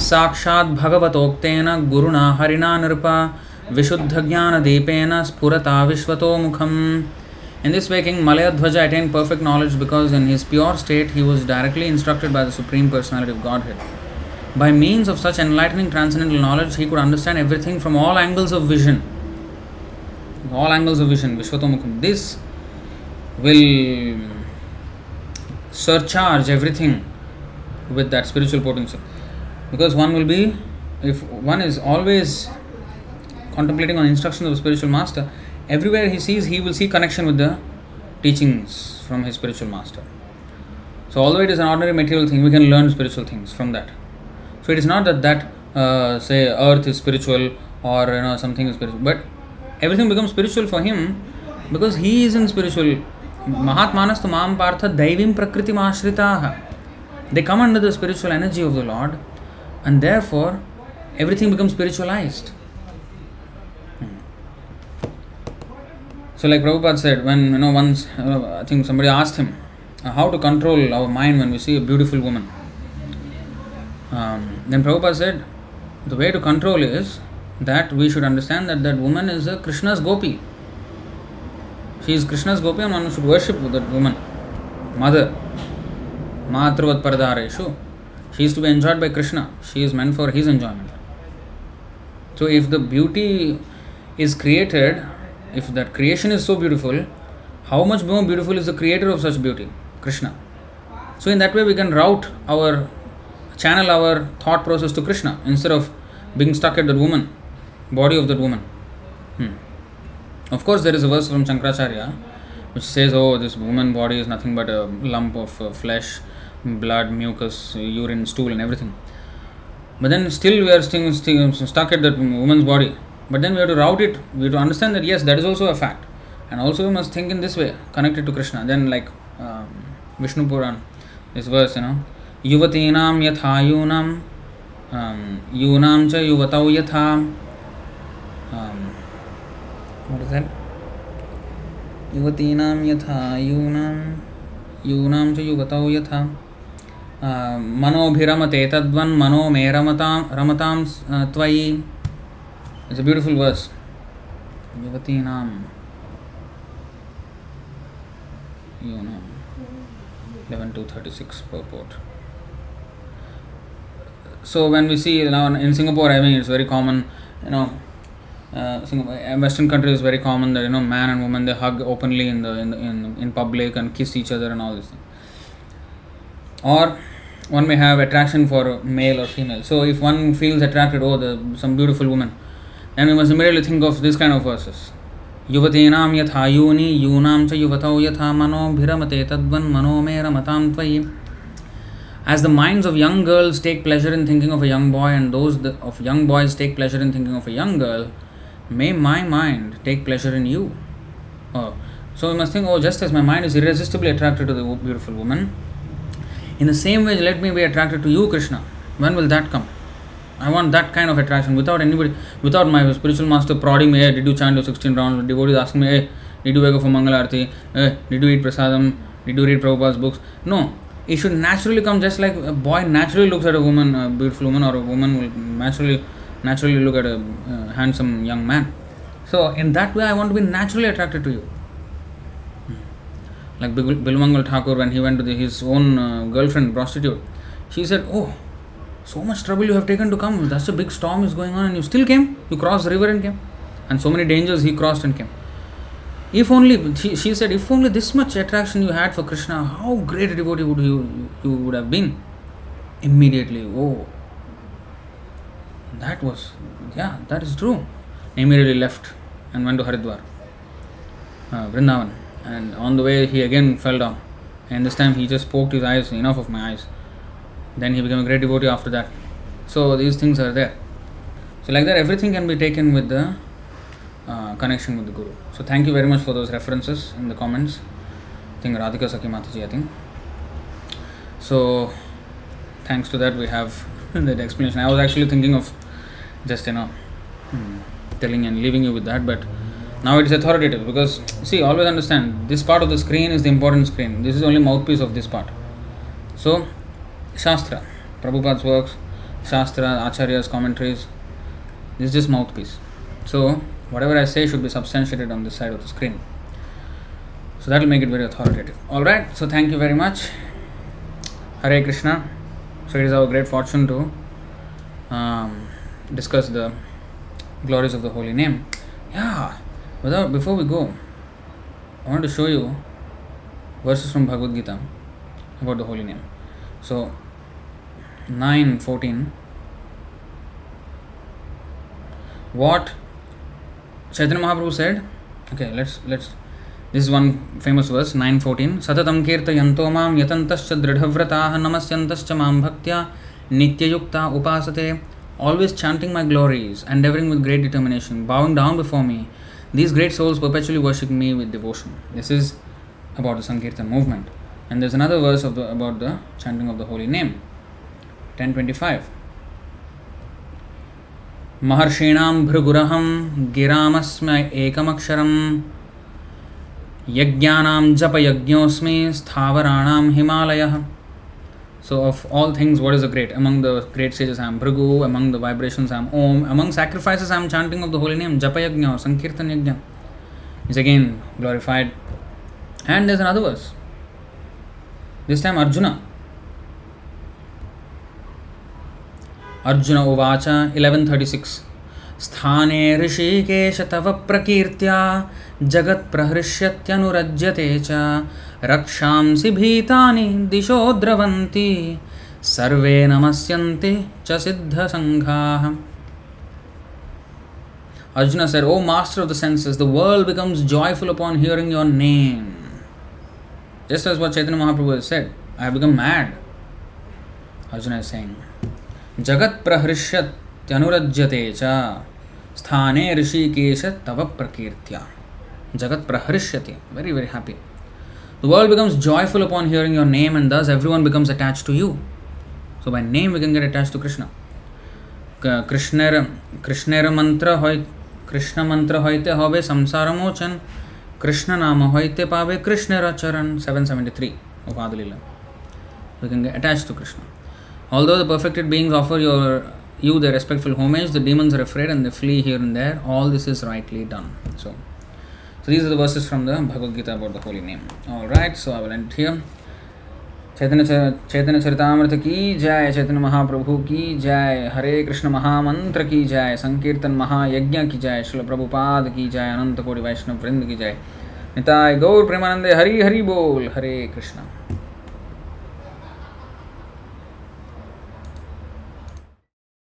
साक्षात् भगवतोक्न गुरुना हरिणा नृप विशुद्ध ज्ञानदीपेन स्फुरता विश्वतो मुखम in this making Malayadhwaja attain perfect knowledge because in his pure state he was directly instructed by the supreme personality of Godhead by means of such enlightening transcendental knowledge he could understand everything from all angles of vision all angles of vision विश्वतो Mokham this will sir everything with that spiritual potential because one will be if one is always contemplating on instructions of a spiritual master everywhere he sees he will see connection with the teachings from his spiritual master so although it is an ordinary material thing we can learn spiritual things from that so it is not that that uh, say earth is spiritual or you know something is spiritual but everything becomes spiritual for him because he is in spiritual महात्मानस्तु मां Partha दैवीं प्रकृतिमाश्रिताः they come under the spiritual energy of the Lord, and therefore everything becomes spiritualized. Hmm. So, like Prabhupada said, when you know, once uh, I think somebody asked him uh, how to control our mind when we see a beautiful woman. Um, then Prabhupada said, the way to control is that we should understand that that woman is a Krishna's gopi. She is Krishna's gopi, and one should worship that woman, mother. मातृवत्परदारेशु she is to be enjoyed by Krishna she is meant for his enjoyment so if the beauty is created if that creation is so beautiful how much more beautiful is the creator of such beauty Krishna so in that way we can route our channel our thought process to Krishna instead of being stuck at that woman body of that woman of course there is a verse from Shankaracharya which says o this woman body is nothing but a lump of flesh blood, mucus, urine, stool, and everything. But then still we are still, still stuck at that woman's body. But then we have to route it. We have to understand that yes, that is also a fact, and also we must think in this way, connected to Krishna. Then like um, Vishnu Puran, this verse, you know, युवतीनां यथा यूनां यूनां च युवतौ यथा what is that युवतीनां यथा यूनां यूनां च युवतौ यथा Mano तद्वन् मनो मे mano रमतां त्वयि it's It's a beautiful verse. यूनां eleven to purport. so when we see now in Singapore, I mean it's very common, you know, uh, uh Western country is very common that you know man and woman they hug openly in the in in, in public and kiss each other and all this. Thing Or one may have attraction for male or female. So if one feels attracted, oh, the some beautiful woman, then we must immediately think of this kind of verses. युवतीनां यथा यूनि यूनां च युवतौ यथा मनोभिरमते तद्वन् मनो मे रमतां त्वयि As the minds of young girls take pleasure in thinking of a young boy and those of young boys take pleasure in thinking of a young girl, may my mind take pleasure in you. Oh, so we must think, oh, just as my mind is irresistibly attracted to the beautiful woman, in the same way, let me be attracted to you, Krishna. When will that come? I want that kind of attraction without anybody, without my spiritual master prodding me, hey, did you chant your 16 rounds? Devotees asking me, hey, did you wake up for Mangalarti? Hey, did you eat prasadam? Did you read Prabhupada's books? No, it should naturally come just like a boy naturally looks at a woman, a beautiful woman, or a woman will naturally naturally look at a uh, handsome young man. So in that way, I want to be naturally attracted to you. Like Bilvamangal Thakur, when he went to the, his own uh, girlfriend prostitute, she said, "Oh, so much trouble you have taken to come. That's a big storm is going on, and you still came. You crossed the river and came, and so many dangers he crossed and came." If only, she, she said, if only this much attraction you had for Krishna, how great a devotee would you, you would have been. Immediately, oh, that was, yeah, that is true. Immediately left and went to Haridwar, uh, Vrindavan. And on the way, he again fell down. And this time he just poked his eyes, enough of my eyes. Then he became a great devotee after that. So these things are there. So, like that, everything can be taken with the uh, connection with the Guru. So thank you very much for those references in the comments. I think Radhika Saki Mataji, I think. So thanks to that we have that explanation. I was actually thinking of just you know hmm, telling and leaving you with that, but now it is authoritative because see always understand this part of the screen is the important screen. This is only mouthpiece of this part. So Shastra, Prabhupada's works, Shastra, Acharya's commentaries, this is just mouthpiece. So whatever I say should be substantiated on this side of the screen. So that will make it very authoritative. Alright, so thank you very much. Hare Krishna. So it is our great fortune to um, discuss the glories of the holy name. Yeah, without before we go, I want to show you verses from Bhagavad Gita about the holy name. So 9:14 what Chaitanya Mahaprabhu said, okay, let's let's this is one famous verse 914 सततं कीर्तयन्तो मां यतन्तश्च दृढव्रताः नमस्यन्तश्च मां भक्त्या नित्ययुक्ता उपासते always chanting my glories endeavoring with great determination bowing down before me these great souls perpetually worship me with devotion this is about the sankirtan movement and there's another verse of the, about the chanting of the holy name 1025 महर्षीणां भृगुरहं गिरामस्म एकमक्षरं यज्ञानां जपयज्ञोऽस्मि स्थावराणां हिमालयः So of all things, what is the great? Among the great sages, I am Bhrigu. Among the vibrations, I am Om. Among sacrifices, I am chanting of the holy name, Japa Yajna or Sankirtan Yajna. Is again glorified. And there's another verse. This time Arjuna. Eleven thirty six स्थाने ऋषिकेश तव प्रकीर्त्या जगत्प्रहृष्यत्यनुरज्यते च रक्षांसि भीतानि दिशो द्रवन्ति सर्वे नमस्यन्ति च सिद्धसङ्घाः Arjuna said, O master of the senses, the world becomes joyful upon hearing your name. Just as what Chaitanya Mahaprabhu has said, I have become mad. Arjuna is saying. जगत प्रहृष्यत्यनुरज्यते च स्थाने ऋषिकेश तव प्रकीर्त्या जगत प्रहृष्यते very very happy The world becomes joyful upon hearing your name, and thus everyone becomes attached to you. So by name we can get attached to Krishna. Krishna, কৃষ্ণের মন্ত্র হয় কৃষ্ণ মন্ত্র হইতে হবে সংসারমোচন কৃষ্ণ নাম হইতে পাবে কৃষ্ণের আচরণ seven seventy three of Adi Lila. We can get attached to Krishna. Although the perfected beings offer your you their respectful homage, the demons are afraid and they flee here and there. All this is rightly done. So so these are the verses from the Bhagavad Gita about the holy name. All right, so I will end here. Chaitanya Charitamrita की जय चैतन्य महाप्रभु की जय हरे कृष्ण महामंत्र की जय संकीर्तन महायज्ञ की जय शिल प्रभुपाद की जय अनंत कोटि वैष्णव वृंद की जय निताय गौर प्रेमानंदे हरि हरि बोल हरे कृष्ण